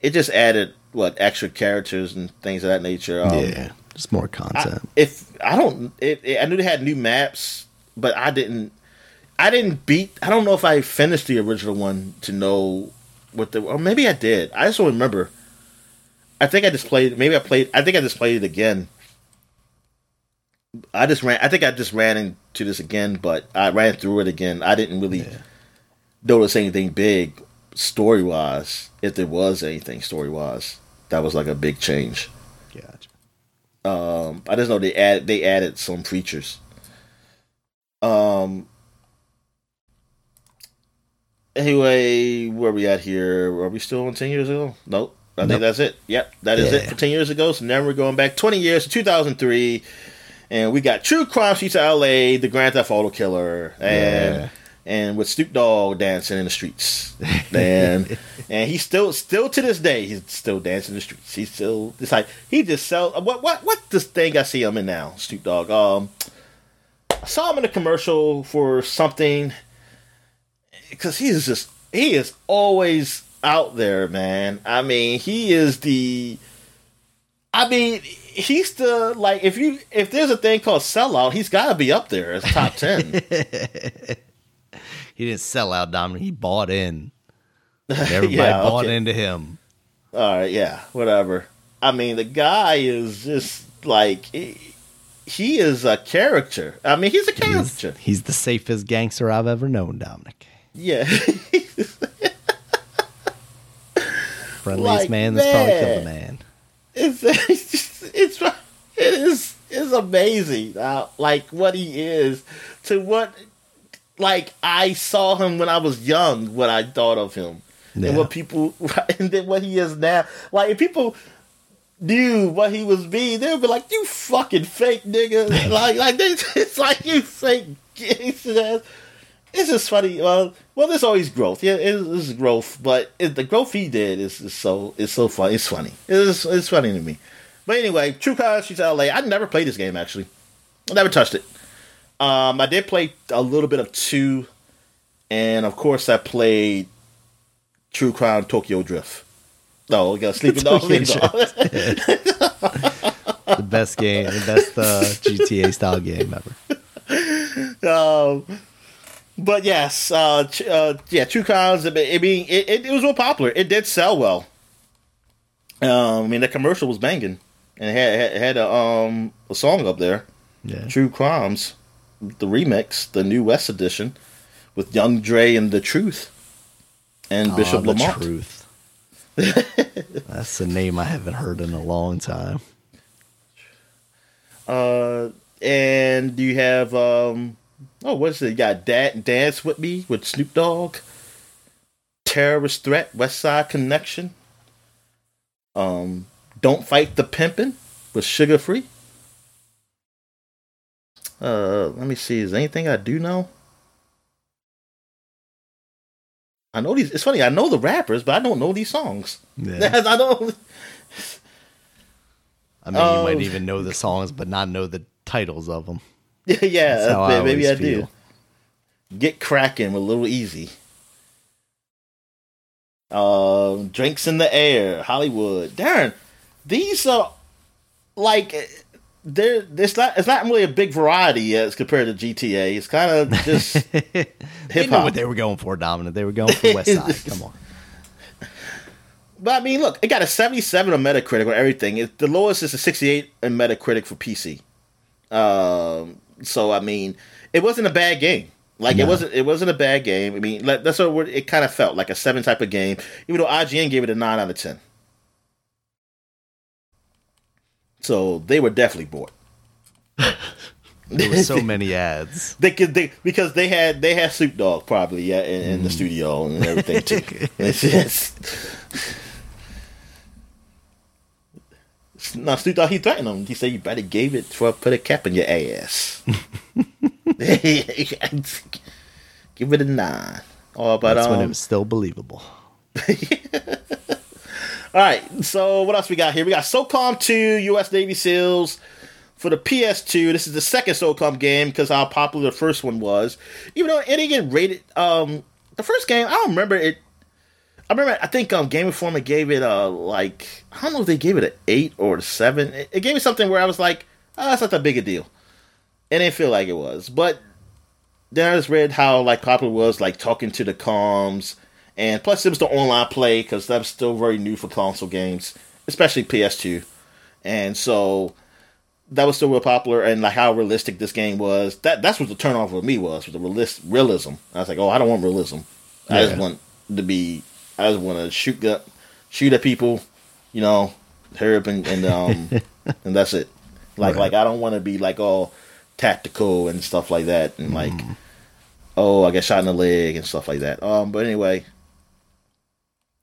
it just added what extra characters and things of that nature. Um, yeah, just more content. I, if I don't, it, it, I knew they had new maps but I didn't. I didn't beat. I don't know if I finished the original one to know what the. Or maybe I did. I just don't remember. I think I just played. Maybe I played. I think I just played it again. I just ran. I think I just ran into this again, but I ran through it again. I didn't really yeah. notice anything big story wise, if there was anything story wise, that was like a big change. Gotcha. Um, I just know they add they added some features. Um. Anyway, where we at here? Are we still on ten years ago? Nope. I think that's it. Yep, that is it for ten years ago. So now we're going back twenty years to two thousand three, and we got True Crime Streets of L.A., the Grand Theft Auto Killer, and Yeah. and with Snoop Dogg dancing in the streets, and [laughs] and he's still still to this day he's still dancing in the streets. He's still it's like he just sell what what what this thing I see him in now, Snoop Dogg. Um, I saw him in a commercial for something because he is just he is always out there, man. I mean, he is the. I mean, he's the like if you if there's a thing called sellout, he's got to be up there as top ten. [laughs] He didn't sell out Dominic. He bought in. [laughs] Everybody Yeah, bought okay. into him. All right, yeah, whatever. I mean, the guy is just like he, he is a character. I mean, he's a character. he's the safest gangster I've ever known, Dominic. Yeah, [laughs] Friendliest Like, man that's probably killed a man. man. it's it's [laughs] it's it is it's amazing. Uh, like what he is to what like I saw him when I was young. What I thought of him Yeah. and what people [laughs] and then what he is now. Like if people knew what he was being, they would be like, "You fucking fake nigga!" [laughs] like like they, [laughs] it's like you fake. It's just funny. Well, well, there's always growth. Yeah, it is growth, but it, the growth he did is, is so it's so funny. It's funny. It's it's funny to me. But anyway, True Crime she's LA. I never played this game actually. I never touched it. Um, I did play a little bit of two, and of course I played True Crime Tokyo Drift. No, we got Sleeping Dogs. Tokyo Sleeping Dogs. The best game, the best uh, GTA style game ever. um, but yes, uh, ch- uh, yeah, True Crimes. I mean, it, it, it was real popular. It did sell well. Um, I mean, the commercial was banging, and it had it had a um a song up there, Yeah. True Crimes, the remix, the new West edition, with Young Dre and the Truth, and Bishop Ah, the Lamont. Truth. That's a name I haven't heard in a long time. Uh, and you have um, oh, what's it? You got da- Dance with Me with Snoop Dogg, Terrorist Threat, West Side Connection. Um, Don't Fight the Pimpin' with Suga Free. Uh, let me see. Is anything I do know? I know these. It's funny. I know the rappers, but I don't know these songs. Yeah. [laughs] I don't. I mean, Oh. you might even know the songs, but not know the titles of them. [laughs] Yeah, yeah, I maybe I always do. Get cracking with Little Easy. Um, drinks in the air, Hollywood. Darren, these are like they're it's not it's not really a big variety as compared to GTA. It's kind of just [laughs] hip hop. what they were going for, Dominic. They were going for West Side. [laughs] Come on. But I mean, look, it got a 77 on Metacritic on everything. It, the lowest is a 68 on Metacritic for PC. Um, so I mean, it wasn't a bad game. Like it wasn't. It wasn't a bad game. I mean, like, that's what it kind of felt like a seven type of game. Even though IGN gave it a nine out of ten. So they were definitely bored. [laughs] There were so [laughs] many ads. They could they because they had they had Snoop Dogg probably yeah in, in the studio and everything too. [laughs] it's just no Snoop Dogg he threatened him. He said you better gave it for put a cap in your ass. Give it a nine. Oh, but That's um, when it was still believable. All right, so what else we got here? We got SOCOM 2 U.S. Navy SEALs for the PS2. This is the second SOCOM game because how popular the first one was. Even though it didn't get rated, um, the first game I don't remember it. I remember I think um, Game Informer gave it a like I don't know if they gave it an eight or a seven. It, it gave me something where I was like, oh, that's not that big a deal. It didn't feel like it was, but then I just read how like popular was like talking to the comms, and plus it was the online play because that was still very new for console games, especially PS2, and so that was still real popular. And like how realistic this game was, that that's what the turnoff for me was, was the realist, realism. I was like, oh, I don't want realism. I just want to be I just want to shoot shoot at people, you know, hurry up and and um [laughs] and that's it. Like Right. like I don't want to be like all tactical and stuff like that, and like oh I get shot in the leg and stuff like that. Um, but anyway,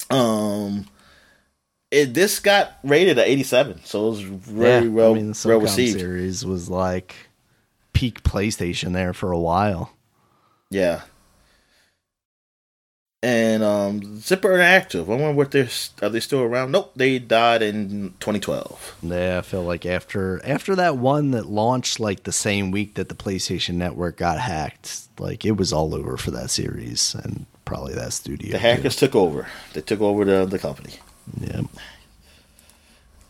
um, it this got rated at eighty seven, so it was very well I mean, the well received. series was like peak PlayStation there for a while. Yeah. And um, Zipper Interactive. I wonder what they're are they still around? Nope, they died in 2012. Yeah, I feel like after after that one that launched like the same week that the PlayStation Network got hacked, like it was all over for that series and probably that studio. The too. hackers took over. They took over the the company. Yeah.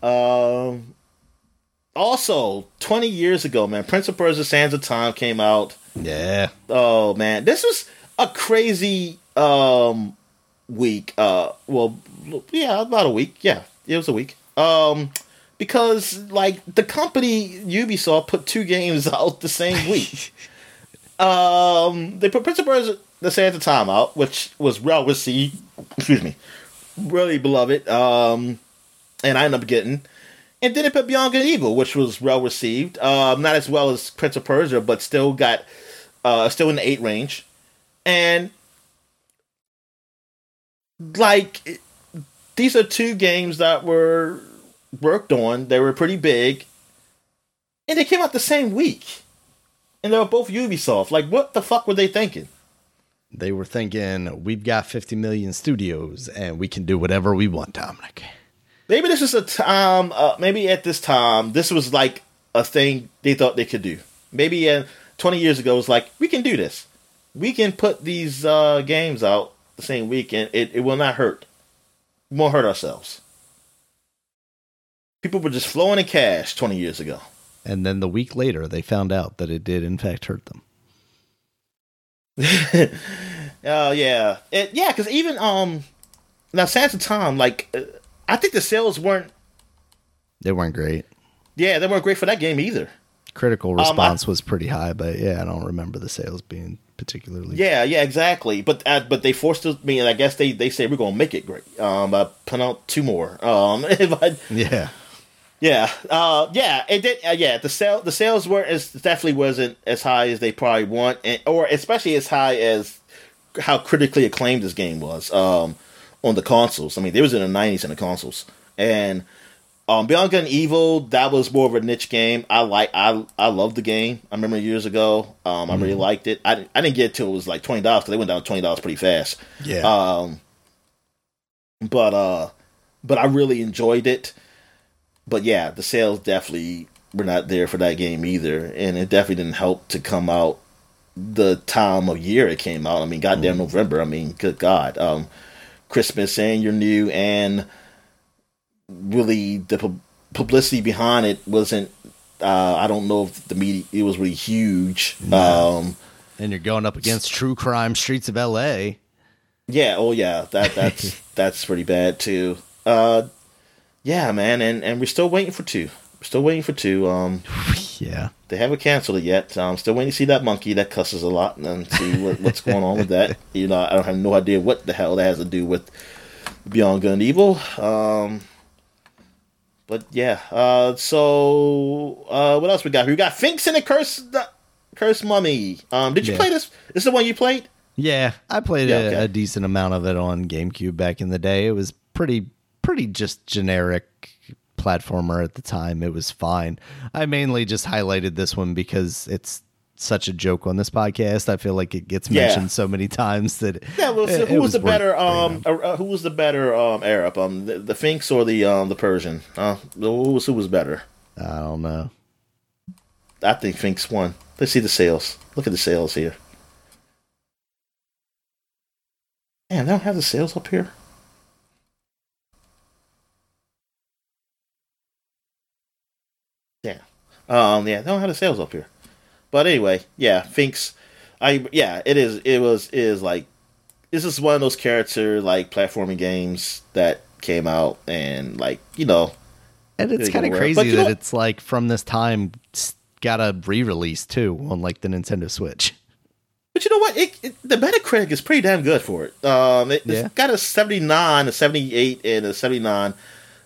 Um. Also, 20 years ago, man, Prince of Persia: Sands of Time came out. Yeah. Oh man, this was a crazy um week. Uh, well, yeah, about a week. Yeah, it was a week. Um, because like the company Ubisoft put two games [laughs] out the same week. [laughs] um, they put Prince of Persia: The Sands of Time out, which was well received. Excuse me, really beloved. Um, and I ended up getting. And then it put Beyond Good Evil, which was well received. Um, not as well as Prince of Persia, but still got uh, still in the eight range. And like these are two games that were worked on. They were pretty big, and they came out the same week. And they were both Ubisoft. Like, what the fuck were they thinking? They were thinking we've got 50 million studios and we can do whatever we want, Dominic. Maybe this is a time. Uh, maybe at this time, this was like a thing they thought they could do. Maybe uh, twenty years ago, it was like we can do this. We can put these uh, games out the same week, and it, it will not hurt. We won't hurt ourselves. People were just flowing in cash twenty years ago. And then the week later, they found out that it did in fact hurt them. [laughs] Oh yeah, it, yeah. Because even um, now Sands of Time, like uh, I think the sales weren't. They weren't great. Yeah, they weren't great for that game either. Critical Um, I- response was pretty high, but yeah, I don't remember the sales being particularly. Yeah, yeah, exactly. But uh, but they forced us. I mean, I guess they they say we're gonna make it great. Um, I put out two more. Um, [laughs] but Yeah. Yeah, uh, yeah, it did. Uh, yeah, the sale the sales weren't as definitely wasn't as high as they probably want, and, or especially as high as how critically acclaimed this game was. Um, on the consoles. I mean, they was in the nineties in the consoles, and um, Beyond Good and Evil that was more of a niche game. I like I I loved the game. I remember years ago. Um, I really liked it. I didn't- I didn't get it till it was like twenty dollars because they went down to twenty dollars pretty fast. Yeah. Um, but uh, but I really enjoyed it. But yeah, the sales definitely were not there for that game either, and it definitely didn't help to come out the time of year it came out. I mean, goddamn November. I mean, good God, um, Christmas and you're new, and really the pub- publicity behind it wasn't. Uh, I don't know if the media it was really huge. Um, and you're going up against true crime streets of LA. Yeah, oh yeah, that that's [laughs] that's pretty bad too. Uh yeah, man, and and we're still waiting for two. We're still waiting for two. Um Yeah. they haven't canceled it yet. Um still waiting to see that monkey that cusses a lot and see what, what's going on with that. [laughs] You know, I don't have no idea what the hell that has to do with Beyond Good and Evil. Um but yeah, uh so uh what else we got? here? We got Sphinx and the Curse the Curse Mummy. Um did you Yeah. play this? This is the one you played? Yeah, I played Yeah, a, okay. a decent amount of it on GameCube back in the day. It was pretty, pretty just generic platformer at the time. It was fine. I mainly just highlighted this one because it's such a joke on this podcast. I feel like it gets Yeah. mentioned so many [laughs] times that Yeah, well, so who it was, the better? Um, uh, who was the better um Arab? Um, the, the Sphinx or the um the Persian? Uh, who was who was better? I don't know. I think Sphinx won. Let's see the sales. Look at the sales here. Man, they don't have the sales up here. Yeah. Um. Yeah, they don't have the sales up here. But anyway, yeah, Sphinx. I yeah, it is. It was it is like this is one of those character like platforming games that came out and like you know And it's kind of crazy that know- it's like from this time got a re-release too on like the Nintendo Switch. But you know what? It, it, the Metacritic is pretty damn good for it. Um, it, Yeah. has got a 79, a 78, and a 79.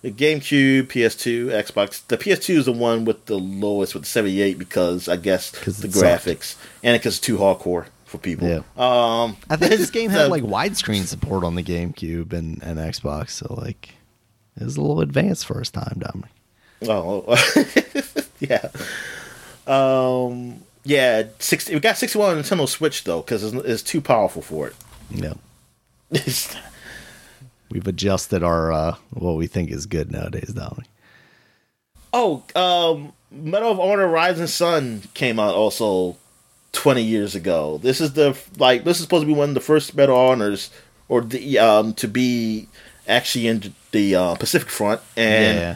The GameCube, PS2, Xbox. The PS2 is the one with the lowest with the 78 because I guess the it sucked. graphics and because it's too hardcore for people. Yeah. Um, I think this [laughs] game had the- like widescreen support on the GameCube and, and Xbox, so like It was a little advanced for its time, Dominic. Oh, [laughs] yeah. Um, yeah. Sixty. We got sixty-one on Nintendo Switch though, because it's, it's too powerful for it. Yeah. [laughs] We've adjusted our uh, what we think is good nowadays, Dominic. oh, um, Medal of Honor: Rising Sun came out also twenty years ago. This is the like this is supposed to be one of the first Medal of Honors or the um to be actually in the uh, Pacific Front and. yeah.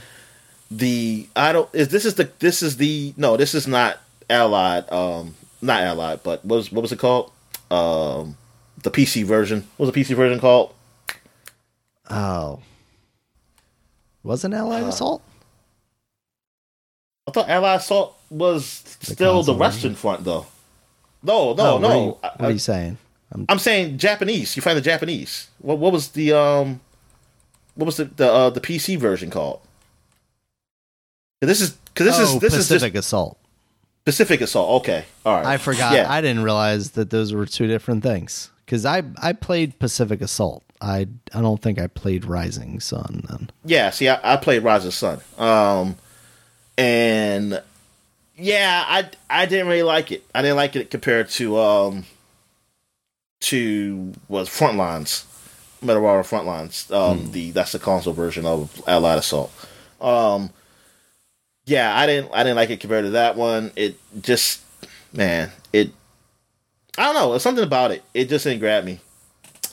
the I don't is this is the this is the no this is not Allied um not Allied but what was what was it called um the PC version what was the PC version called Oh. Was an Allied Uh, Assault? I thought Allied Assault was still the Western Front though no no Oh, no What are you, I, what are you saying? I'm, am saying Japanese you find the Japanese what what was the um what was the the uh, the PC version called? this is because this oh, is this is Pacific just Assault. Pacific Assault okay all right I forgot. yeah I didn't realize that those were two different things. Because I I played Pacific Assault. I I don't think I played Rising Sun then. Yeah, see, I, I played Rising Sun, um, and yeah, I I didn't really like it. I didn't like it compared to um to was Frontlines, Metal Warrior Frontlines. Um, the that's the console version of Allied Assault. Um, yeah, I didn't I didn't like it compared to that one. It just man, it I don't know, something about it. It just didn't grab me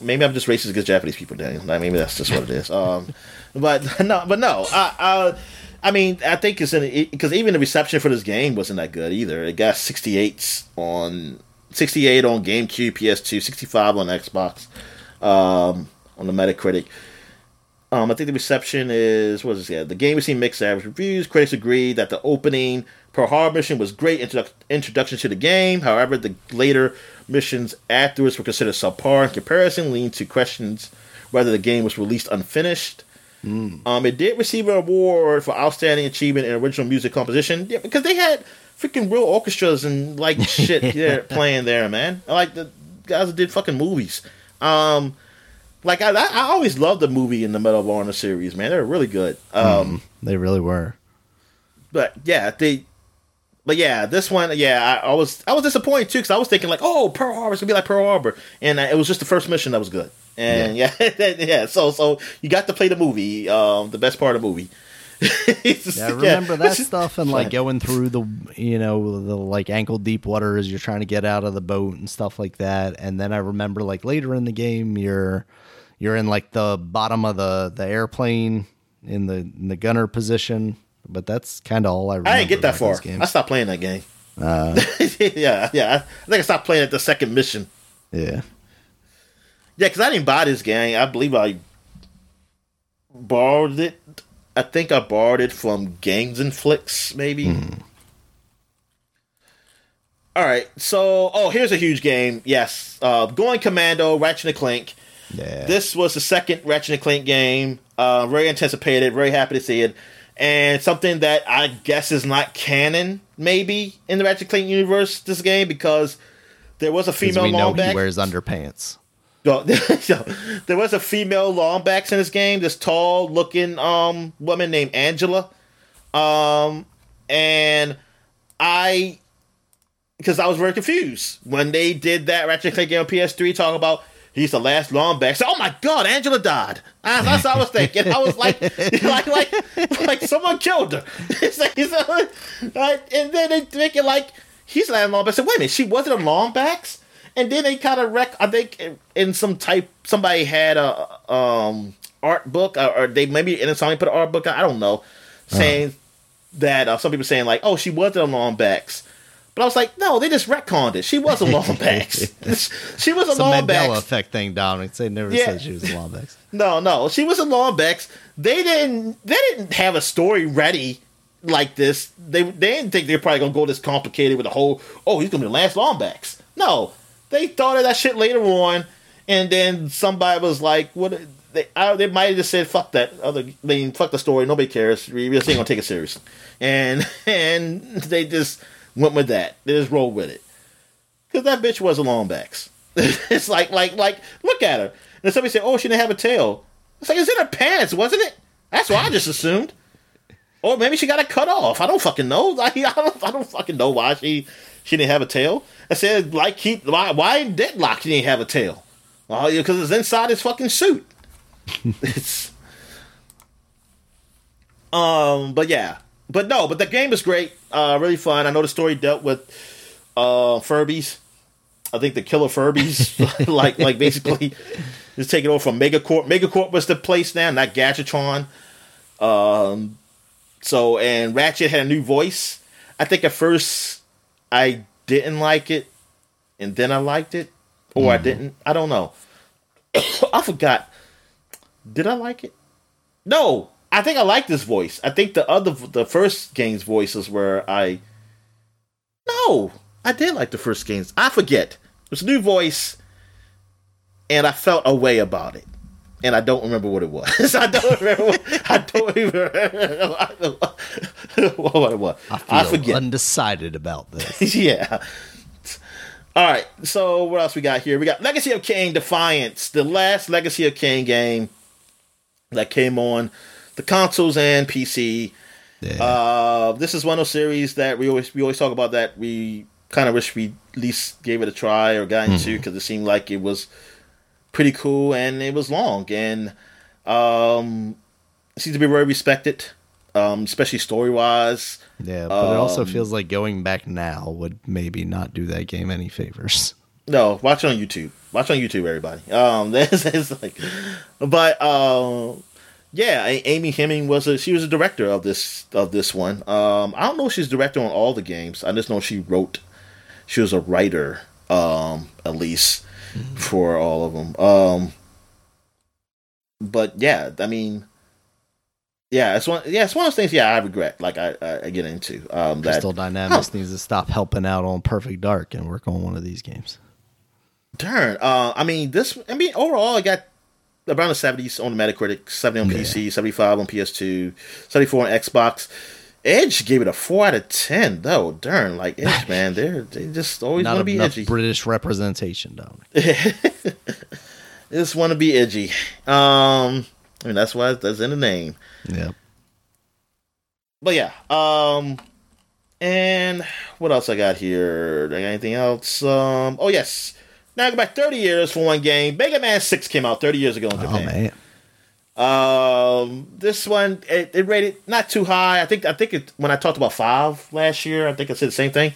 maybe I'm just racist against Japanese people, Daniel. Like, maybe that's just what it is. [laughs] Um, but [laughs] no, but no. I, I, I mean, I think it's in because even the reception for this game wasn't that good either. It got 68 on 68 on GameCube, PS2, 65 on Xbox, um, on the Metacritic. Um, I think the reception is what is it? Yeah, the game received mixed average reviews. Critics agreed that the opening Pearl Harbor mission was great introduc- introduction to the game. However, the later missions afterwards were considered subpar in comparison, leading to questions whether the game was released unfinished. Um, it did receive an award for outstanding achievement in original music composition. Yeah, because they had freaking real orchestras and like [laughs] shit playing there, man. Like the guys that did fucking movies. Um, like I, I always loved the movie in the Medal of Honor series, man. They were really good. Um, They really were. but yeah, they. But yeah, this one, yeah, I, I was I was disappointed too because I was thinking like, oh, Pearl Harbor's gonna be like Pearl Harbor, and uh, it was just the first mission that was good, and yeah, [laughs] yeah, so so you got to play the movie, um, the best part of the movie. [laughs] Yeah, I [laughs] remember that stuff and like going through the you know the like ankle deep water as you're trying to get out of the boat and stuff like that. And then I remember like later in the game you're you're in like the bottom of the the airplane in the in the gunner position. But that's kind of all I remember. I didn't get that far. I stopped playing that game. Uh, [laughs] yeah, yeah. I think I stopped playing at the second mission. yeah. Yeah, because I didn't buy this game. I believe I borrowed it. I think I borrowed it from Gangs and Flicks, maybe. All right, so oh, here's a huge game. Yes, uh, Going Commando, Ratchet and Clank. Yeah. This was the second Ratchet and Clank game. Uh, very anticipated. Very happy to see it, and something that I guess is not canon, maybe in the Ratchet and Clank universe. This game because there was a female we know long he wears underpants. No, [laughs] so, there was a female Lombax in this game. This tall looking um woman named Angela, um, and I because I was very confused when they did that Ratchet and Clank game on PS3, talking about he's the last Lombax. So, oh my god, Angela died. I, that's what I was thinking. I was like, [laughs] like, like, like someone killed her. [laughs] It's like, it's like, and then they make it like he's the last Lombax. So wait a minute, she wasn't a Lombax. And then they kind of wreck. I think in some type, somebody had a um art book, or, or they maybe in somebody put an art book. I don't know, saying that uh, some people saying like, oh, she wasn't a Lombax. But I was like, no, they just retconned it. She was a Lombax. [laughs] [laughs] she was a It's a Mandela effect thing, Dominic. They never Yeah. said she was a Lombax. [laughs] No, no, she was a Lombax. They didn't. They didn't have a story ready like this. They they didn't think they're probably gonna go this complicated with a whole. Oh, he's gonna be the last Lombax. No, they thought of that shit later on, and then somebody was like, "What?" They, I, they might have just said, "Fuck that other." They mean, fuck the story. Nobody cares. We just ain't gonna take it serious, and and they just went with that. They just rolled with it because that bitch was a Lombax. [laughs] it's like like like look at her. And somebody said, "Oh, she didn't have a tail." It's like it's in her pants, wasn't it? That's what I just assumed. Or maybe she got it cut off. I don't fucking know. [laughs] I, I don't. I don't fucking know why she she didn't have a tail. I said like keep why why in deadlock she didn't have a tail? Oh, yeah, because it's inside his fucking suit. [laughs] it's um, but yeah, but no, but the game is great. Uh, really fun. I know the story dealt with uh Furbies. I think the killer Furbies, [laughs] like like basically, just taking over from Megacorp. Megacorp was the place now, not Gadgetron. Um, so and Ratchet had a new voice. I think at first I didn't like it, and then I liked it, or mm. I didn't. I don't know. [coughs] I forgot. Did I like it? No, I think I like this voice. I think the other, the first game's voices where I. No, I did like the first games. I forget. It's a new voice, and I felt a way about it, and I don't remember what it was. [laughs] I don't remember. What, I don't even remember what it was. I, I forget. Undecided about this. [laughs] yeah. All right. So what else we got here? We got Legacy of Kain Defiance, the last Legacy of Kain game that came on the consoles and PC. Yeah. Uh, this is one of those series that we always we always talk about that we kind of wish we at least gave it a try or got into because mm-hmm. it seemed like it was pretty cool and it was long and um, it seems to be very respected, um, especially story wise. Yeah, but um, it also um, feels like going back now would maybe not do that game any favors. No, watch it on YouTube. Watch on YouTube, everybody. Um, [laughs] there's, like, but uh, yeah, Amy Hennig was a she was a director of this of this one. Um, I don't know if she's director on all the games. I just know she wrote she was a writer, um, at least mm-hmm. for all of them. Um, but yeah, I mean, yeah, it's one. Yeah, it's one of those things. Yeah, I regret. Like I, I, get into. Um, Crystal that, Dynamics huh. needs to stop helping out on Perfect Dark and work on one of these games. Darn. Uh, I mean, this. I mean, overall, I got around the seventies on the Metacritic, seventy on yeah. PC, seventy five on PS2, seventy four on Xbox. Edge gave it a four out of ten, though. Darn, like Edge, man, they're they just always want to be edgy. British representation, don't. [laughs] just want to be edgy. Um, I mean that's why that's in the name. Yeah. But yeah, um, and what else I got here? got anything else? Um, oh yes. Now I go back 30 years for one game. Mega Man 6 came out 30 years ago in oh, Japan. Oh man. Um, this one it, it, rated not too high. I think I think it when I talked about five last year, I think I said the same thing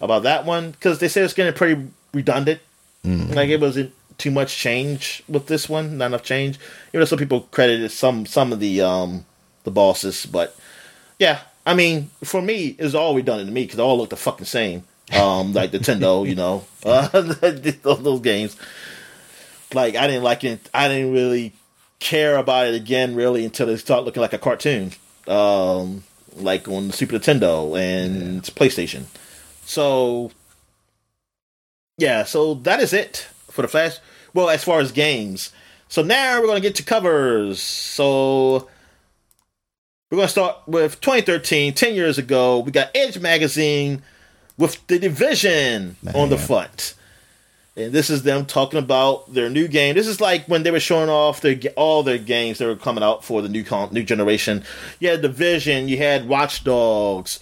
about that one because they said it's getting pretty redundant. Mm. Like it wasn't too much change with this one, not enough change. Even though some people credited some some of the um the bosses, but yeah, I mean for me it's all redundant to me because they all look the fucking same. Um, like Nintendo, you know, [laughs] uh, those games. Like I didn't like it. I didn't really care about it again really until it started looking like a cartoon, um, like on the Super Nintendo and yeah. PlayStation. So yeah, so that is it for the Flash. Well, as far as games. So now we're to get to covers. So we're going to start with 2013, 10 years ago. We got Edge Magazine with The Division Man. on the front. And this is them talking about their new game. This is like when they were showing off their all their games that were coming out for the new con- new generation. You had Division, you had Watch Dogs,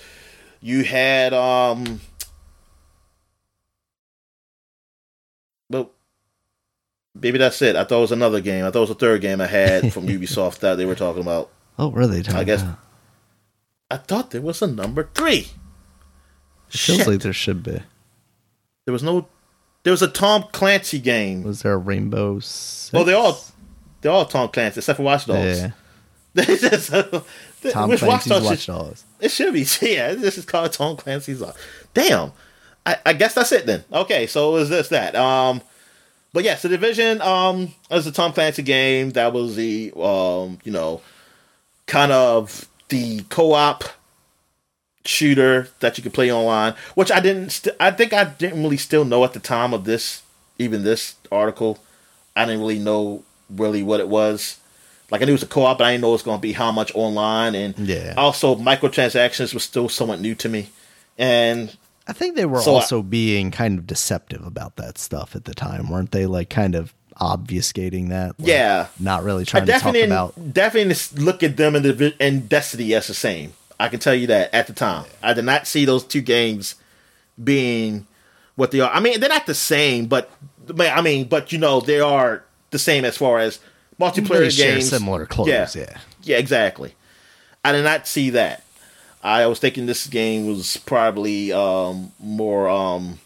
you had um. But maybe that's it. I thought it was another game. I thought it was a third game I had [laughs] from Ubisoft that they were talking about. Oh, were they talking? I guess. About? I thought there was a number three. It feels like there should be. There was no there was a Tom Clancy game. Was there a Rainbow? Six? Well, they all they're all Tom Clancy except for Watch Dogs. Yeah. [laughs] Tom Clancy's Watch Dogs, Watch Dogs. It should be. [laughs] Yeah, this is called Tom Clancy's. Damn. I, I guess that's it then. Okay, so it was this that. Um, but yes, the division um was a Tom Clancy game that was the um you know kind of the co-op shooter that you could play online, which I didn't. St- I think I didn't really still know at the time of this even this article, I didn't really know really what it was. Like I knew it was a co-op, but I didn't know it was going to be how much online, and Yeah. also microtransactions was still somewhat new to me. And I think they were So, also being kind of deceptive about that stuff at the time, weren't they? Like kind of obfuscating that. Like, Yeah. Not really I trying to talk about. definitely look at them and, the, and Destiny as the same. I can tell you that at the time, I did not see those two games being what they are. I mean, they're not the same, but I mean, but you know, they are the same as far as multiplayer They games. similar clothes, yeah. yeah, exactly. I did not see that. I was thinking this game was probably um, more um,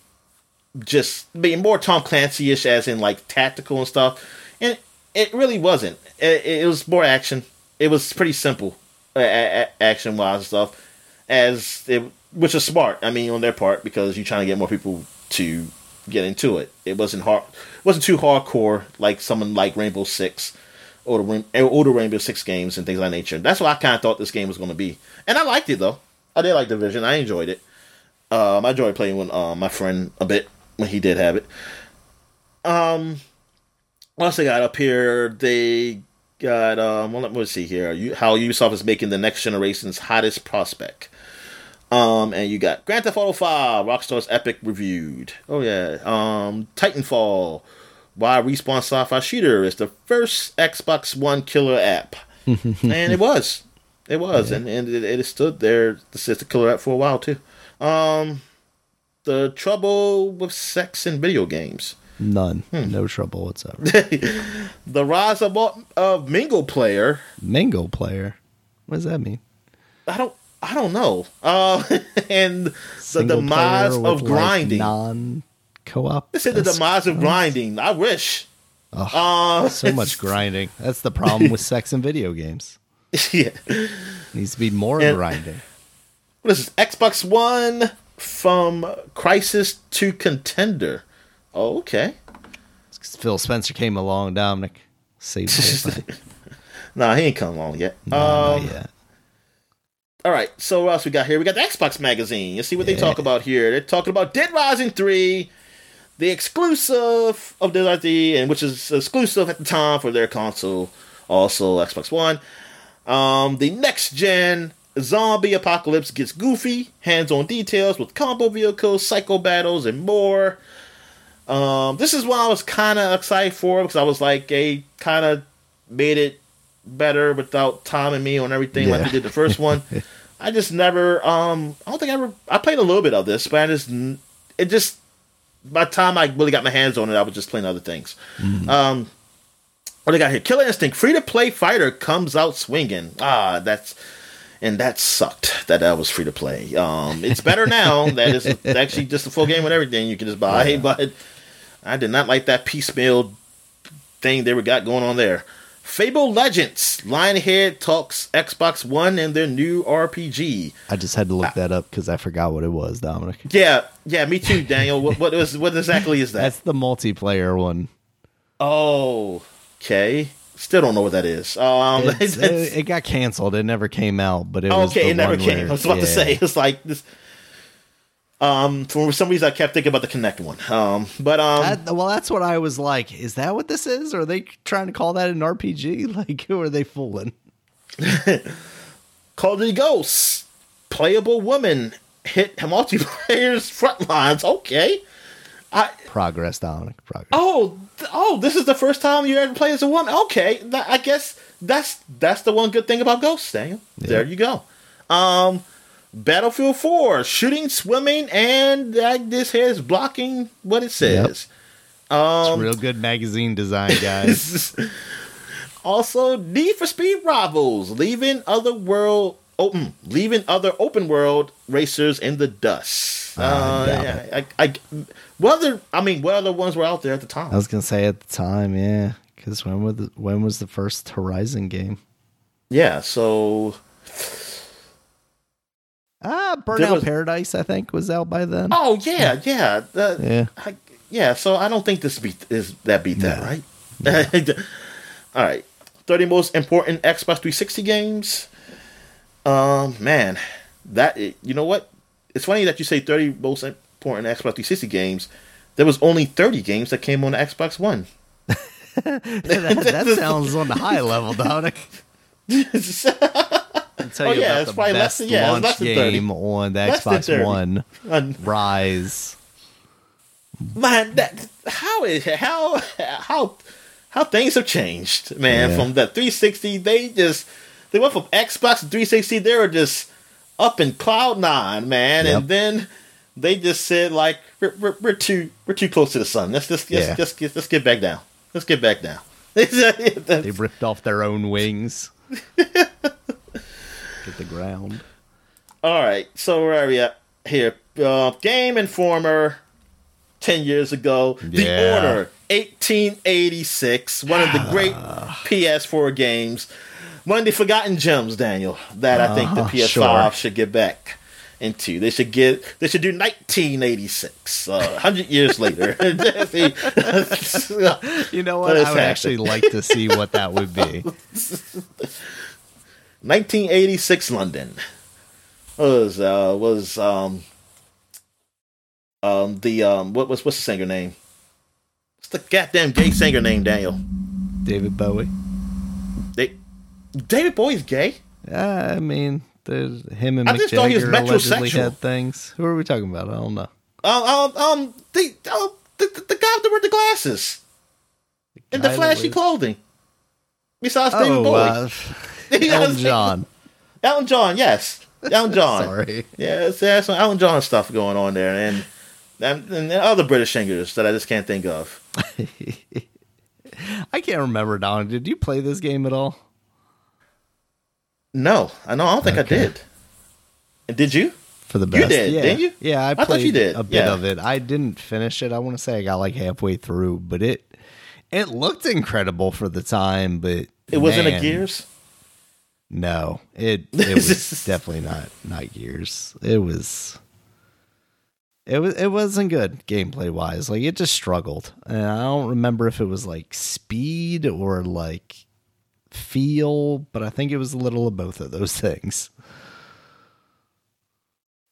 just being more Tom Clancy ish, as in like tactical and stuff. And it really wasn't. It, it was more action. It was pretty simple, action wise and stuff. As it, which is smart. I mean, on their part because you're trying to get more people to get into it. It wasn't hard. It wasn't too hardcore like someone like Rainbow Six or the older Rainbow Six games and things of that nature. That's what I kind of thought this game was going to be, and I liked it though. I did like Division. I enjoyed it. Um, I enjoyed playing with uh, my friend a bit when he did have it. Um, else they got up here? They got um. Well, let me see here. You, how Ubisoft is making the next generation's hottest prospect. Um, and you got Grand Theft Auto 5, Rockstar's Epic reviewed. Oh yeah. Um, Titanfall, why Respawn Sci-Fi Shooter is the first Xbox One killer app, [laughs] and it was, it was, and and it, it stood there. This is the killer app for a while too. Um, the trouble with sex in video games. None. Hmm. No trouble whatsoever. [laughs] The rise of, of Mingle Player. Mango player. What does that mean? I don't. I don't know. Uh, [laughs] and the Single demise player of with, like, grinding. non-co-op. They said the demise of grinding. I wish. Ugh, Uh, so much grinding. That's the problem [laughs] with sex and video games. yeah. needs to be more And- grinding. What is this? Xbox One from Crisis to Contender. Oh, okay. Phil Spencer came along, Dominic. Saved the. [laughs] Nah, he ain't come along yet. No, um, not yet. All right. So what else we got here? We got the Xbox magazine. Let's see what they talk about here. They're talking about Dead Rising three, the exclusive of Dead Rising 3, and which is exclusive at the time for their console, also Xbox One. Um, the next gen zombie apocalypse gets goofy, hands-on details with combo vehicles, psycho battles, and more. Um, this is what I was kind of excited for because I was like, they kind of made it better without Tom and me on everything like Yeah. they did the first one. [laughs] I just never, um, I don't think I ever, I played a little bit of this, but I just, it just, by the time I really got my hands on it, I was just playing other things. Um, what they got here? Killer Instinct, free to play fighter comes out swinging. Ah, that's, and that sucked that that was free to play. Um, it's better now that it's [laughs] actually just a full game with everything you can just buy, [laughs] but I did not like that piecemeal thing they were got going on there. Fable Legends, Lionhead talks Xbox One and their new RPG. I just had to look that up because I forgot what it was, Dominic. Yeah, yeah, me too, Daniel. what what is what exactly is that? That's the multiplayer one. oh, okay. Still don't know what that is. Um, [laughs] it, it got canceled. It never came out, but it was okay, it never came. where- I was about to say it's like this. Um, for some reason, I kept thinking about the Kinect one. Um, but um, That- well, that's what I was like. Is that what this is? Or are they trying to call that an RPG? [laughs] Like, who are they fooling? [laughs] Call of Duty Ghosts, playable woman hit multiplayer's [laughs] front lines. Okay. I Progress, Dominic. Progress. oh oh this is the first time you ever play as a woman. Okay, I guess that's that's the one good thing about Ghosts, Daniel. There you go. Um, Battlefield Four, shooting, swimming, and uh, this here is blocking what it says. Um, it's real good magazine design, [laughs] guys. also, Need for Speed Rivals, leaving other world open, leaving other open world racers in the dust. I Uh, yeah, I, I, what other? I mean, what other ones were out there at the time? I was gonna say at the time, yeah, because when was the, when was the first Horizon game? yeah, so Ah, There Burnout was- Paradise, I think, was out by then. oh yeah, yeah, uh, Yeah. I, yeah. So I don't think this beat is that beat that right. [laughs] All right, thirty most important Xbox 360 games. Um, man, that you know what? It's funny that you say thirty most important Xbox 360 games. there was only 30 games that came on the Xbox One. [laughs] [laughs] that, that sounds on the high level, Dominic. I'll tell Oh, you yeah, about it's the probably less best than- yeah, launch less than 30. game on the Less than Xbox 30. One. Rise. man, that how is how how how things have changed, man. Yeah. From the 360, they just they went from Xbox to 360. They were just up in cloud nine, man, Yep. and then they just said like we're, we're, we're too we're too close to the sun. Let's just let's, Yeah. let's, get, let's get back down. Let's get back down. [laughs] They ripped off their own wings. [laughs] The ground. All right, so where are we at here? Uh, Game Informer, ten years ago. The Yeah. Order, eighteen eighty six. One of the great PS4 games. One of the forgotten gems, Daniel, that I think the Uh-huh, PS5 sure. should get back into. They should get. They should do nineteen eighty six. Uh, Hundred years later. [laughs] You know what? Us I would have actually like to see what that would be. [laughs] 1986 London was uh was um um the um what was what's the singer name? What's the goddamn gay singer name, Daniel? David Bowie. They, David Bowie's gay. Uh, I mean, there's him and I Mick just thought he was allegedly metrosexual. had things. Who are we talking about? I don't know. Um um um the oh, the, the, the guy that wore the glasses the guy that flashy clothing. Besides David Oh, Bowie, uh, [laughs] You know what I'm Elton? John. Elton John, yes, Elton John. [laughs] Sorry. Yeah, it's, there's some Alan John stuff going on there, and and, and other British singers that I just can't think of. [laughs] I can't remember, Don. Did you play this game at all? No, I know. I don't think I did. And did you? For the best. You did, yeah. didn't you? Yeah, I I thought played you did, a bit yeah. of it. I didn't finish it. I want to say I got like halfway through, but it it looked incredible for the time, but It wasn't a Gears. No, it [laughs] it was definitely not not Gears. It was it was it wasn't good gameplay wise. Like it just struggled. And I don't remember if it was like speed or like feel, but I think it was a little of both of those [laughs] things.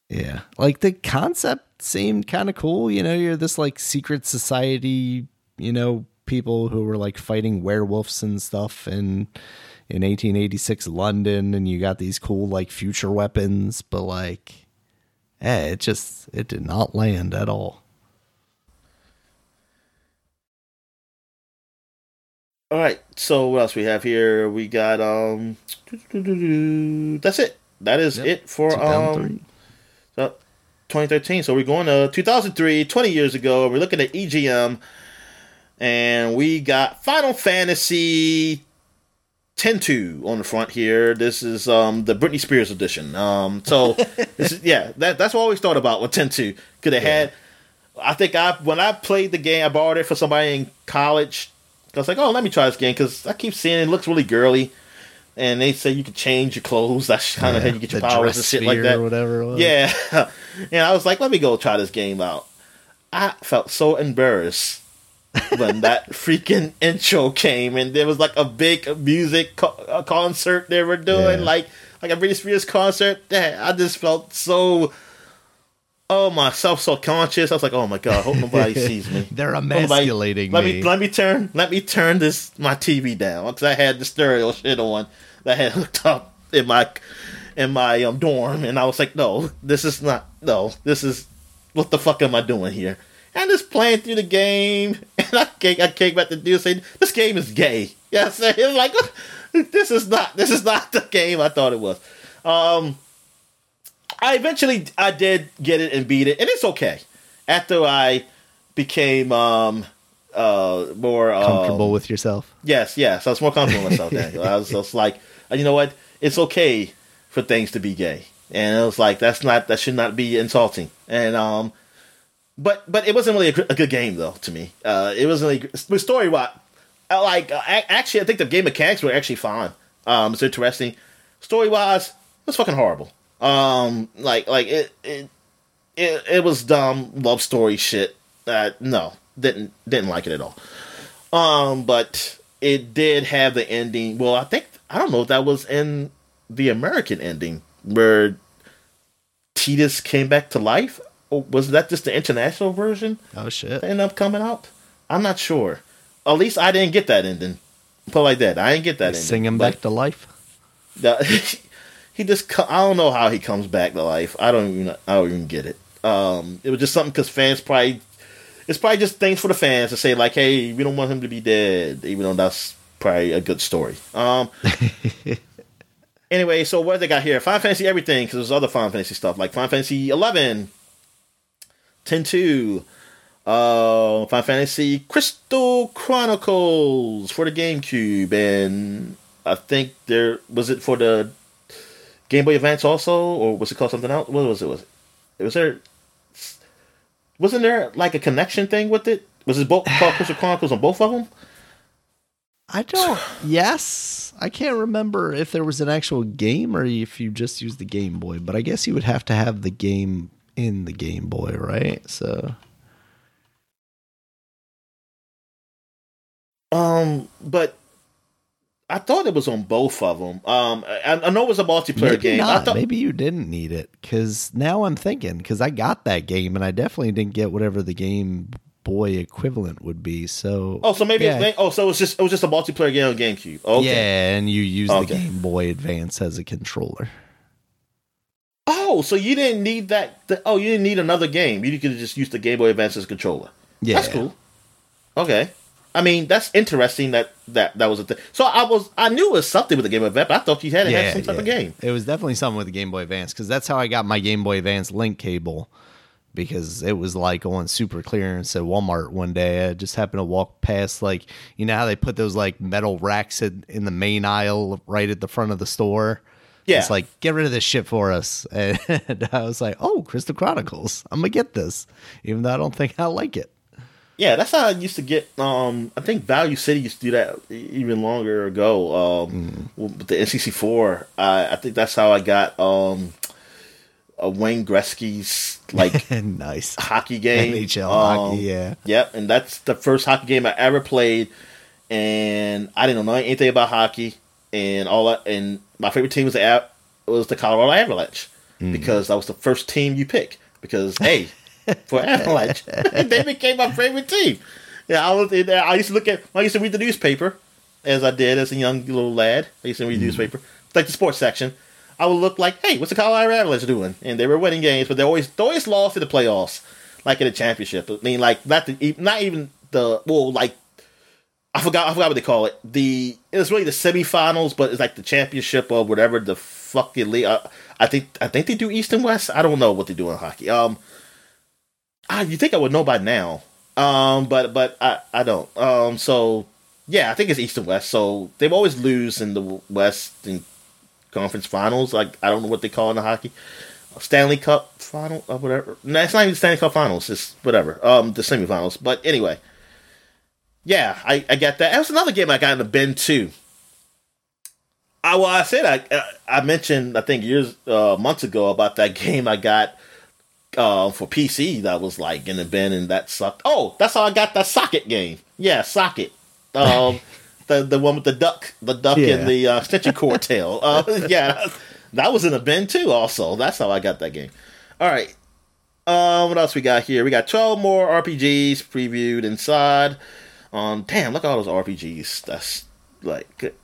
Yeah. Like the concept seemed kind of cool, you know, you're this like secret society, you know, people who were like fighting werewolves and stuff and in 1886 London and you got these cool like future weapons, but like eh, it just it did not land at all. All right. So what else we have here? We got um. That's it. That is Yep. it for um. So 2013. So we're going to 2003, 20 years ago. We're looking at EGM, and we got Final Fantasy 10-2 on the front here. This is um the Britney Spears edition. Um, so [laughs] this is, yeah, that that's what I always thought about with 10-2. Could have had. I think I when I played the game, I borrowed it for somebody in college. I was like, oh, let me try this game because I keep seeing it looks really girly, and they say you can change your clothes. That's kind of how you get your powers and shit like that. or whatever. Yeah, [laughs] and I was like, let me go try this game out. I felt so embarrassed when that freaking intro came, and there was like a big music co- uh, concert they were doing, Yeah. like like a Britney Spears concert. Yeah, I just felt so. Oh myself so conscious. I was like, oh my god, I hope nobody [laughs] sees me. They're Nobody- emasculating let me. me let me turn let me turn this my TV down because I had the stereo shit on that I had hooked up in my in my um, dorm, and I was like, no, this is not no, this is what the fuck am I doing here? And just playing through the game, [laughs] and I came, I came back to do say this game is gay. Yeah, so [laughs] it was like [laughs] this is not this is not the game I thought it was. Um, I eventually I did get it and beat it, and it's okay. After I became um uh more um, Comfortable with yourself. Yes, yes, I was more comfortable with myself. Daniel. I was just like, you know what? It's okay for things to be gay, and it was like that's not that should not be insulting. And um, but but it wasn't really a, a good game though to me. Uh, it wasn't really story wise. Like uh, actually, I think the game mechanics were actually fine. Um, it's interesting. Story wise, it was fucking horrible. Um, like like it it it, it was dumb love story shit. Uh, no, didn't didn't like it at all. Um, but it did have the ending. Well, I think I don't know if that was in the American ending where Tidus came back to life, was that just the international version Oh shit. ended up coming out? I'm not sure. At least I didn't get that ending. Put like that. I didn't get that ending. Sing him Like, back to life. the- [laughs] he just I don't know how he comes back to life. I don't even I don't even get it. Um, it was just something because fans probably it's probably just things for the fans to say like, hey, we don't want him to be dead, even though that's probably a good story. Um. [laughs] anyway, so what they got here? Final Fantasy everything because there's other Final Fantasy stuff like Final Fantasy 11, 10-2, uh, Final Fantasy Crystal Chronicles for the GameCube, and I think there was it for the Game Boy Advance also, or was it called something else? What was it? Was it? Was there? Wasn't there like a connection thing with it? Was it both [sighs] called Crystal Chronicles on both of them? I don't. Yes, I can't remember if there was an actual game or if you just used the Game Boy. But I guess you would have to have the game in the Game Boy, right? So Um, but I thought it was on both of them. Um, I, I know it was a multiplayer maybe game. I not. thought, maybe you didn't need it because now I'm thinking because I got that game and I definitely didn't get whatever the Game Boy equivalent would be. So oh, so maybe yeah. it's, oh, so it was just it was just a multiplayer game on GameCube. Okay. yeah, and you use Okay. the Game Boy Advance as a controller. Oh, so you didn't need that? The, oh, you didn't need another game. You could have just used the Game Boy Advance as a controller. Yeah, That's cool. Okay. I mean, that's interesting that that that was a thing. So I was I knew it was something with the Game Boy Advance. But I thought you had to have some type of game. It was definitely something with the Game Boy Advance because that's how I got my Game Boy Advance link cable because it was like on super clearance at Walmart one day. I just happened to walk past like you know how they put those like metal racks in, in the main aisle right at the front of the store. Yeah. It's like get rid of this shit for us, [laughs] and I was like, "Oh, Crystal Chronicles! I'm gonna get this, even though I don't think I like it." Yeah, that's how I used to get. Um, I think Value City used to do that even longer ago. Um, with the N64, I, I think that's how I got um, a Wayne Gretzky's like [laughs] nice hockey game. NHL Um, hockey, yeah. Yep, and that's the first hockey game I ever played, and I didn't know anything about hockey, and all that. And my favorite team was the was the Colorado Avalanche mm. because that was the first team you pick. Because hey, [laughs] for Avalanche, [laughs] they became my favorite team. Yeah, I was. in. I used to look at. I used to read the newspaper, as I did as a young little lad. I used to read the mm. newspaper, like the sports section. I would look like, hey, what's the Colorado Avalanche doing? And they were winning games, but they always they always lost in the playoffs, like in the championship. I mean, like not the not even the well, like I forgot I forgot what they call it. The it was really the semifinals, but it's like the championship or whatever the fucking league. I, I think I think they do East and West. I don't know what they do in hockey. Um, ah, you think I would know by now? Um, but but I I don't. Um, so yeah, I think it's East and West. So they always lose in the West in conference finals. Like I don't know what they call in the hockey. Stanley Cup final or whatever. No, it's not even Stanley Cup finals. It's whatever. Um, the semifinals. But anyway, yeah, I, I get that. That was another game I got in the bin too. I well, I said I I mentioned I think years uh, months ago about that [laughs] game I got uh, for PC that was like in the bin and that sucked. Oh, that's how I got that socket game. Yeah, socket. [laughs] Um, the the one with the duck, the duck Yeah. and the uh, extension cord [laughs] tail. Uh, yeah, that was in a bin too. Also, that's how I got that game. All right. Um, what else we got here? We got twelve more RPGs previewed inside. Um, damn, look at all those RPGs. That's like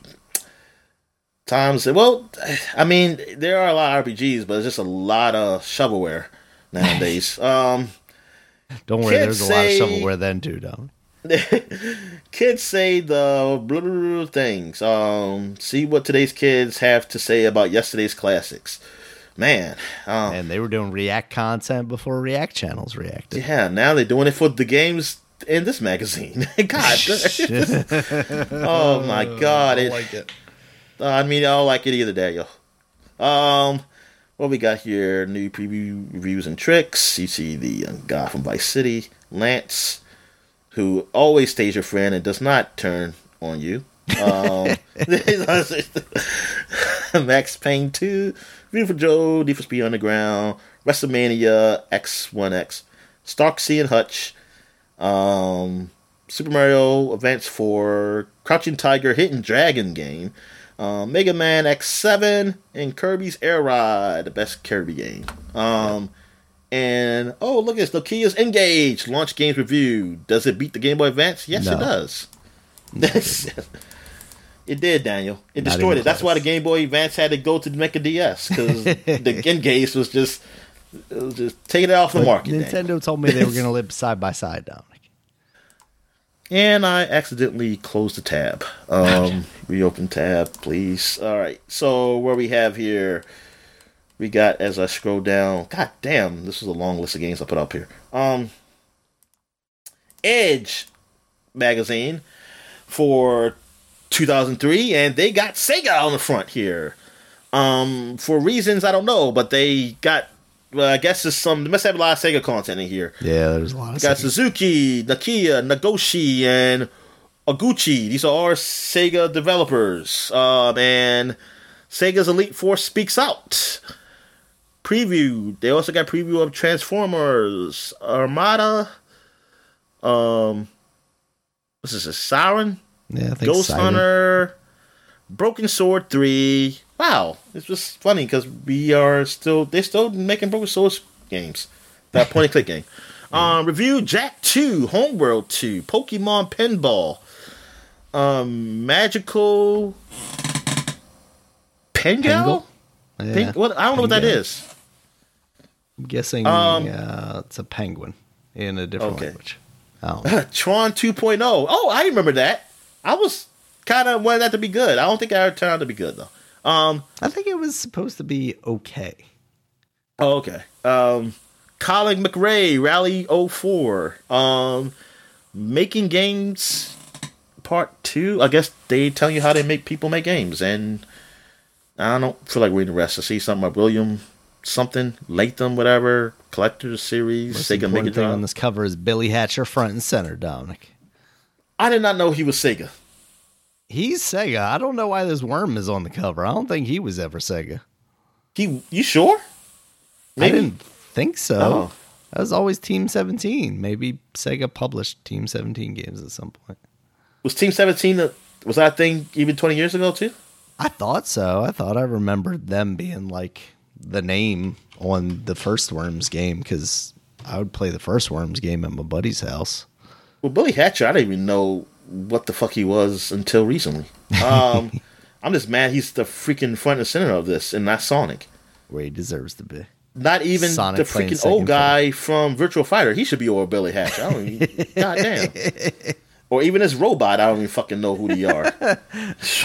times. Well, I mean, there are a lot of RPGs, but it's just a lot of shovelware nowadays. [laughs] um, Don't worry, there's a lot of shovelware then too, Dom. [laughs] kids say the blah, blah, blah things. Um, see what today's kids have to say about yesterday's classics. Man, um, And they were doing React content before React channels reacted. yeah, now they're doing it for the games in this magazine. [laughs] God, [laughs] oh my [laughs] God, I it, like it. Uh, I mean, I don't like it either, Daniel. Um, what we got here? New preview reviews and tricks. You see the uh, guy from Vice City, Lance, who always stays your friend and does not turn on you. Um, Max Payne 2, Beautiful Joe, for Speed Underground, WrestleMania XIX, Starsky and Hutch, um, Super Mario Advance 4, Crouching Tiger, Hidden Dragon game, um, Mega Man X7, and Kirby's Air Ride, the best Kirby game. Um, And oh, look at this. Nokia's N-Gage launch games review. Does it beat the Game Boy Advance? Yes, No. it does. [laughs] it did, Daniel. It Not destroyed it. That's why the. Game Boy Advance had to go to the Mecha DS because [laughs] the N-Gage was just, it was just taking it off the But market. Daniel. Nintendo told me they were going to live side by side, Dominic. And I accidentally closed the tab. Um, reopen tab, please. All right. So where we have here, we got as I scroll down. God damn, this is a long list of games I put up here. Um, Edge magazine for 2003, and they got Sega on the front here. Um, for reasons I don't know, but they got. Well, I guess there's some. They must have a lot of Sega content in here. Yeah, there's a lot of got Sega. Suzuki, Nakia, Nagoshi, and Aguchi. These are all Sega developers. Um, and Sega's Elite Force speaks out. Preview. They also got preview of Transformers, Armada. Um, what's this? A Siren, Yeah, I think Ghost Siren. Hunter, Broken Sword Three. Wow, it's just funny because we are still they're still making Broken Sword games. That point and click game. [laughs] Um, review Jak Two, Homeworld Two, Pokemon Pinball, um, Magical Pengel. Yeah, Pink, what I don't know what that is. I'm guessing Um, uh, it's a penguin in a different Okay. language. [laughs] Oh, Tron 2.0. Oh, I remember that. I was kind of wanted that to be good. I don't think it turned out to be good though. Um, I think it was supposed to be okay. Oh, okay. Um, Colin McRae, Rally 04. Um, making games part two. I guess they tell you how they make people make games, and I don't feel like reading the rest. I see something about William something Latham, whatever collector's series. Most Sega Mega on this cover is Billy Hatcher front and center, Dominic. I did not know he was Sega. He's Sega. I don't know why this worm is on the cover. I don't think he was ever Sega. He, you sure? I didn't think so. Oh. That was always Team 17. Maybe Sega published Team 17 games at some point. Was Team Seventeen a, was that thing even twenty years ago too? I thought so. I thought I remembered them being like the name on the first Worms game because I would play the first Worms game at my buddy's house. Well, Billy Hatcher, I didn't even know what the fuck he was until recently. Um, [laughs] I'm just mad he's the freaking front and center of this and not Sonic. Where he deserves to be. Not even Sonic the freaking old guy from Virtual Fighter. He should be over Billy Hatch. I don't even, [laughs] goddamn. Or even this robot, I don't even fucking know who they are. [laughs]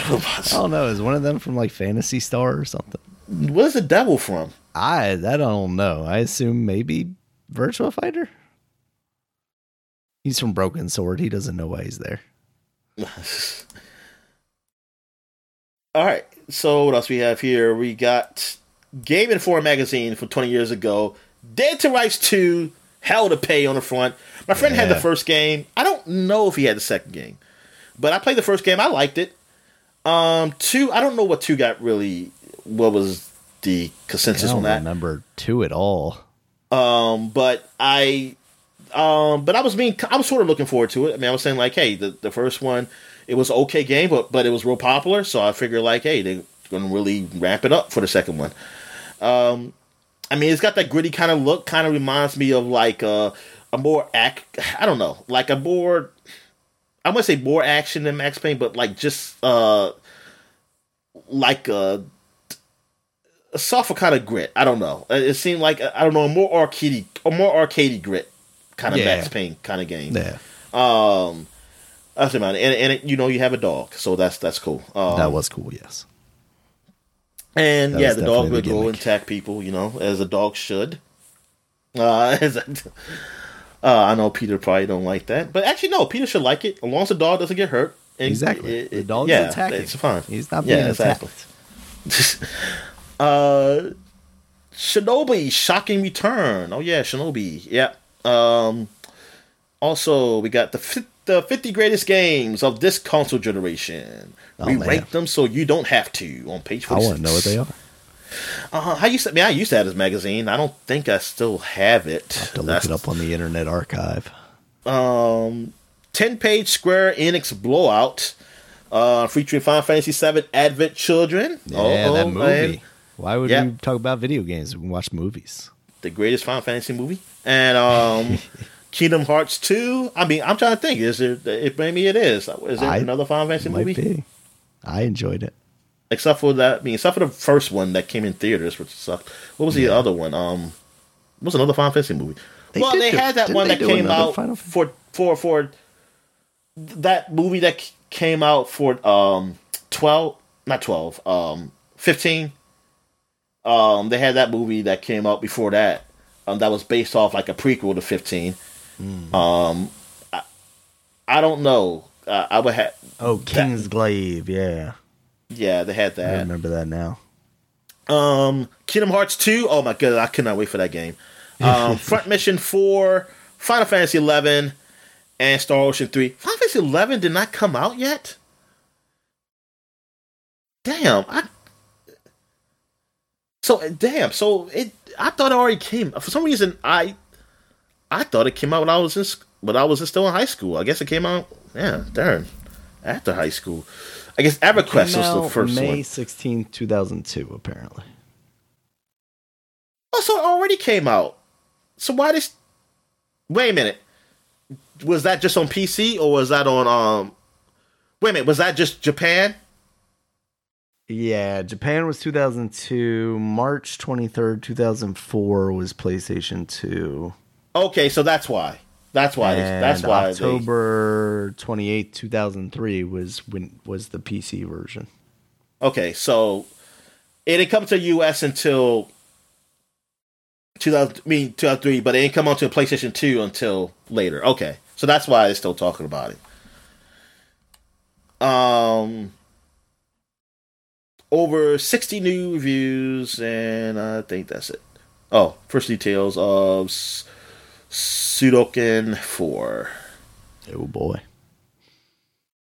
Robots. I don't know. Is one of them from like Phantasy Star or something? Where's the devil from? I I don't know. I assume maybe Virtual Fighter. He's from Broken Sword. He doesn't know why he's there. All right. So what else we have here? We got Game Informer magazine from 20 years ago. Dead to Rights 2, Hell to Pay on the front. My friend had the first game. I don't know if he had the second game, but I played the first game. I liked it. Um, two. I don't know what two got really. What was the consensus on that? remember two at all. Um, but I, um, but I was being, I was sort of looking forward to it. I mean, I was saying like, hey, the, the first one, it was okay game, but but it was real popular, so I figured like, hey, they're gonna really ramp it up for the second one. Um, I mean, it's got that gritty kind of look. Kind of reminds me of like a a more act. I don't know, like a more. I want to say more action than Max Payne, but like just uh, like a a softer kind of grit. I don't know. It seemed like I don't know a more arcadey, a more arcadey grit kind of Yeah. Max Payne kind of game. Yeah, Um, that's about it. And and it, you know you have a dog, so that's that's cool. Um, that was cool. Yes. and that yeah, the dog would go and attack people, you know, as a dog should. [laughs] Uh, as a- uh, I know Peter probably don't like that, but actually no, Peter should like it as long as the dog doesn't get hurt. And Exactly. it- the dog's yeah, attacking. It's fine. He's not Yeah, being exactly. attacked. [laughs] Uh, Shinobi shocking return. Oh yeah, Shinobi. Yeah. Um. Also, we got the fi- the 50 greatest games of this console generation. Oh, we man. rank them so you don't have to on page I want to know what they are. Uh, I used to, I mean, I used to have this magazine. I don't think I still have it. i have To look it up on the Internet Archive. Um, 10 page Square Enix blowout. Uh, featuring Final Fantasy VII Advent Children. Yeah, Oh, that movie. man. Why would Yeah. we talk about video games? We can watch movies. The greatest Final Fantasy movie, and um, [laughs] Kingdom Hearts two. I mean, I'm trying to think. Is it? It maybe it is. Is it I- another Final Fantasy movie? be. I enjoyed it. Except for that. I mean, except for the first one that came in theaters, which sucked. What was the other one? Um, what was another Final Fantasy movie? They well, they do- had that one that came out Final for for for that movie that came out for um twelve, not twelve, um fifteen. Um, they had that movie that came out before that. Um, that was based off like a prequel to fifteen. Hmm. Um, I, I don't know. Uh, I would have. Oh, Kingsglaive. Yeah, Yeah, they had that. I remember that now. Um, Kingdom Hearts 2. Oh my god, I cannot wait for that game. Um, [laughs] Front Mission 4, Final Fantasy 11, and Star Ocean 3. Final Fantasy 11 did not come out yet. Damn, I. So damn, so it. I thought it already came. For some reason, I. I thought it came out when I was in, when I was still in high school. I guess it came out. Yeah, darn, after high school. I guess EverQuest was the first May one. 16, 2002, apparently. Oh, so it already came out. So why this? Wait a minute. Was that just on PC or was that on um? Wait a minute. Was that just Japan? Yeah, Japan was 2002. March 23rd, 2004 was PlayStation 2. Okay, so that's why. That's why. and that's why. they- October 28th, 2003 was when was the PC version. okay, so it didn't come to US until 2000. I mean 2003, but it didn't come onto the PlayStation 2 until later. Okay, so that's why they're still talking about it. Um, over 60 new reviews, and I think that's it. Oh, first details of S- Suikoden 4. Oh boy.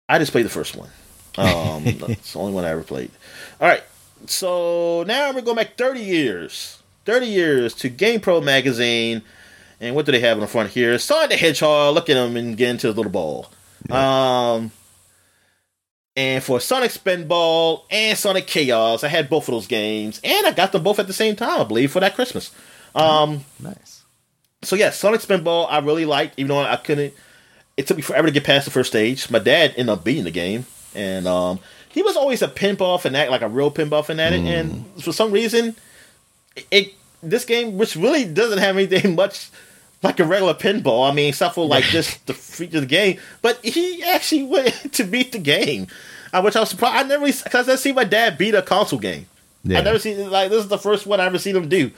I just played the first one. Um, [laughs] that's the only one I ever played. All right, so now we're going back 30 years. 30 years to GamePro magazine. And what do they have in the front here? Sonic the Hedgehog. Look at him and get into his little ball. Um, and for Sonic Spinball and Sonic Chaos, I had both of those games, and I got them both at the same time, I believe, for that Christmas. Um, Nice. so yeah, Sonic Spinball I really liked, even though I couldn't. It took me forever to get past the first stage. My dad ended up beating the game, and um, he was always a pimp off and fanatic, like a real pinball fanatic. And for some reason, it this game, which really doesn't have anything [laughs] much like a regular pinball. I mean, except for like just the feature of the game, but he actually went [laughs] to beat the game, uh, which I was surprised. I never because I see my dad beat a console game. Yeah. I never seen like this is the first one I ever seen him do,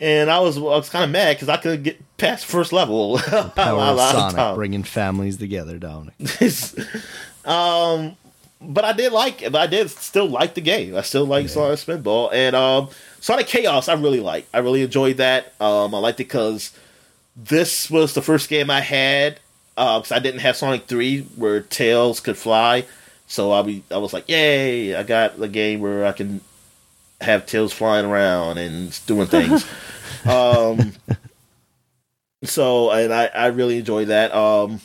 and I was I was kind of mad because I couldn't get past first level. [laughs] Power of Sonic time. bringing families together, Dominic. [laughs] um, but I did like it. But I did still like the game. I still like Sonic Spinball and um, Sonic Chaos. I really like. I really enjoyed that. Um, I liked it because this was the first game I had. Because I didn't have Sonic Three where Tails could fly, so I be I was like, yay! I got the game where I can have Tails flying around and doing things. [laughs] um, so and I I really enjoyed that. Um,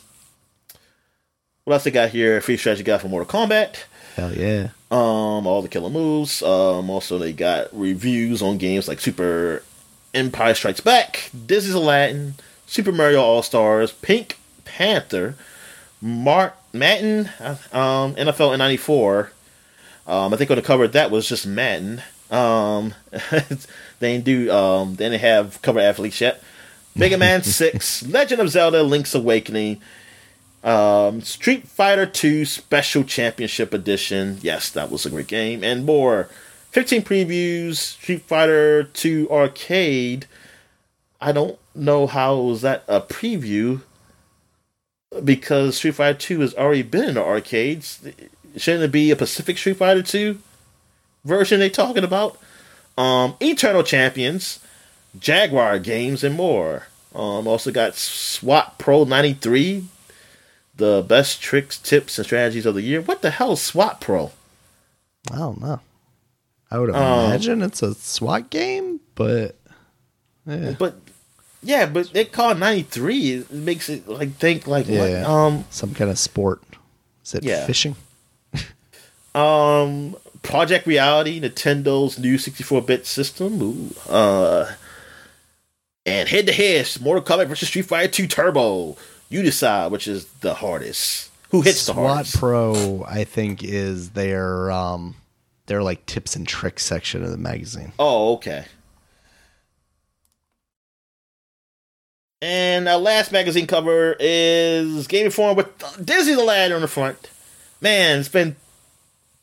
what else they got here? Free strategy guide for Mortal Kombat. Hell yeah. Um, all the killer moves. Um, also they got reviews on games like Super Empire Strikes Back, This Disney's Aladdin, Super Mario All Stars, Pink Panther, Mark Madden, um, NFL '94. Um, I think on the cover that was just Madden. Um, [laughs] they didn't do. Um, they didn't have cover athletes yet. Mega Man [laughs] Six, Legend of Zelda: Link's Awakening, um, Street Fighter 2 Special Championship Edition. Yes, that was a great game. And more. 15 previews. Street Fighter 2 Arcade. I don't know how was that a preview because Street Fighter 2 has already been in the arcades. Shouldn't it be a Pacific Street Fighter 2 version they talking about? Um, Eternal Champions, Jaguar games, and more. Um, also got SWAT Pro 93, the best tricks, tips, and strategies of the year. What the hell is SWAT Pro? I don't know. I would Um, imagine it's a SWAT game, but yeah. But yeah, but they call 93. It makes it like think like what? Yeah. Um, some kind of sport. Is it Yeah. fishing? [laughs] Um, Project Reality, Nintendo's new 64-bit system. Ooh. Uh, And head to head, Mortal Kombat versus Street Fighter 2 Turbo. You decide which is the hardest. Who hits the hardest? SWAT? Pro, I think, is their um their like tips and tricks section of the magazine. Oh, okay. And our last magazine cover is Game Informer with Disney's Aladdin on the front. Man, it's been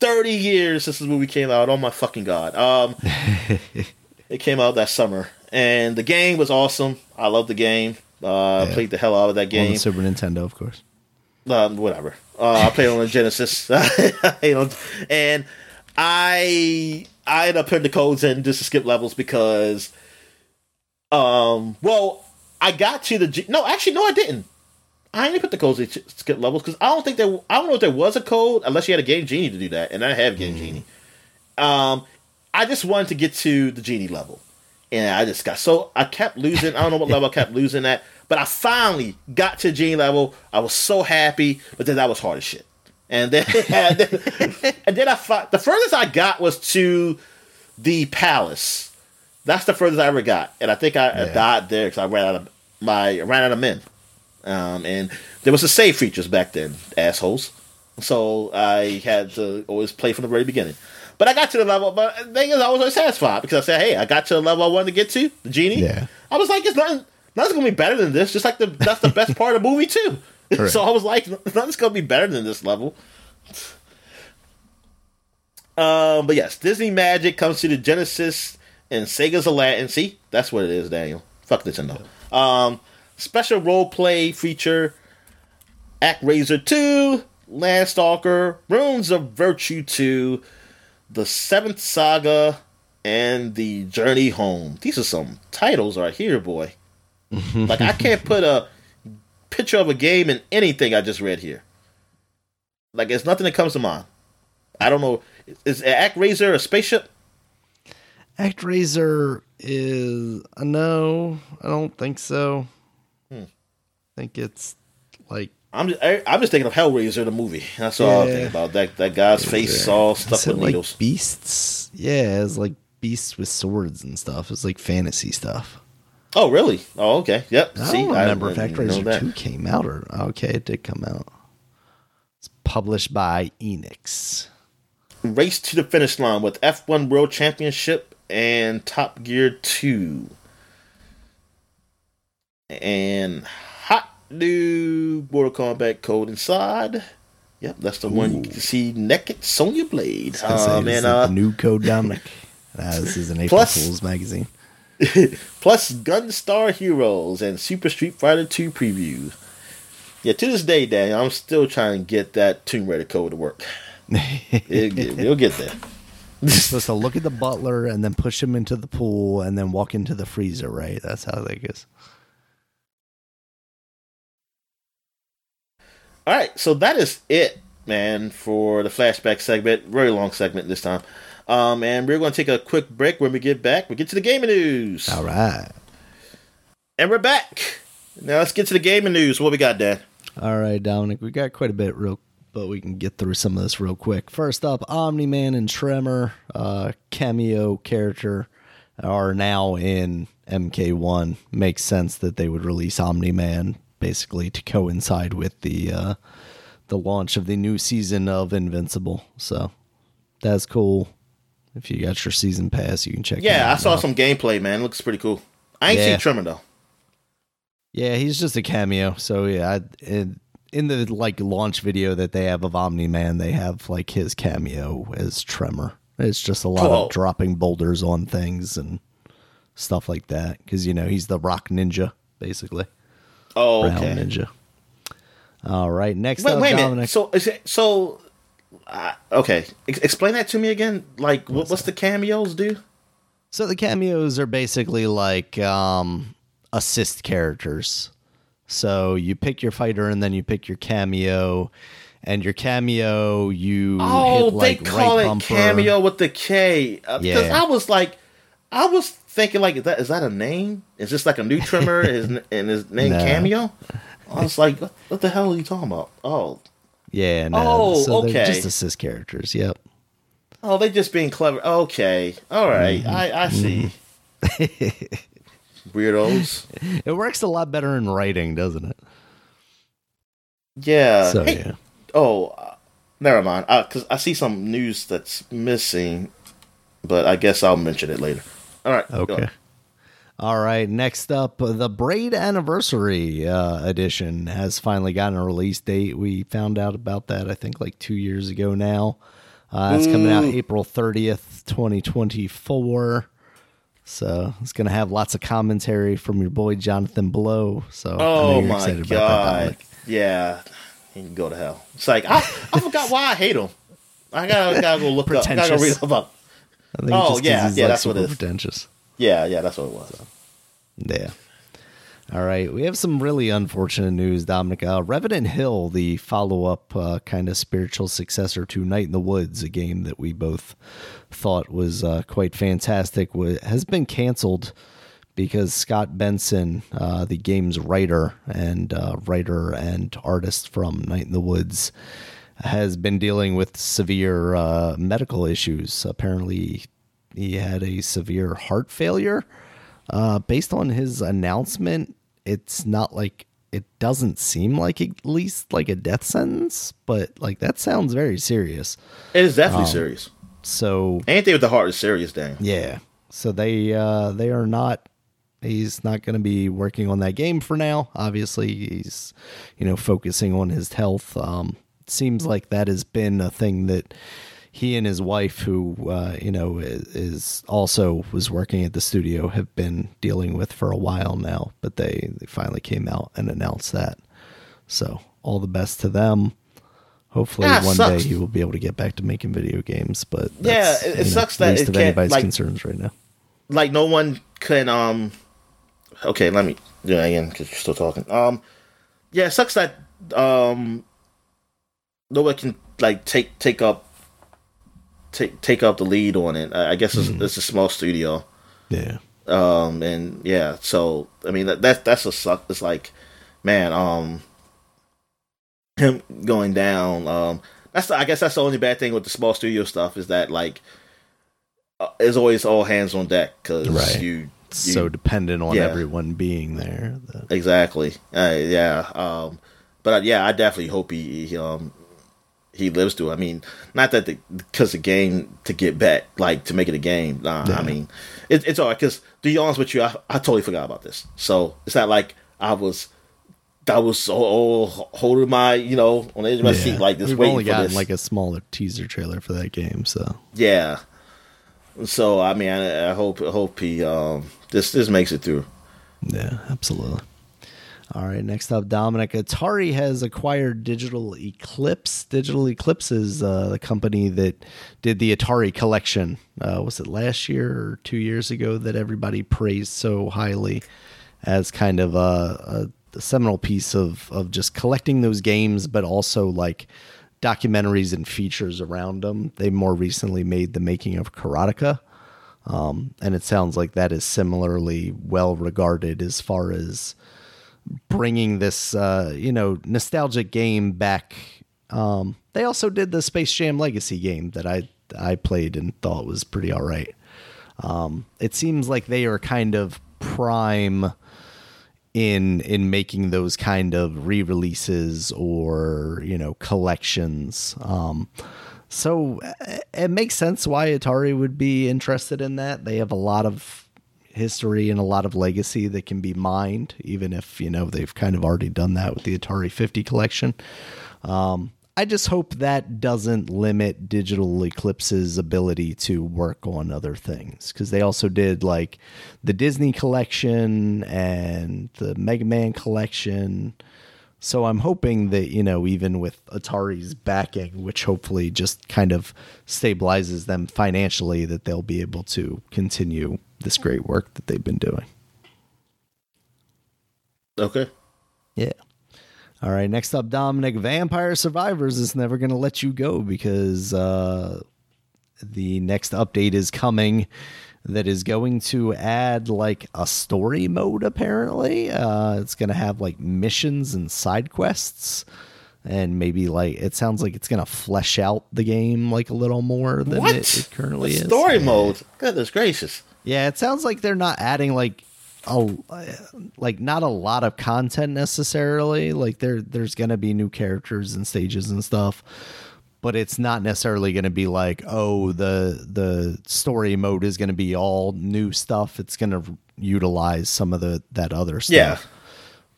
30 years since this movie came out. Oh my fucking god. Um [laughs] It came out that summer. And the game was awesome. I love the game. Uh Yeah. played the hell out of that On game. the Super Nintendo, of course. um, whatever. Uh, I played on the Genesis, [laughs] and I I ended up putting the codes in just to skip levels because, um, well, I got to the G- no, actually, no, I didn't. I didn't put the codes in to skip levels because I don't think there. I don't know if there was a code unless you had a Game Genie to do that, and I have Game Genie. Um, I just wanted to get to the Genie level, and I just got so I kept losing. I don't know what level I kept losing at, but I finally got to Genie level. I was so happy, but then that was hard as shit. [laughs] And then, and then, I fought, the furthest I got was to the palace. That's the furthest I ever got, and I think I, I Yeah. died there because I ran out of my I ran out of men. Um, and there was a save features back then, assholes. So I had to always play from the very beginning. But I got to the level, but the thing is, I was always satisfied because I said, "Hey, I got to the level I wanted to get to, the genie." Yeah. I was like, "It's nothing. Nothing's gonna be better than this." Just like the that's the best part of the movie too. Right. so I was like, "Nothing's gonna be better than this level." Um, but yes, Disney Magic comes to the Genesis and Sega's Aladdin. See, that's what it is, Daniel. Fuck Nintendo. Um, special role play feature: ActRaiser Two, Landstalker, Runes of Virtue Two, the Seventh Saga, and the Journey Home. These are some titles right here, boy. [laughs] like I can't put a picture of a game in anything I just read here. Like it's nothing that comes to mind. I don't know. Is ActRaiser a spaceship? ActRaiser is uh, no, I don't think so. Hmm. I think it's like I'm just, I, I'm just thinking of Hellraiser, the movie. That's all I'm thinking about. That that guy's face all it with like needles. beasts. Yeah, it's like beasts with swords and stuff. It's like fantasy stuff. Oh, really? Oh, okay. Yep. I See, don't remember if didn't ActRaiser two came out or okay, it did come out. It's published by Enix. Race to the finish line with F1 World Championship and Top Gear 2. And hot new Mortal Kombat code inside. Yep, that's the one you can see naked Sonya Blade. I was gonna say, Um, this is uh, new code Dominic. Uh, [laughs] this is an April Plus- Fool's magazine. [laughs] plus Gunstar Heroes and Super Street Fighter 2 preview. Yeah, to this day, Daniel, I'm still trying to get that Tomb Raider code to work. It, [laughs] will get there. Supposed to look at the butler and then push him into the pool and then walk into the freezer, right? That's how that goes. All right, so that is it, man, for the flashback segment. Very long segment this time. Um, and we're going to take a quick break. When we get back, we get to the gaming news. All right. And we're back. Now let's get to the gaming news. What we got, Dan? All right, Dominic, we got quite a bit real, but we can get through some of this real quick. First up, Omni Man and Tremor, uh, cameo character, are now in MK1. Makes sense that they would release Omni Man basically to coincide with the uh, the launch of the new season of Invincible. So that's cool. If you got your season pass, you can check. Yeah, it I saw some gameplay, man. looks pretty cool. I ain't Yeah. seen Tremor though. Yeah, he's just a cameo. So yeah, I, in, in the like launch video that they have of Omni Man, they have like his cameo as Tremor. It's just a lot Cool. of dropping boulders on things and stuff like that. Because you know he's the Rock Ninja, basically. Oh, Brown okay. Ninja. All right, next Wait, up, wait a minute. Dominic. So, is it, so, uh, okay. Ex- explain that to me again. Like, what, what's the cameos do? So the cameos are basically like um, assist characters. So you pick your fighter and then you pick your cameo, and your cameo you Oh, hit like they call right it bumper. cameo with the K. Uh, Because Yeah. I was like, I was thinking like, is that is that a name? Is this like a new trimmer? Is [laughs] and his name No. cameo? I was like, what the hell are you talking about? Oh, Yeah, no. Oh, so they're okay. just assist characters. Yep. oh, they're just being clever. Okay, all right, Mm-hmm. I I see. Weirdos. [laughs] It works a lot better in writing, doesn't it? Yeah. So Hey, yeah. Oh, uh, never mind. Because I see some news that's missing, but I guess I'll mention it later. All right. Okay. All right. Next up, the Braid Anniversary uh, edition has finally gotten a release date. We found out about that, I think, like two years ago now. Uh, it's coming out April 30th, 2024. So it's going to have lots of commentary from your boy Jonathan Blow. So Oh my excited about that, god. Yeah. He can go to hell. It's like I, I forgot why I hate him. I gotta gotta go look up. I gotta go read think Oh, yeah, yeah, like, that's what it super pretentious. Yeah, yeah, that's what it was. Yeah. All right. We have some really unfortunate news, Dominic. Uh, Revenant Hill, the follow up uh, kind of spiritual successor to Night in the Woods, a game that we both thought was uh, quite fantastic, wa- has been canceled because Scott Benson, uh, the game's writer and uh, writer and artist from Night in the Woods, has been dealing with severe uh, medical issues. Apparently, he had a severe heart failure. Uh, based on his announcement, it's not like it doesn't seem like at least like a death sentence, but like that sounds very serious. It is definitely Um, serious. So Anything with the heart is serious, Dan. yeah, so they uh, they are not. He's not going to be working on that game for now. Obviously, he's you know focusing on his health. Um, seems like that has been a thing that he and his wife, who uh, you know is, also was working at the studio, have been dealing with for a while now. But they they finally came out and announced that. So all the best to them. Hopefully, Yeah, one sucks. day he will be able to get back to making video games. But Yeah, it- it know, sucks that least it of can't, anybody's like- concerns right now. Like no one can. Um. Okay, let me do that again because you're still talking. Um. Yeah, it sucks that um. No one can like take take up. Take take up the lead on it. I I guess it's, Mm-hmm. it's a small studio. Yeah. um and yeah so i mean that, that that's a suck it's like man um him going down um that's the, i guess that's the only bad thing with the small studio stuff is that like uh, it's always all hands on deck because Right. you, you so dependent on yeah. everyone being there. that- exactly uh, yeah um but uh, yeah i definitely hope he, he um he lives through. I mean, not that because the game to get back, like to make it a game. Nah, Yeah. I mean, it, it's all right. Because to be honest with you, I, I totally forgot about this. So it's not like I was, I was so oh, holding my, you know, on the edge of my Yeah. seat like this, We've only gotten this. like a smaller teaser trailer for that game, so yeah. So I mean, I, I hope, I hope he, um, this, this makes it through. yeah, absolutely. All right, next up, Dominic. Atari has acquired Digital Eclipse. Digital Eclipse is uh, the company that did the Atari collection. Uh, was it last year or two years ago that everybody praised so highly as kind of a, a seminal piece of of just collecting those games, but also like documentaries and features around them. They more recently made the making of Karateka. Um, and it sounds like that is similarly well regarded as far as bringing this uh, you know nostalgic game back. Um, they also did the Space Jam Legacy game that I I played and thought was pretty all right. Um, it seems like they are kind of prime in in making those kind of re-releases or you know collections. Um, so uh, it makes sense why Atari would be interested in that. They have a lot of history and a lot of legacy that can be mined, even if you know they've kind of already done that with the Atari 50 collection. Um, I just hope that doesn't limit Digital Eclipse's ability to work on other things because they also did like the Disney collection and the Mega Man collection. So I'm hoping that, you know, even with Atari's backing, which hopefully just kind of stabilizes them financially, that they'll be able to continue this great work that they've been doing. Okay. Yeah. All right. Next up, Dominic. Vampire Survivors is never going to let you go because uh, the next update is coming that is going to add like a story mode, apparently. Uh, it's going to have like missions and side quests. And maybe like it sounds like it's gonna flesh out the game like a little more than it, it currently The is. Story mode. Goodness gracious. Yeah, it sounds like they're not adding like a like not a lot of content necessarily. Like there there's gonna be new characters and stages and stuff, but it's not necessarily gonna be like oh the the story mode is gonna be all new stuff. It's gonna utilize some of the that other stuff. Yeah.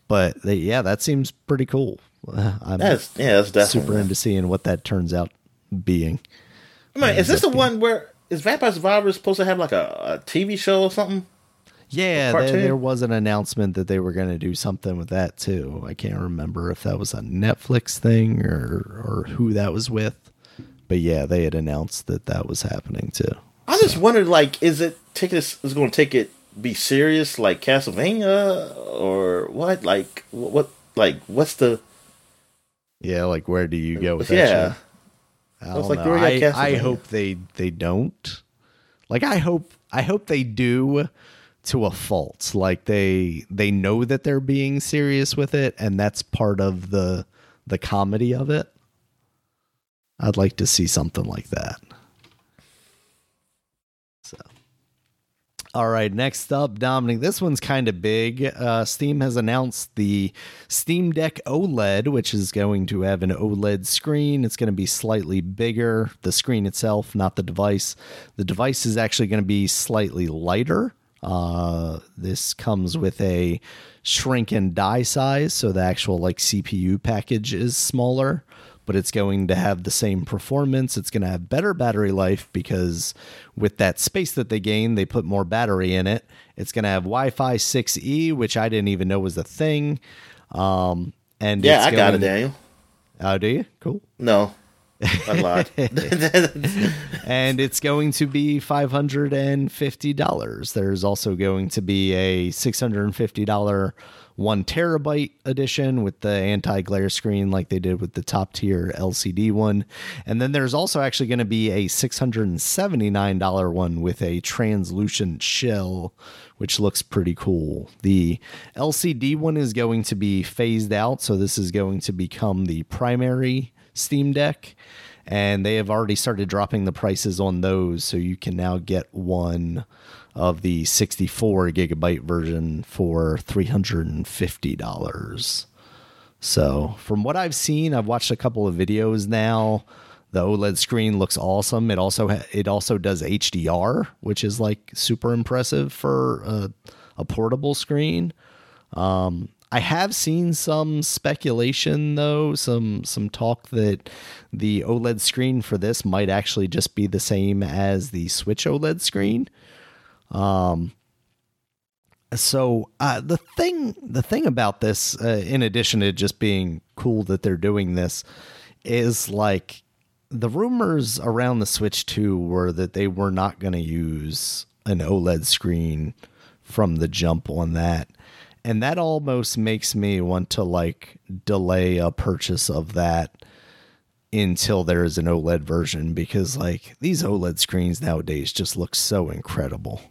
But they, yeah, that seems pretty cool. [laughs] I'm That's yeah, that's definitely. super into seeing what that turns out being. I mean, uh, is this the Exactly. one where is Vampire Survivors supposed to have like a, a TV show or something? Yeah, there, there was an announcement that they were going to do something with that too. I can't remember if that was a Netflix thing or or who that was with, but yeah, they had announced that that was happening too. I just wondered, like, is it take this is going to take it be serious like Castlevania or what? Like what? what like what's the Yeah, like where do you go with that? yeah? shit? I, was don't like, know. where you got I, I hope they they don't. Like I hope I hope they do to a fault. Like they they know that they're being serious with it and that's part of the the comedy of it. I'd like to see something like that. So all right, next up, Dominic. This one's kind of big. Uh, Steam has announced the Steam Deck OLED, which is going to have an OLED screen. It's going to be slightly bigger, the screen itself, not the device. The device is actually going to be slightly lighter. Uh, this comes with a shrink and die size, so the actual like CPU package is smaller but it's going to have the same performance. It's going to have better battery life because with that space that they gain, they put more battery in it. It's going to have Wi-Fi 6E, which I didn't even know was a thing. Um, and Yeah, it's I got it, Daniel. Oh, do you? Cool. No, I lied. [laughs] and it's going to be $550. There's also going to be a $650 one terabyte edition with the anti glare screen, like they did with the top tier LCD one. And then there's also actually going to be a $679 one with a translucent shell, which looks pretty cool. The LCD one is going to be phased out, so this is going to become the primary Steam Deck and they have already started dropping the prices on those so you can now get one of the 64 gigabyte version for $350 so from what i've seen i've watched a couple of videos now. The oled screen looks awesome. It also ha- it also does hdr which is like super impressive for a, a portable screen. Um, I have seen some speculation though, some some talk that the OLED screen for this might actually just be the same as the Switch OLED screen. Um, so uh, the thing the thing about this, uh, in addition to just being cool that they're doing this, is like the rumors around the Switch 2 were that they were not going to use an OLED screen from the jump on that. And that almost makes me want to like delay a purchase of that until there is an OLED version because like these OLED screens nowadays just look so incredible.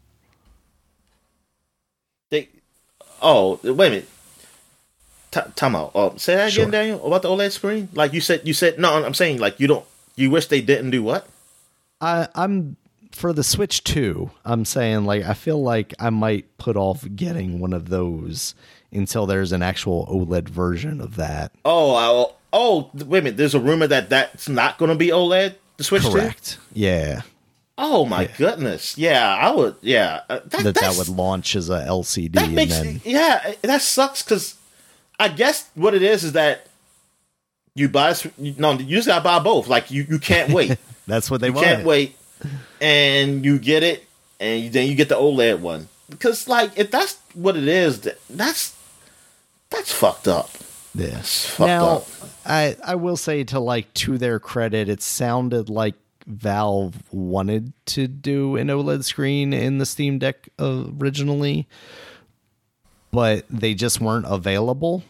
they, oh, wait a minute. T- time out. Oh, say that Sure. again, Daniel. About the OLED screen. Like you said, you said no. I'm saying like you don't. You wish they didn't do what? I, I'm for the Switch 2, I'm saying like I feel like I might put off getting one of those until there's an actual OLED version of that. Oh, I, oh, wait a minute. There's a rumor that that's not going to be OLED. The Switch 2? Correct. Yeah. Oh my goodness. Yeah, I would. Yeah, uh, that That that would launch as a LCD that and makes then yeah that sucks because I guess what it is is that you buy no you just gotta buy both. Like you you can't wait. [laughs] that's what they you want. can't wait, and you get it, and then you get the OLED one because like if that's what it is, that- that's that's fucked up. Yeah. fucked now, up. I I will say to like to their credit, it sounded like Valve wanted to do an OLED screen in the Steam Deck originally, but they just weren't available.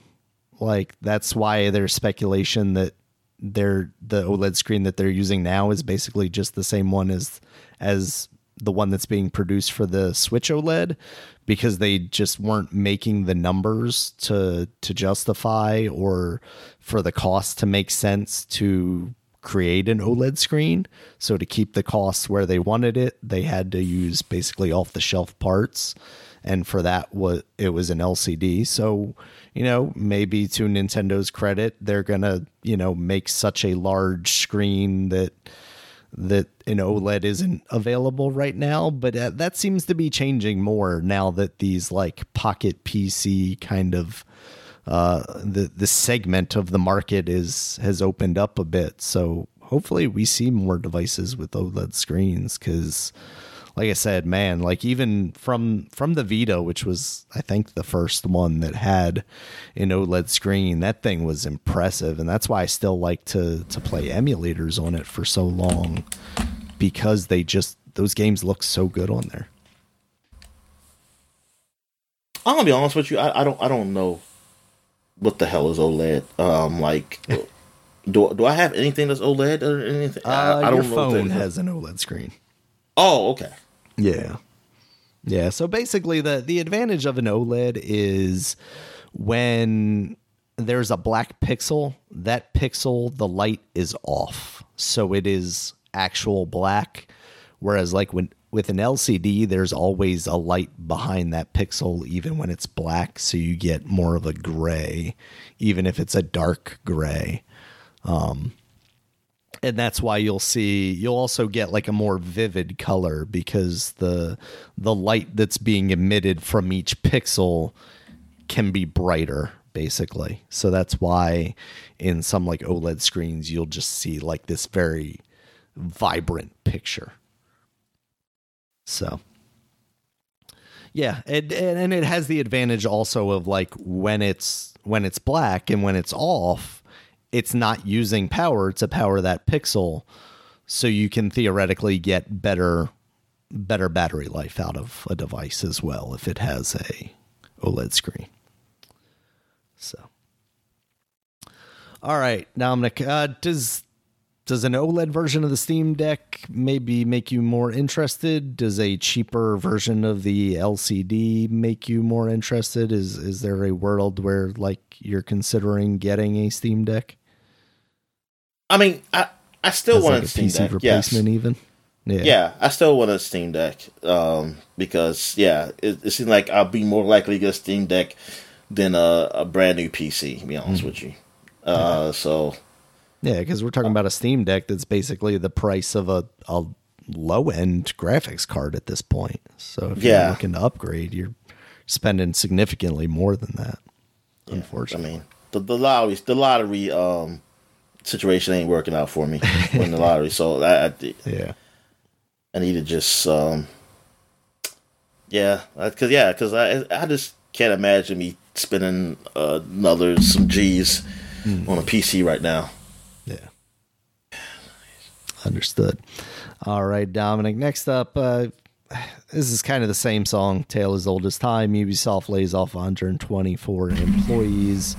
Like that's why there's speculation that their the OLED screen that they're using now is basically just the same one as as the one that's being produced for the Switch OLED because they just weren't making the numbers to to justify or for the cost to make sense to create an OLED screen. So to keep the costs where they wanted it, they had to use basically off the shelf parts. And for that what it was an LCD. So, you know, maybe to Nintendo's credit, they're gonna, you know, make such a large screen that that an OLED isn't available right now, but uh, that seems to be changing more now that these like pocket PC kind of uh, the the segment of the market is has opened up a bit. So hopefully we see more devices with OLED screens because like I said, man, like even from from the Vita, which was I think the first one that had an OLED screen, that thing was impressive, and that's why I still like to to play emulators on it for so long because they just those games look so good on there. I'm gonna be honest with you. I, I don't I don't know what the hell is OLED. Um, like, [laughs] do do I have anything that's OLED or anything? Uh, I, I your don't know. phone has an OLED screen. Oh, okay. Yeah. Yeah. So basically the the advantage of an OLED is when there's a black pixel, that pixel, the light is off. So it is actual black. Whereas like when with an LCD, there's always a light behind that pixel, even when it's black. So you get more of a gray, even if it's a dark gray um, and that's why you'll see you'll also get like a more vivid color because the the light that's being emitted from each pixel can be brighter basically. So that's why in some like oled screens you'll just see like this very vibrant picture. So yeah and, and it has the advantage also of like when it's when it's black and when it's off it's not using power to power that pixel so you can theoretically get better better battery life out of a device as well if it has a OLED screen. So All right, Dominic, uh, does does an OLED version of the Steam Deck maybe make you more interested? Does a cheaper version of the LCD make you more interested? Is is there a world where like you're considering getting a Steam Deck? I mean, I I still As want like a Steam PC Deck. replacement Yes. even? Yeah. Yeah, I still want a Steam Deck um, because yeah, it, it seems like I'll be more likely to get a Steam Deck than a, a brand new PC. To be honest with you, uh, so Yeah, because we're talking about a Steam Deck that's basically the price of a, a low end graphics card at this point. So if Yeah. you're looking to upgrade, you're spending significantly more than that. I Unfortunately. mean the the lottery the lottery um, situation ain't working out for me [laughs] in the lottery. So I, I yeah. I need to just um yeah because yeah because I I just can't imagine me spending uh, another some G's on a PC right now. Yeah. Understood. All right, Dominic. Next up, uh, this is kind of the same song, Tale as Old as Time. Ubisoft lays off 124 employees.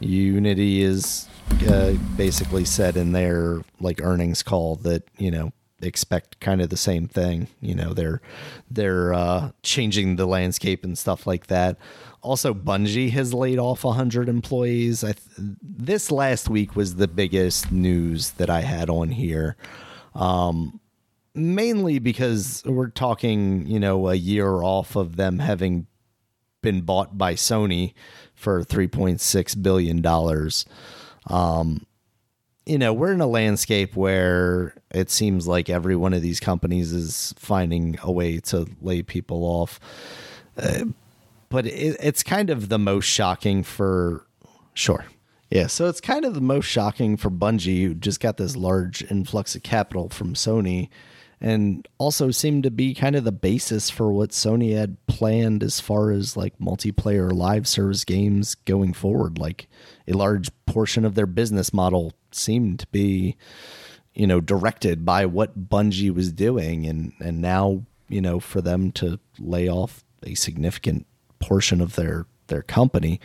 Unity is uh, basically said in their like earnings call that you know expect kind of the same thing. You know they're they're uh, changing the landscape and stuff like that. Also, Bungie has laid off 100 employees. Th- this last week was the biggest news that I had on here mainly because we're talking, you know, a year off of them having been bought by Sony for $3.6 billion. Um, you know, we're in a landscape where it seems like every one of these companies is finding a way to lay people off. Uh, but it, it's kind of the most shocking for sure. Yeah, so it's kind of the most shocking for Bungie, who just got this large influx of capital from Sony, and also seemed to be kind of the basis for what Sony had planned as far as like multiplayer live service games going forward. Like a large portion of their business model seemed to be, you know, directed by what Bungie was doing, and and now you know for them to lay off a significant portion of their their company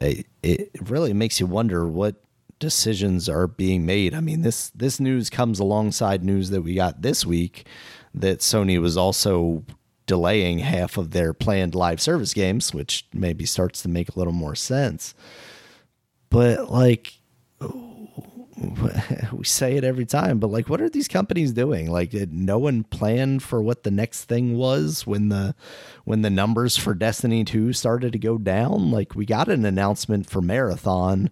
it, it really makes you wonder what decisions are being made. I mean, this this news comes alongside news that we got this week that Sony was also delaying half of their planned live service games, which maybe starts to make a little more sense. But like [laughs] we say it every time, but like, what are these companies doing? Like, did no one plan for what the next thing was when the when the numbers for Destiny Two started to go down? Like, we got an announcement for Marathon,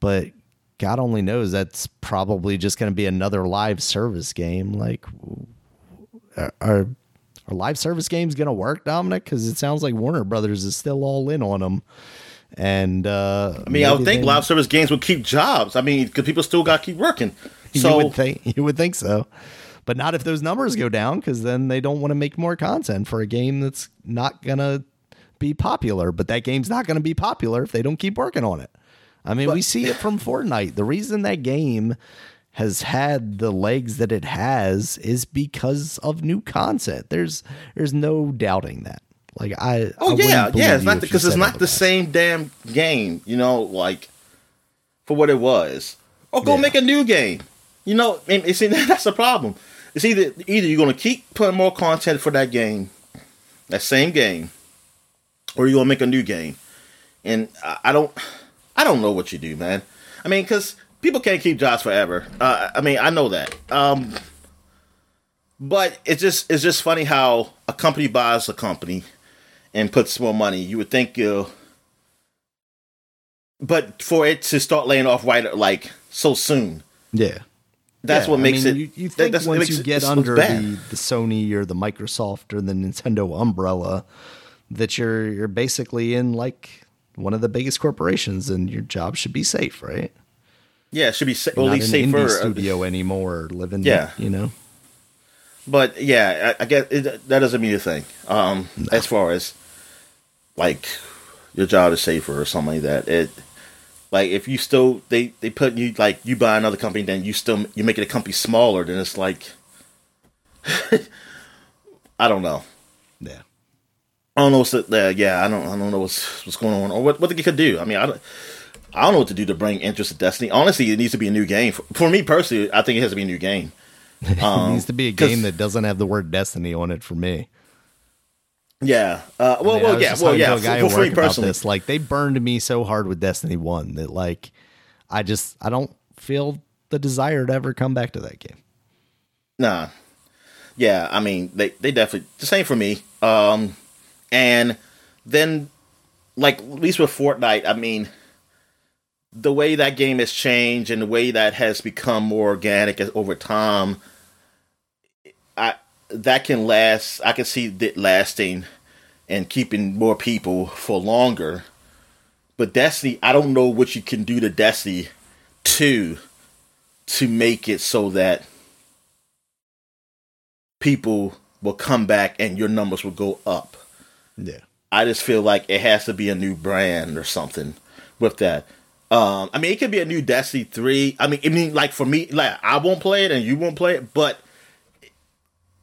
but God only knows that's probably just going to be another live service game. Like, are are live service games going to work, Dominic? Because it sounds like Warner Brothers is still all in on them. And uh, I mean, I would think live service games would keep jobs. I mean, because people still got to keep working. So [laughs] you would think you would think so, but not if those numbers go down, because then they don't want to make more content for a game that's not gonna be popular. But that game's not gonna be popular if they don't keep working on it. I mean, But- we see it from [laughs] Fortnite. The reason that game has had the legs that it has is because of new content. There's there's no doubting that. Like I, oh, I Oh wouldn't yeah, yeah. It's not because it's not the otherwise. same damn game. You know, like for what it was. Or go Yeah. make a new game. You know, and it's [laughs] that's the problem. It's either either you're gonna keep putting more content for that game, that same game, or you're gonna make a new game. And I, I don't, I don't know what you do, man. I mean, because people can't keep jobs forever. Uh, I mean, I know that. Um, but it's just it's just funny how a company buys a company and puts more money. You would think you, but for it to start laying off right like so soon, Yeah. that's Yeah, what I makes mean, it. You, you think that's what once makes you get so under the, the Sony or the Microsoft or the Nintendo umbrella, that you're you're basically in like one of the biggest corporations, and your job should be safe, right? yeah, it should be sa- well, at least an indie safer. studio anymore, living. Yeah. you know. But yeah, I, I guess it, that doesn't mean a thing. Um, as far as like your job is safer or something like that. It like if you still they they put you like you buy another company, then you still you make it a company smaller. Then it's like [laughs] I don't know. Yeah. I don't know what's uh, yeah. I don't I don't know what's what's going on or what what they could do. I mean I don't. I don't know what to do to bring interest to Destiny. Honestly, it needs to be a new game. For, for me personally, I think it has to be a new game. [laughs] it needs to be a game that doesn't have the word Destiny on it for me. Yeah. Uh, well, I mean, well, yeah, well, yeah. a guy For, for me personally, this. Like they burned me so hard with Destiny One that like I just I don't feel the desire to ever come back to that game. Nah. Yeah, I mean they they definitely the same for me. Um and then like at least with Fortnite, I mean the way that game has changed and the way that has become more organic over time I that can last I can see it lasting and keeping more people for longer. But Destiny, I don't know what you can do to Destiny 2 to make it so that people will come back and your numbers will go up. Yeah. I just feel like it has to be a new brand or something with that. Um, I mean, it could be a new Destiny three. I mean, I mean, like for me, like I won't play it and you won't play it, but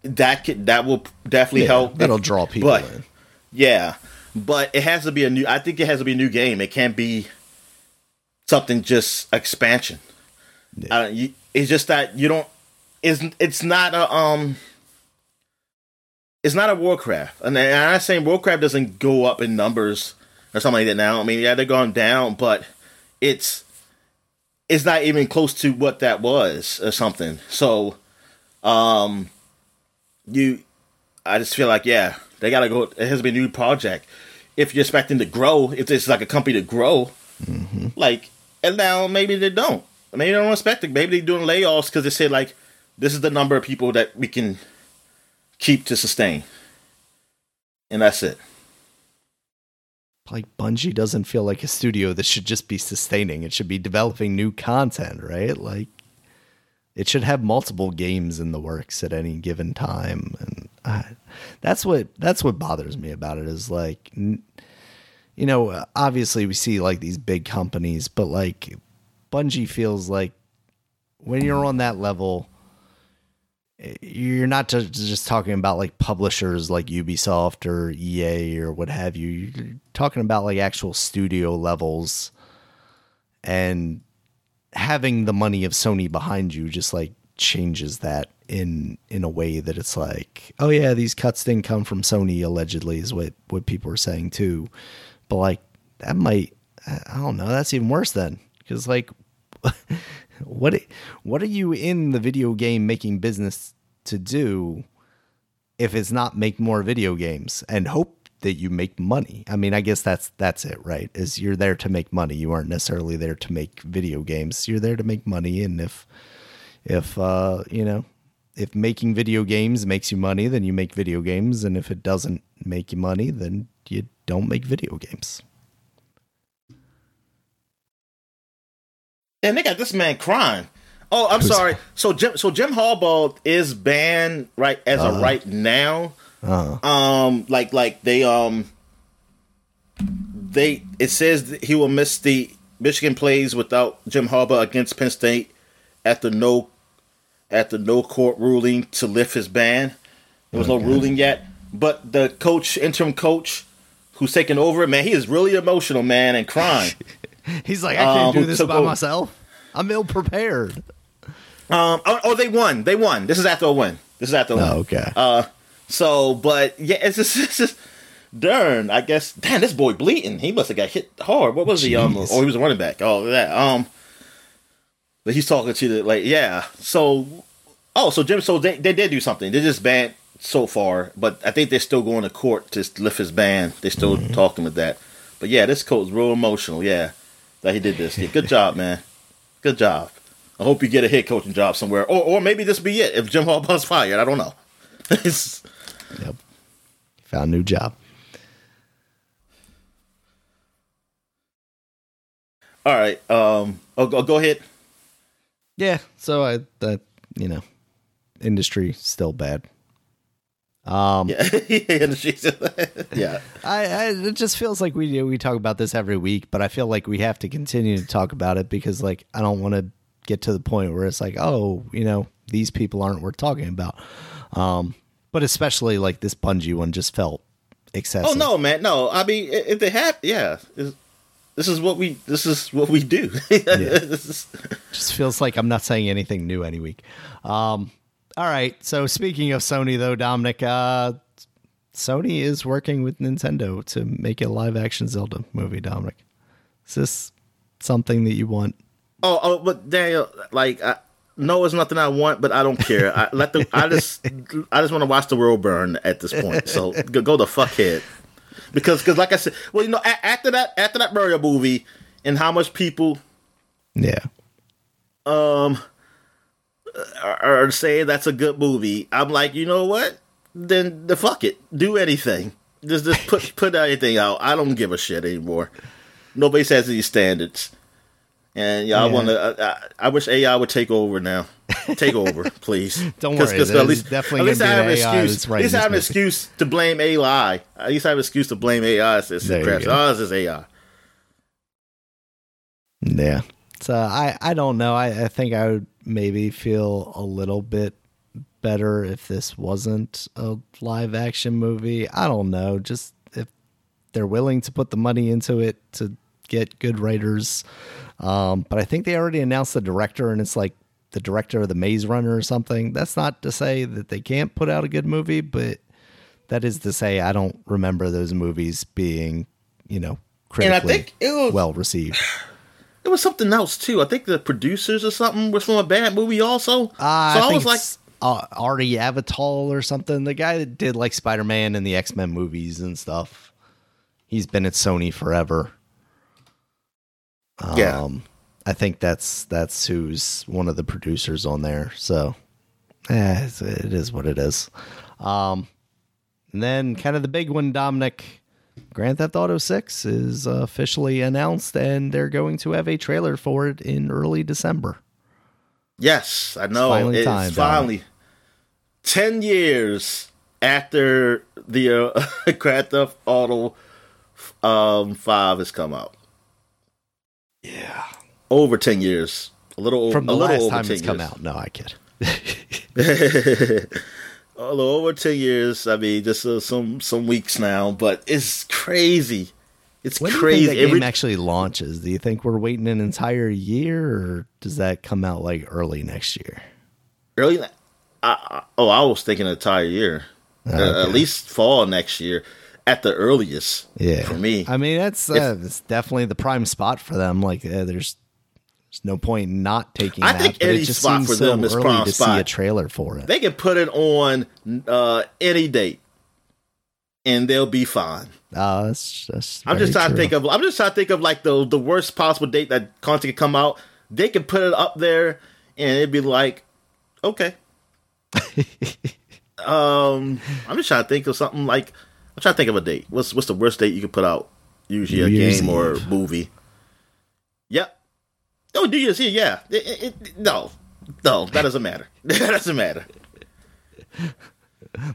that could that will definitely Yeah, help. that'll draw people but, in. Yeah, but it has to be a new. I think it has to be a new game. It can't be something just expansion. Uh, you, it's just that you don't. It's it's not a um. It's not a Warcraft, and I'm not saying Warcraft doesn't go up in numbers or something like that now. I mean, yeah, they're going down, but it's it's not even close to what that was or something. So, um, you, I just feel like yeah, they gotta go. It has to be a new project. If you're expecting to grow, if it's like a company to grow, like, and now maybe they don't. Maybe they don't expect it. Maybe they're doing layoffs because they say like, this is the number of people that we can keep to sustain, and that's it. like Bungie doesn't feel like a studio that should just be sustaining. It should be developing new content, right? Like it should have multiple games in the works at any given time, and uh, that's what that's what bothers me about it. Is like, you know, obviously we see like these big companies, but like Bungie feels like when you're on that level you're not just, talking about like publishers like Ubisoft or EA or what have you. You're talking about like actual studio levels and having the money of Sony behind you just like changes that in in a way that it's like, oh yeah, these cuts didn't come from Sony allegedly is what what people are saying too. But like that might I don't know, that's even worse then because like [laughs] what what are you in the video game making business to do if it's not make more video games and hope that you make money? I mean, I guess that's that's it, right? Is you're there to make money. You aren't necessarily there to make video games. You're there to make money and if if uh, you know, if making video games makes you money, then you make video games and if it doesn't make you money, then you don't make video games. And they got this man crying. Oh, I'm sorry. So Jim, so Jim Harbaugh is banned right as of right now. Uh, Um, like like they um they it says that he will miss the Michigan plays without Jim Harbaugh against Penn State after no after no court ruling to lift his ban. There was no ruling yet, but the coach, interim coach, who's taking over, man, he is really emotional, man, and crying. [laughs] [laughs] he's like, I can't Uh, do this by over? myself. I'm ill prepared. Um, oh, oh, they won. They won. This is after a win. This is after a win. Oh, okay. Uh, so, but yeah, it's just, [laughs] it's just darn. I guess, damn, this boy bleeding. He must have got hit hard. What was he? Um, Jeez. or he was a running back. Oh, that. Um, but he's talking to the like, yeah. So, oh, so Jim, so they they did do something. They just banned so far, but I think they're still going to court to lift his ban. They're still Mm-hmm. talking with that. But yeah, this coach real emotional. Yeah, that he did this. Yeah, good job, man. Good job. I hope you get a head coaching job somewhere, or or maybe this be it if Jim Harbaugh's fired. I don't know. [laughs] Yep. Found a new job. all right. Um. Oh, go, go ahead. Yeah. So I that you know, industry still bad. Um, Yeah. [laughs] [laughs] yeah. I, I it just feels like we we talk about this every week, but I feel like we have to continue to talk about it because like I don't want to get to the point where it's like, oh, you know, these people aren't worth talking about. Um, but especially like this Bungie one just felt excessive. Oh no, man. No. I mean, if they have, yeah. This is what we. This is what we do. [laughs] This is- just feels like I'm not saying anything new any week. Um, all right. So speaking of Sony, though, Dominic, uh, Sony is working with Nintendo to make a live action Zelda movie. Dominic, is this something that you want? oh, oh, but Daniel, like, I, no, it's nothing I want, but I don't care. I let the. I just. I just want to watch the world burn at this point. So go, go the fuck head. Because, because, like I said, well, you know, a- after that, after that Mario movie, and how much people Yeah. um are, saying that's a good movie, I'm like, you know what? Then the fuck it, do anything. Just just put [laughs] put anything out. I don't give a shit anymore. Nobody says these standards, and y'all Yeah. want to. I, I wish AI would take over now. Take over, [laughs] please. Don't 'Cause- worry, 'cause at least, definitely at least I have an excuse. At least I this have an excuse to blame AI. At least I have an excuse to blame AI. It's, it's There crap. Oh, this is AI. Yeah. So uh, I, I don't know. I, I think I would maybe feel a little bit better if this wasn't a live action movie. I don't know. Just if they're willing to put the money into it to get good writers. Um, but I think they already announced the director and it's like the director of the Maze Runner or something. That's not to say that they can't put out a good movie, but that is to say I don't remember those movies being, you know, critically think it was well received. [sighs] [laughs] It was something else too. I think the producers or something was from a bad movie also. Uh, so I, I, was like, uh, Artie Avatal or something. The guy that did like Spider Man and the X Men movies and stuff. He's been at Sony forever. Um, Yeah. I think that's that's who's one of the producers on there. So, eh, it is what it is. Um, and then kind of the big one, Dominic. Grand Theft Auto 6 is officially announced, and they're going to have a trailer for it in early December. yes, I know. finally It's time, Dom. finally ten years after the uh, [laughs] Grand Theft Auto um, Five has come out. Yeah. Over ten years, a little From a the little last time 10 it's come years. out. No, I kid. [laughs] [laughs] a little over ten years. I mean, just uh, some some weeks now, but it's crazy. It's When do you crazy. think that Every- game actually launches? Do you think we're waiting an entire year, or does that come out like early next year? early. I, I, oh, I was thinking entire year, Uh, Okay. at least fall next year, at the earliest. Yeah, for me. I mean, that's uh, it's definitely the prime spot for them. Like, uh, there's There's no point in not taking I that. think any just spot for so them is prime to see a trailer for it. They can put it on uh, any date, and they'll be fine. Uh, that's, that's I'm just trying to think of. I'm just trying to think of like the the worst possible date that content could come out. They could put it up there, and it'd be like, okay. [laughs] um, I'm just trying to think of something like. I'm trying to think of a date. What's what's the worst date you could put out? Usually a New Year's game or movie. Yep. Oh, New Year's Eve. Yeah. It- it- it- no, no, that doesn't matter. [laughs] that doesn't matter.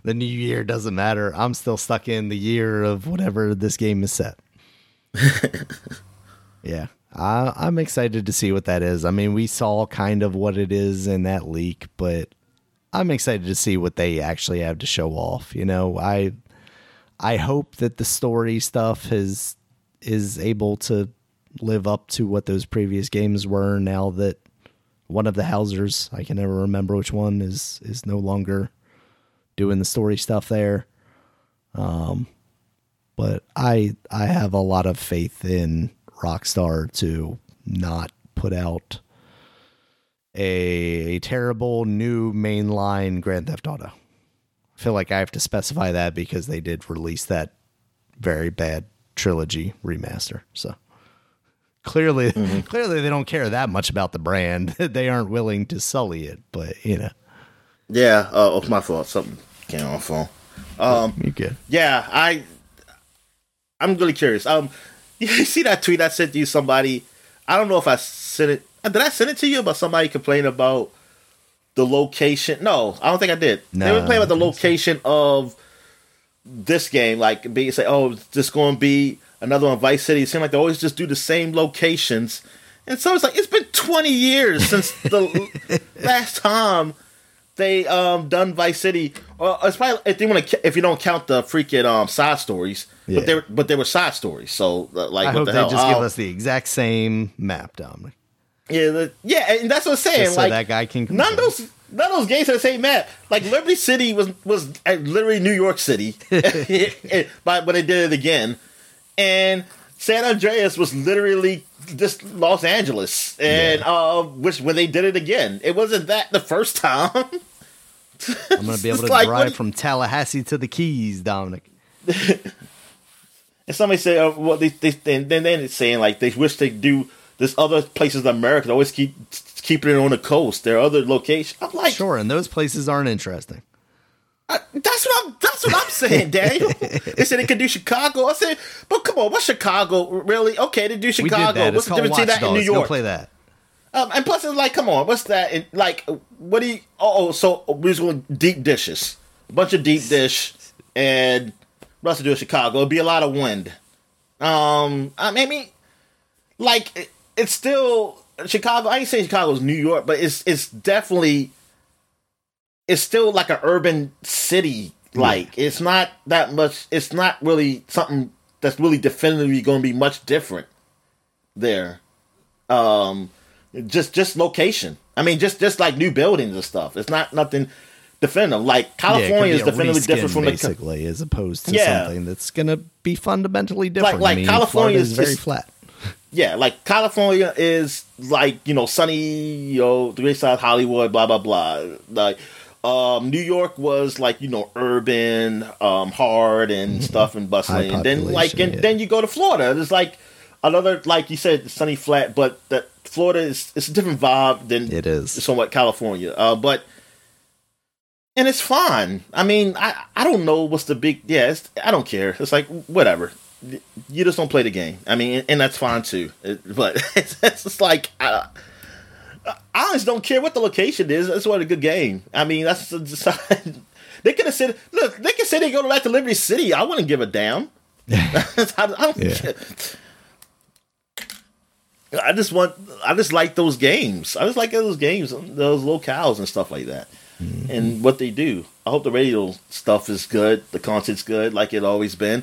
the new year doesn't matter. I'm still stuck in the year of whatever this game is set. [laughs] yeah, I, I'm excited to see what that is. I mean, we saw kind of what it is in that leak, but I'm excited to see what they actually have to show off. You know, I I hope that the story stuff is is able to live up to what those previous games were. Now that one of the Hausers, I can never remember which one, is is no longer doing the story stuff there. Um, but I I have a lot of faith in Rockstar to not put out a, a terrible new mainline Grand Theft Auto. I feel like I have to specify that because they did release that very bad trilogy remaster. So clearly [laughs] clearly they don't care that much about the brand. [laughs] they aren't willing to sully it, but you know, Yeah. Uh, oh, my fault. Something came on phone. Um, you good. Yeah, I I'm really curious. Um [laughs] you see that tweet I sent to you somebody I don't know if I sent it uh, did I send it to you about somebody complaining about the location? No, I don't think I did. they were I complaining about the don't so. location of this game, like being say, oh, is this going to be another one, Vice City? It seemed like they always just do the same locations, and so it's like it's been twenty years since the [laughs] last time they um done Vice City. Well, it's probably if they want to if you don't count the freaking um side stories, Yeah. but they were, but they were side stories. So uh, like, I hope the they hell? just give Oh, us the exact same map, Dominic. yeah, the, yeah, and that's what I'm saying. Just so like that guy can none of those none of those games are the same map. Like Liberty City was was literally New York City, [laughs] [laughs] but but they did it again, and San Andreas was literally just Los Angeles, and uh, which when they did it again, it wasn't that the first time. [laughs] I'm going to be able to like, drive from Tallahassee to the Keys, Dominic. [laughs] And somebody said, uh, "Well, they, they and then then it's saying like they wish they do this other places in America. They always keep keeping it on the coast. There are other locations. I'm like, Sure, and those places aren't interesting. I- that's what I'm. That's what I'm [laughs] saying, Daniel. they said they could do Chicago. I said, but come on, what's Chicago really? Okay, they do Chicago. What's the difference between that and New. Go York? play that. Um, and plus, it's like, come on, what's that? Like, what do you? Oh, so we're just going deep dishes, a bunch of deep dish, and what else to do in Chicago? It'd be a lot of wind. Um, I mean, I mean, like, it, it's still Chicago. I ain't saying Chicago's New York, but it's it's definitely it's still like an urban city. Like, it's not that much. It's not really something that's really definitively going to be much different there um just just location i mean just just like new buildings and stuff it's not nothing definitive like Yeah, california be is definitively different from the basically, as opposed to Yeah. something that's going to be fundamentally different. like I mean, California is is very just- flat. [laughs] yeah like california is like you know sunny you know the great side of hollywood blah blah blah like um new york was like you know urban um hard and stuff and bustling Mm-hmm. And then like and yeah. then you go to florida it's like another like you said sunny flat but that florida is it's a different vibe than It is. somewhat California. Uh, but and it's fine. I mean, I I don't know what's the big yeah. It's, I don't care. It's like whatever. You just don't play the game. I mean, and that's fine too. It- but [laughs] it's, it's just like I, I just don't care what the location is. That's what a good game. I mean, that's [laughs] they could have said look. They could say they go back to Liberty City. I wouldn't give a damn. I, [laughs] I don't Yeah. care. I just want, I just like those games. I just like those games, those locales and stuff like that, mm-hmm. and what they do. I hope the radio stuff is good, the content's good, like it always been.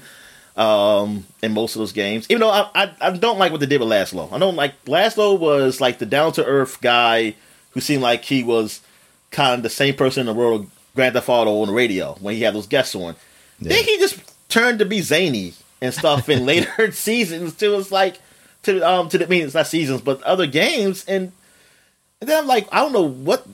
Um, in most of those games, even though I, I, I don't like what they did with Lazlow. I don't like Lazlow was like the down to earth guy who seemed like he was kind of the same person in the world of Grand Theft Auto on the radio when he had those guests on. Then he just turned to be zany and stuff in [laughs] later [laughs] seasons too. It's like, to um to the I mean it's not seasons but other games and, and then I'm like I don't know what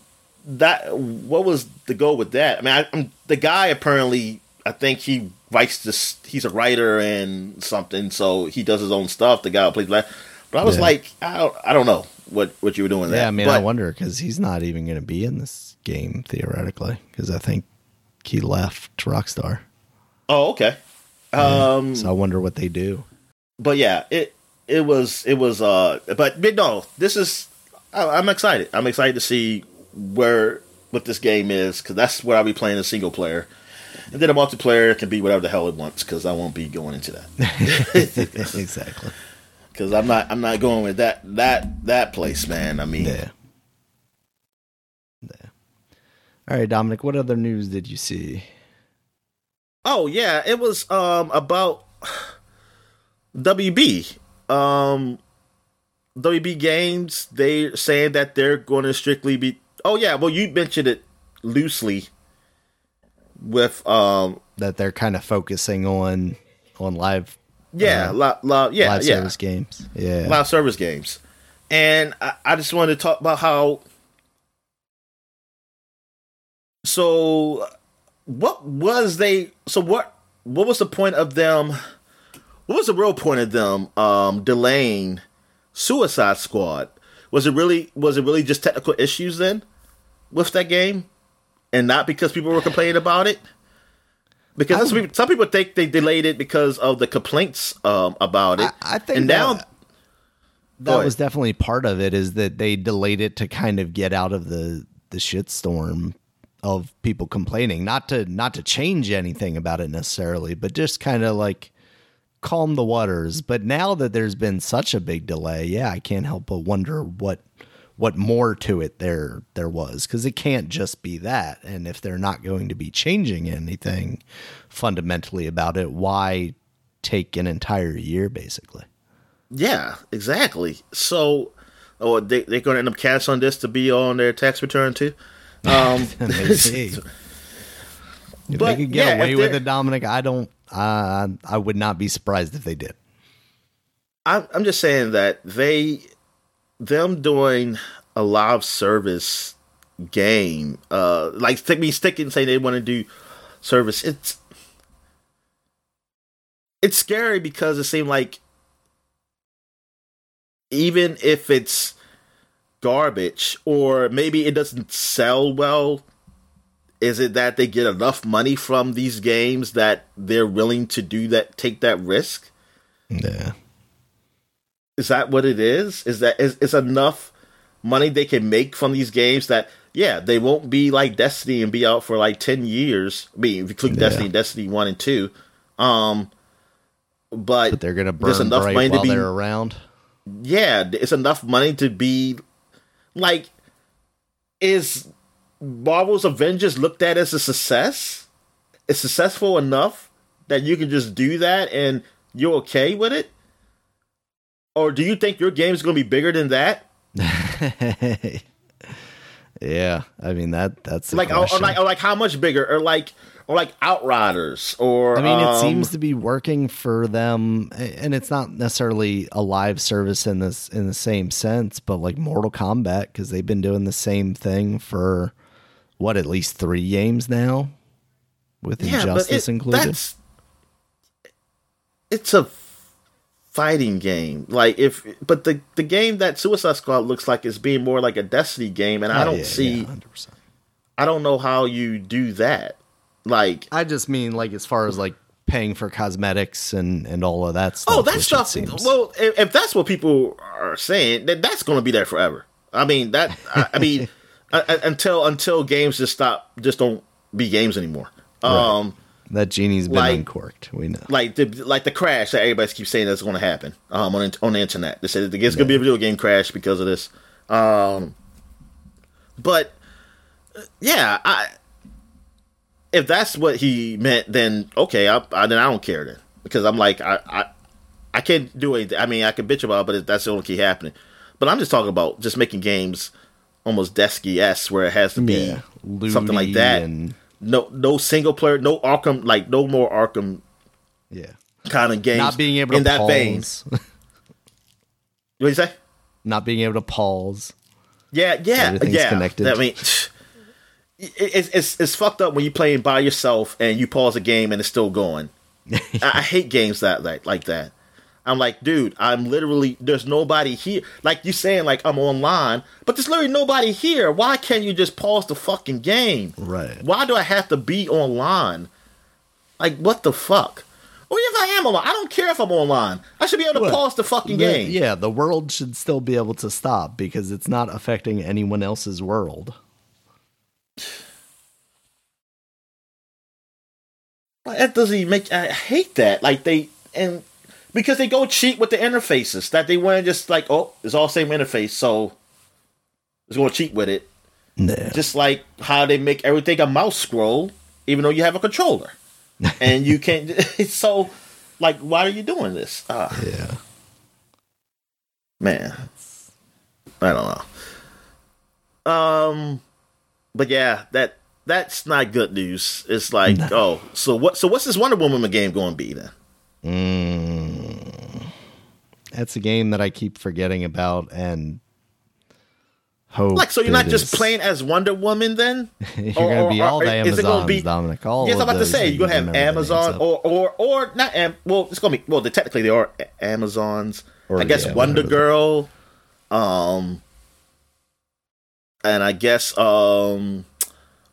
that what was the goal with that. I mean I, I'm, the guy apparently I think he writes this he's a writer and something so he does his own stuff. The guy who plays black, but I was Yeah. like I don't, I don't know what what you were doing there. Yeah, I mean, I wonder because he's not even going to be in this game theoretically because I think he left Rockstar. Oh okay. Um, So I wonder what they do. but yeah, it it was it was uh but, but no, this is I, I'm excited. I'm excited to see where what this game is because that's where I'll be playing a single player, and then a multiplayer can be whatever the hell it wants because I won't be going into that [laughs] exactly. [laughs] because I'm not I'm not going with that that that place, man. I mean, Yeah. Yeah. All right, Dominic. What other news did you see? oh yeah, it was um about WB. Um, WB Games, they saying that they're going to strictly be. Oh yeah, well you mentioned it loosely with um That they're kind of focusing on on live yeah Uh, li- li- yeah live yeah service games. Yeah. live service games, and I, I just wanted to talk about how. So, what was they? So what? What was the point of them? What was the real point of them um, delaying Suicide Squad? Was it really? Was it really just technical issues then with that game, and not because people were complaining about it? Because some people, some people think they delayed it because of the complaints um, about it. I, I think and that, now that Go was definitely part of it is that they delayed it to kind of get out of the the shitstorm of people complaining not to not to change anything about it necessarily but just kind of like calm the waters but now that there's been such a big delay yeah i can't help but wonder what what more to it there there was because it can't just be that and if they're not going to be changing anything fundamentally about it why take an entire year basically Yeah, exactly. So, oh, they they're going to end up canceling this to be on their tax return too. Um. [laughs] [laughs] If they But, could get yeah, away with it, Dominic, I don't. Uh, I would not be surprised if they did. I'm I'm just saying that they them doing a live service game, uh, like stick me sticking saying they want to do service. It's it's scary because it seemed like even if it's garbage or maybe it doesn't sell well is it that they get enough money from these games that they're willing to do that take that risk Yeah. Is that what it is is that is, is enough money they can make from these games that yeah they won't be like destiny and be out for like 10 years i mean if you Yeah. destiny destiny 1 and 2 um but, But they're gonna there's burn enough bright money to while be- they're around. yeah, it's enough money to be like is Marvel's Avengers looked at as a success? It's successful enough that you can just do that and you're okay with it? Or do you think your game is going to be bigger than that? [laughs] yeah, I mean that. That's Like or, or like or like how much bigger or like or like Outriders or I mean, it um, seems to be working for them, and it's not necessarily a live service in this in the same sense, but like Mortal Kombat because they've been doing the same thing for what at least three games now, with Injustice it- included. That's, it's a fighting game. Like if, but the the game that Suicide Squad looks like is being more like a Destiny game, and I Oh, don't yeah, see, yeah, 100%. I don't know how you do that. Like, I just mean like as far as like paying for cosmetics and and all of that stuff. oh, that stuff. seems- Well, if, if that's what people are saying, then that's going to be there forever. I mean that. I, I mean, [laughs] uh, uh, until until games just stop, just don't be games anymore. Um. That genie's been like- uncorked. We know. like the like the crash that everybody keeps saying that's going to happen um, on on the internet. They said it's going to be a video game crash because of this. Um, but yeah, I if that's what he meant, then okay, I, I then I don't care then because I'm like I I, I can't do anything. I mean, I can bitch about, it, but it, that's the only key happening. But I'm just talking about just making games almost desky s where it has to be Yeah, something like that. and- no no single player, no Arkham like no more Arkham Yeah. kind of games. Not being able to in that vein. pause. [laughs] What do you say? Not being able to pause. Yeah, yeah, Everything's yeah. connected. I mean, [sighs] it's it's it's fucked up when you're playing by yourself and you pause a game and it's still going. [laughs] I, I hate games that like like that. I'm like, dude, I'm literally there's nobody here. Like you saying, like I'm online, but there's literally nobody here. Why can't you just pause the fucking game? Right. Why do I have to be online? Like what the fuck? Or if I am online, I don't care if I'm online. I should be able to Well, pause the fucking The- game. yeah, the world should still be able to stop because it's not affecting anyone else's world. Like, That doesn't even make. I hate that. Like they and because they go cheat with the interfaces that they want to just like oh it's all same interface so it's going to cheat with it. Yeah. Just like how they make everything a mouse scroll, even though you have a controller, and you [laughs] can't. It's [laughs] so like why are you doing this? Ah, yeah. man, I don't know. Um, but yeah, that that's not good news. It's like oh, so what? So what's this Wonder Woman game going to be then? Mm. That's a game that I keep forgetting about and hope. Like, so you're not just is- playing as Wonder Woman then? [laughs] You're going to be all or the is it gonna Amazons, be- Dominic. All yes, I'm about to say you're gonna have remember the names Amazon or or or not. Am, well, it's gonna be well. Technically, they are Amazons. Or, I guess Wonder. Girl, um, and I guess um,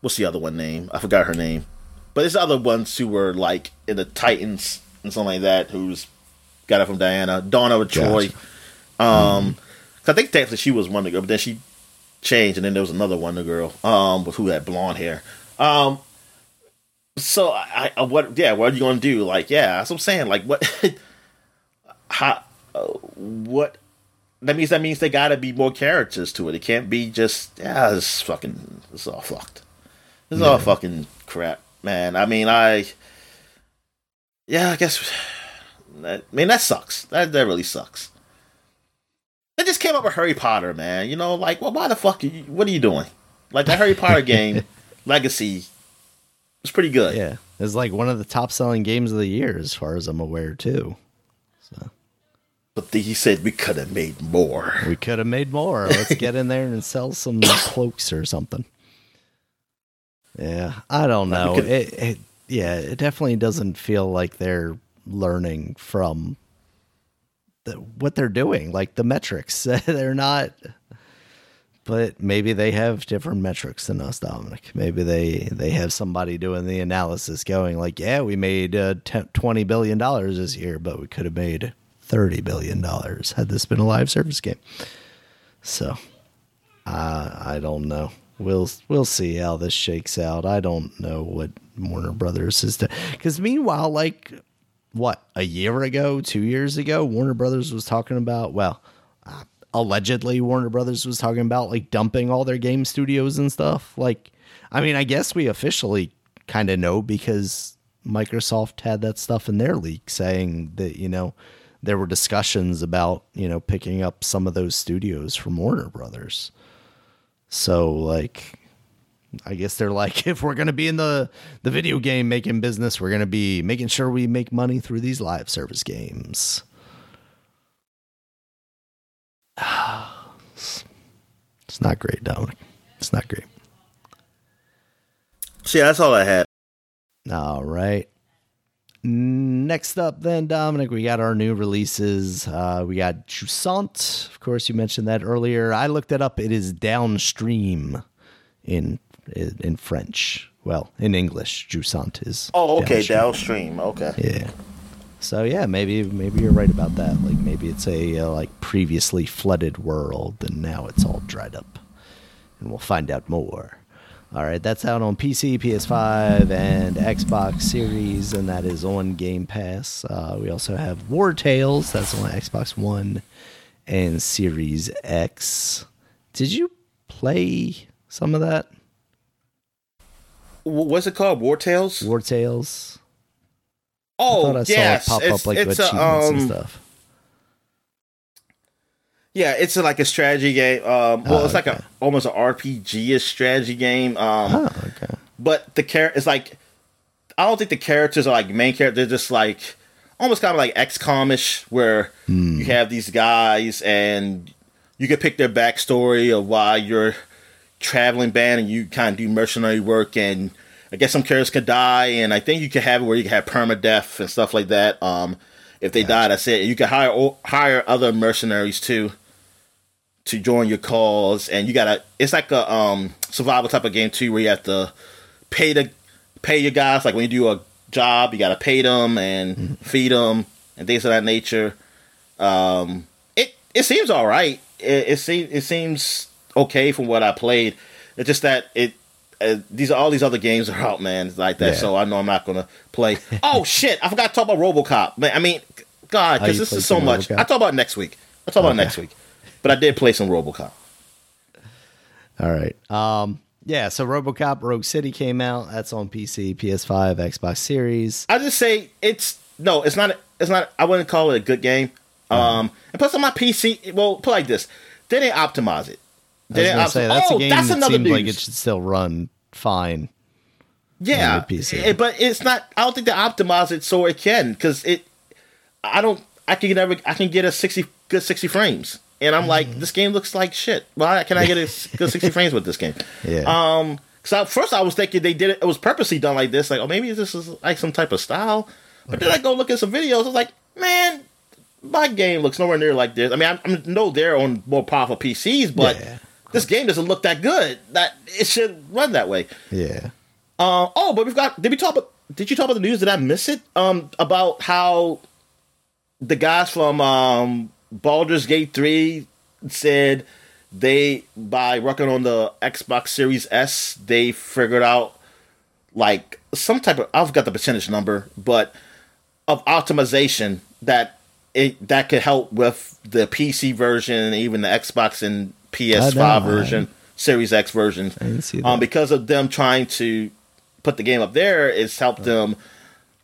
what's the other one name? I forgot her name, but there's other ones who were like in the Titans and something like that. Who's got it from Diana, Donna with Troy. Gotcha. Um, 'cause I think technically she was Wonder Girl, but then she changed, and then there was another Wonder Girl, um, who had blonde hair. Um, so I, I what? Yeah, what are you gonna do? Like, yeah, that's what I'm saying. Like, what? [laughs] how? Uh, what? That means that means they got to be more characters to it. It can't be just yeah, it's fucking, it's all fucked. It's all fucking crap, man. I mean, I, yeah, I guess. That, I mean, that sucks. That that really sucks. They just came up with Harry Potter, man. You know, like, well, why the fuck? Are you, what are you doing? Like the Harry Potter game, [laughs] Legacy, was pretty good. Yeah. It's like one of the top selling games of the year, as far as I'm aware, too. But the, he said we could have made more. We could have made more. Let's get in there and sell some [laughs] cloaks or something. Yeah, I don't know. It, it, yeah, it definitely doesn't feel like they're learning from the, what they're doing, like the metrics. [laughs] they're not. But maybe they have different metrics than us, Dominic. Maybe they they have somebody doing the analysis, going like, "Yeah, we made uh, 10, twenty billion dollars this year, but we could have made thirty billion dollars had this been a live service game." So, uh, I don't know. We'll we'll see how this shakes out. I don't know what Warner Brothers is to because meanwhile, like what a year ago, two years ago, Warner Brothers was talking about well, uh, allegedly Warner Brothers was talking about like dumping all their game studios and stuff. Like, I mean, I guess we officially kind of know because Microsoft had that stuff in their leak saying that you know there were discussions about you know picking up some of those studios from Warner Brothers. So like I guess they're like [laughs] if we're going to be in the the video game making business, we're going to be making sure we make money through these live service games. [sighs] It's not great, Dominic. It's not great. See, that's all I had. All right. Next up, then, Dominic, we got our new releases. Uh, we got Jusant. Of course, you mentioned that earlier. I looked it up. It is downstream in in French. Well, in English, Jusant is. Oh, okay, downstream. downstream. Okay. Yeah. So yeah, maybe maybe you're right about that. Like maybe it's a uh, like previously flooded world, and now it's all dried up, and we'll find out more. All right, that's out on PC, PS5, and Xbox Series, and that is on Game Pass. Uh, we also have Wartales, that's on Xbox One and Series X. Did you play some of that What's it called? Wartales? War Tales? I oh, thought I saw yes. it pop it's, up like it's a, um, and stuff. Yeah, it's a, like a strategy game. Um, well, Oh, it's like a almost an RPG-ish strategy game. Um, Oh, okay. but the character is like I don't think the characters are like main characters. They're just like almost kind of like XCOM-ish, where you have these guys and you can pick their backstory of why you're traveling band and you kind of do mercenary work and I guess some characters could die and I think you could have it where you can have permadeath and stuff like that. Um, if they die, that's it. You can hire hire other mercenaries too to join your cause, and you gotta. It's like a um survival type of game too, where you have to pay the pay your guys. Like when you do a job, you gotta pay them and feed them and things of that nature. Um, it it seems all right. It it seems it seems okay from what I played. It's just that it. Uh, these are all these other games are out, man. It's like that, Yeah. so I know I'm not gonna play. [laughs] oh shit! I forgot to talk about RoboCop. Man, I mean, God, because this is so much. RoboCop? I talk about next week. I talk about next week, but I did play some RoboCop. All right. Um. Yeah. So RoboCop Rogue City came out. That's on PC, PS5, Xbox Series. I just say it's no, it's not. It's not. I wouldn't call it a good game. Um, and plus on my PC, well, put it like this: they didn't optimize it. I They was say that's oh, a game that's that seems news. like it should still run fine. yeah, PC. eh, but it's not. I don't think they optimize it so it can because it. I don't. I can never. I can get a sixty good sixty frames, and I'm like, Mm-hmm. this game looks like shit. Why can I get a [laughs] good sixty frames with this game? Yeah. Um. Because at first I was thinking they did it. It was purposely done like this. Like, oh, maybe this is like some type of style. But then I go look at some videos. I was like, man, my game looks nowhere near like this. I mean, I, I know they're on more powerful PCs, but Yeah. This game doesn't look that good. That it should run that way. Yeah. Uh, oh, but we've got. Did we talk about? Did you talk about the news? Did I miss it? Um, about how the guys from um Baldur's Gate three said they by working on the Xbox Series S, they figured out like some type of I've got the percentage number, but of optimization that it that could help with the PC version and even the Xbox and PS5 know, version, Series X version. I didn't see Um, because of them trying to put the game up there, it's helped them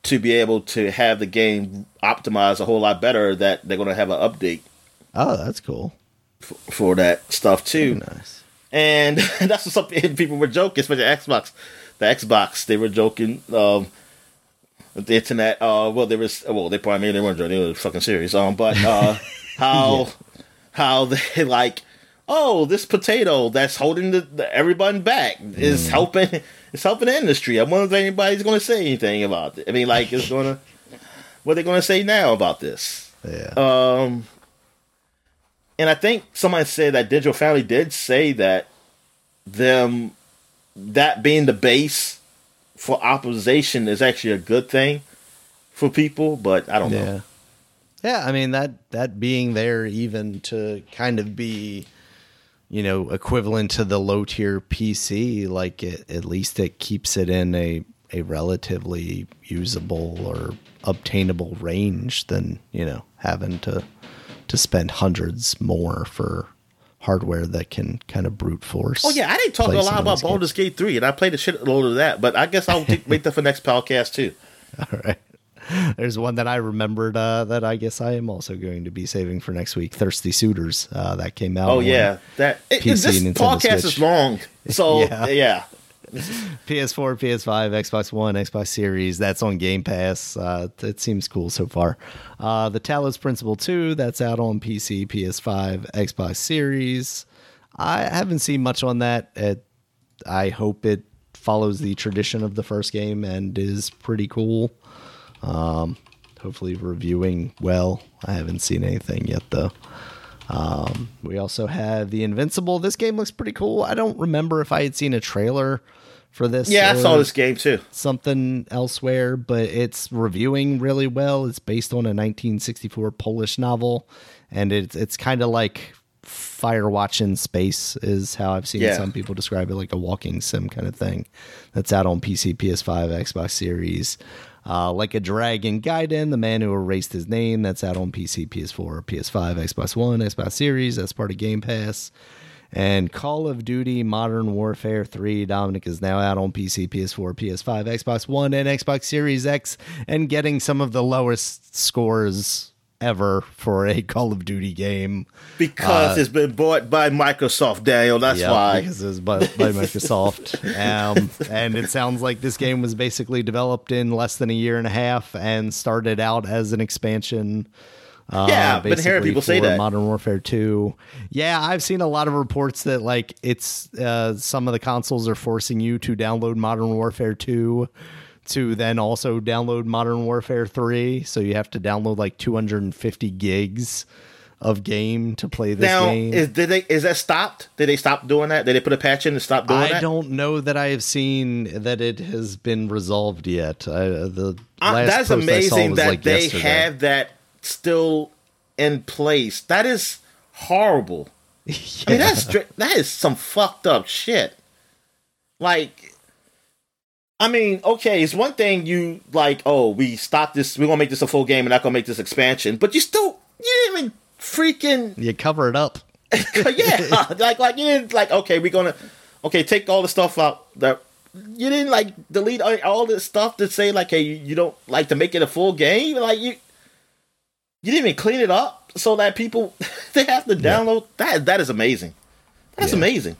to be able to have the game optimized a whole lot better. That they're going to have an update Oh, that's cool. for that stuff too. Nice. And [laughs] that's what some people were joking, especially Xbox. The Xbox, they were joking. Um, the internet, uh, well, there was, well, they probably they weren't joking. They were fucking serious. Um, but uh, [laughs] how how they [laughs] like, oh, this potato that's holding the, the everybody back is helping. It's helping the industry. I wonder if anybody's going to say anything about it. I mean, like, it's going to. What are they going to say now about this? Yeah. Um, and I think somebody said that Digital Foundry did say that them that being the base for optimization is actually a good thing for people, but I don't yeah. know. Yeah, I mean that that being there even to kind of be you know equivalent to the low tier PC like it, at least it keeps it in a a relatively usable or obtainable range than, you know, having to to spend hundreds more for hardware that can kind of brute force. Oh yeah, I didn't talk a lot about. Baldur's Gate three, and I played a shitload of that. But I guess I'll wait that for next podcast too. All right. [laughs] There's one that I remembered uh, that I guess I am also going to be saving for next week. Thirsty Suitors uh, that came out. Oh yeah, that it, PC, this Nintendo podcast Switch. is long, [laughs] so Yeah. yeah. [laughs] PS4, PS5, Xbox One, Xbox Series. That's on Game Pass. Uh, it seems cool so far. Uh, the Talos Principle 2, that's out on PC, PS5, Xbox Series. I haven't seen much on that. It, I hope it follows the tradition of the first game and is pretty cool. Um, hopefully, reviewing well. I haven't seen anything yet, though. Um, we also have The Invincible. This game looks pretty cool. I don't remember if I had seen a trailer for this. Yeah, I saw this game too. something elsewhere, but it's reviewing really well. It's based on a 1964 Polish novel, and it's it's kind of like Firewatch in space is how I've seen Yeah. some people describe it, like a walking sim kind of thing. That's out on PC, PS5, Xbox Series. Uh, like a Dragon Gaiden, the man who erased his name. That's out on PC, PS4, PS5, Xbox One, Xbox Series. That's part of Game Pass. And Call of Duty Modern Warfare 3, Dominic, is now out on PC, PS4, PS5, Xbox One, and Xbox Series X, and getting some of the lowest scores ever for a [laughs] Call of Duty game. Because uh, it's been bought by Microsoft, Daniel. That's yeah, why. Because it was by, by [laughs] Microsoft. um, and it sounds like this game was basically developed in less than a year and a half and started out as an expansion. Uh, yeah, been hearing people say that. Modern Warfare 2. Yeah, I've seen a lot of reports that like it's uh, some of the consoles are forcing you to download Modern Warfare 2 to then also download Modern Warfare 3. So you have to download like 250 gigs of game to play this now, game. Is did they is that stopped? Did they stop doing that? Did they put a patch in to stop doing I that? I don't know that I have seen that it has been resolved yet. I, the uh, that's amazing that like they yesterday. have that still in place. That is horrible. yeah. [laughs] I mean, that's that is some fucked up shit. Like I mean, okay, it's one thing you like, oh, we stopped this, we're gonna make this a full game, we're not gonna make this expansion, but you still you didn't even freaking You cover it up. [laughs] yeah. [laughs] like like you didn't like, okay, we're gonna okay, take all the stuff out that you didn't like delete all this stuff to say like hey you don't like to make it a full game like you you didn't even clean it up so that people [laughs] they have to download yeah. that that is amazing that's yeah. amazing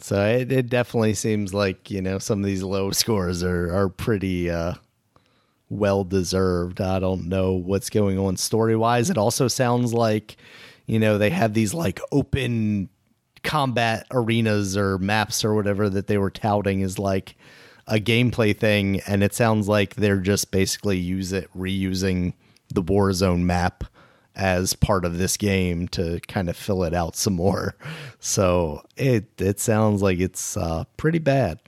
so it, it definitely seems like you know some of these low [laughs] scores are are pretty uh, well deserved. I don't know what's going on story wise. It also sounds like you know they have these like open combat arenas or maps or whatever that they were touting is like a gameplay thing, and it sounds like they're just basically use it reusing the Warzone map as part of this game to kind of fill it out some more. So it it sounds like it's uh, pretty bad.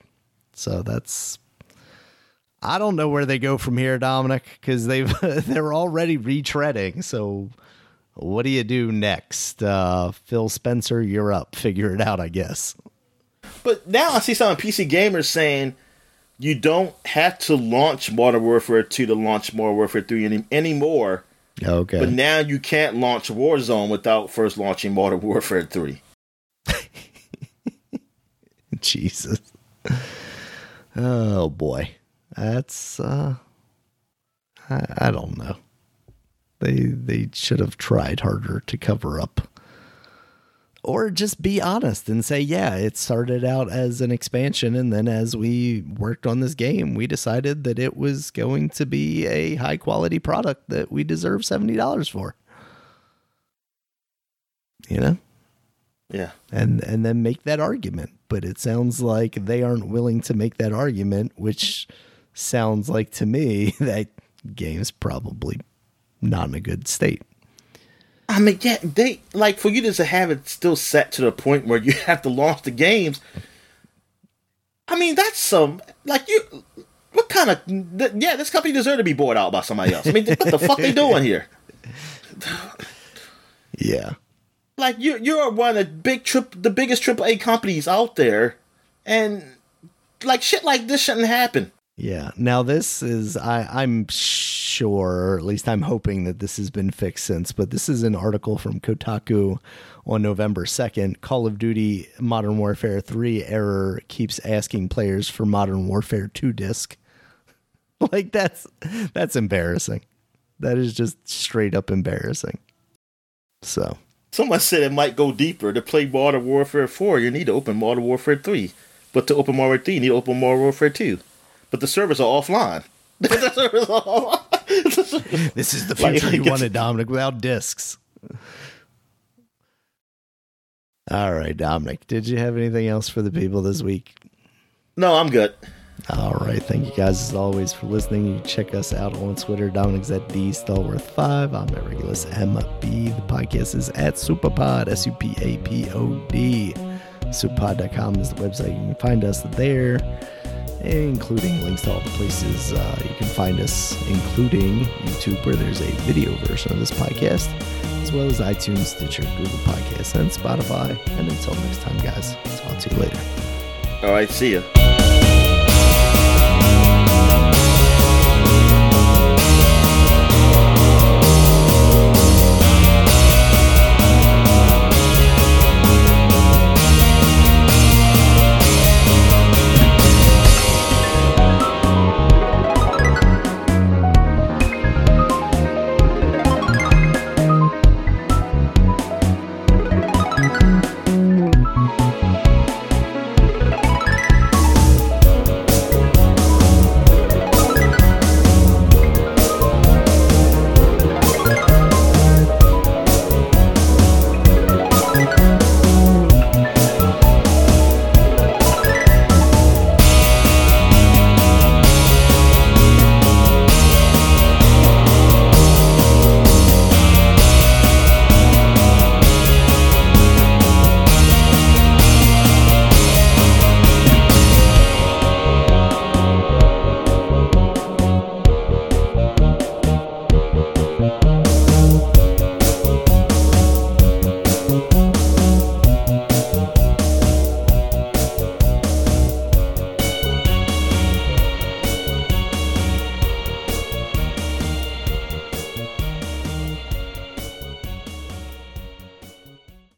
So that's I don't know where they go from here, Dominic, because they've [laughs] they're already retreading. So what do you do next? Uh, Phil Spencer, you're up. Figure it out, I guess. But now I see some PC gamers saying you don't have to launch Modern Warfare 2 to launch Modern Warfare 3 any, anymore Okay. But now you can't launch Warzone without first launching Modern Warfare 3. [laughs] Jesus. Oh boy. That's uh I, I don't know. They they should have tried harder to cover up or just be honest and say, yeah, it started out as an expansion. And then as we worked on this game, we decided that it was going to be a high quality product that we deserve $70 for. You know? Yeah. And and then make that argument. But it sounds like they aren't willing to make that argument, which sounds like to me [laughs] that game's probably not in a good state. I mean, yeah, they like for you to have it still set to the point where you [laughs] have to launch the games. I mean, that's some like you. What kind of yeah? This company deserves to be bought out by somebody else. I mean, what the fuck they [laughs] doing here? Yeah, like you you're one of the big trip the biggest AAA companies out there, and like shit like this shouldn't happen. Yeah. Now this is I I'm sure, or at least I'm hoping that this has been fixed since, but this is an article from Kotaku on November 2nd. Call of Duty Modern Warfare 3 error keeps asking players for Modern Warfare 2 disc. [laughs] like that's that's embarrassing. That is just straight up embarrassing. So, someone said it might go deeper to play Modern Warfare 4, you need to open Modern Warfare 3. But to open Modern Warfare 3, you need to open Modern Warfare 2 [laughs] but the servers are offline. this is the [laughs] future like, you wanted, Dominic, without discs. All right, Dominic. Did you have anything else for the people this week? No, I'm good. All right. Thank you guys as always for listening. You check us out on Twitter. Dominic's at D Stallworth5. I'm at Regulus MB. The podcast is at Supapod, S U P A P O D. Supapod.com is the website. You can find us there including links to all the places uh, you can find us, including YouTube, where there's a video version of this podcast, as well as iTunes, Stitcher, Google Podcasts, and Spotify. And until next time, guys, talk to you later. All right, see ya.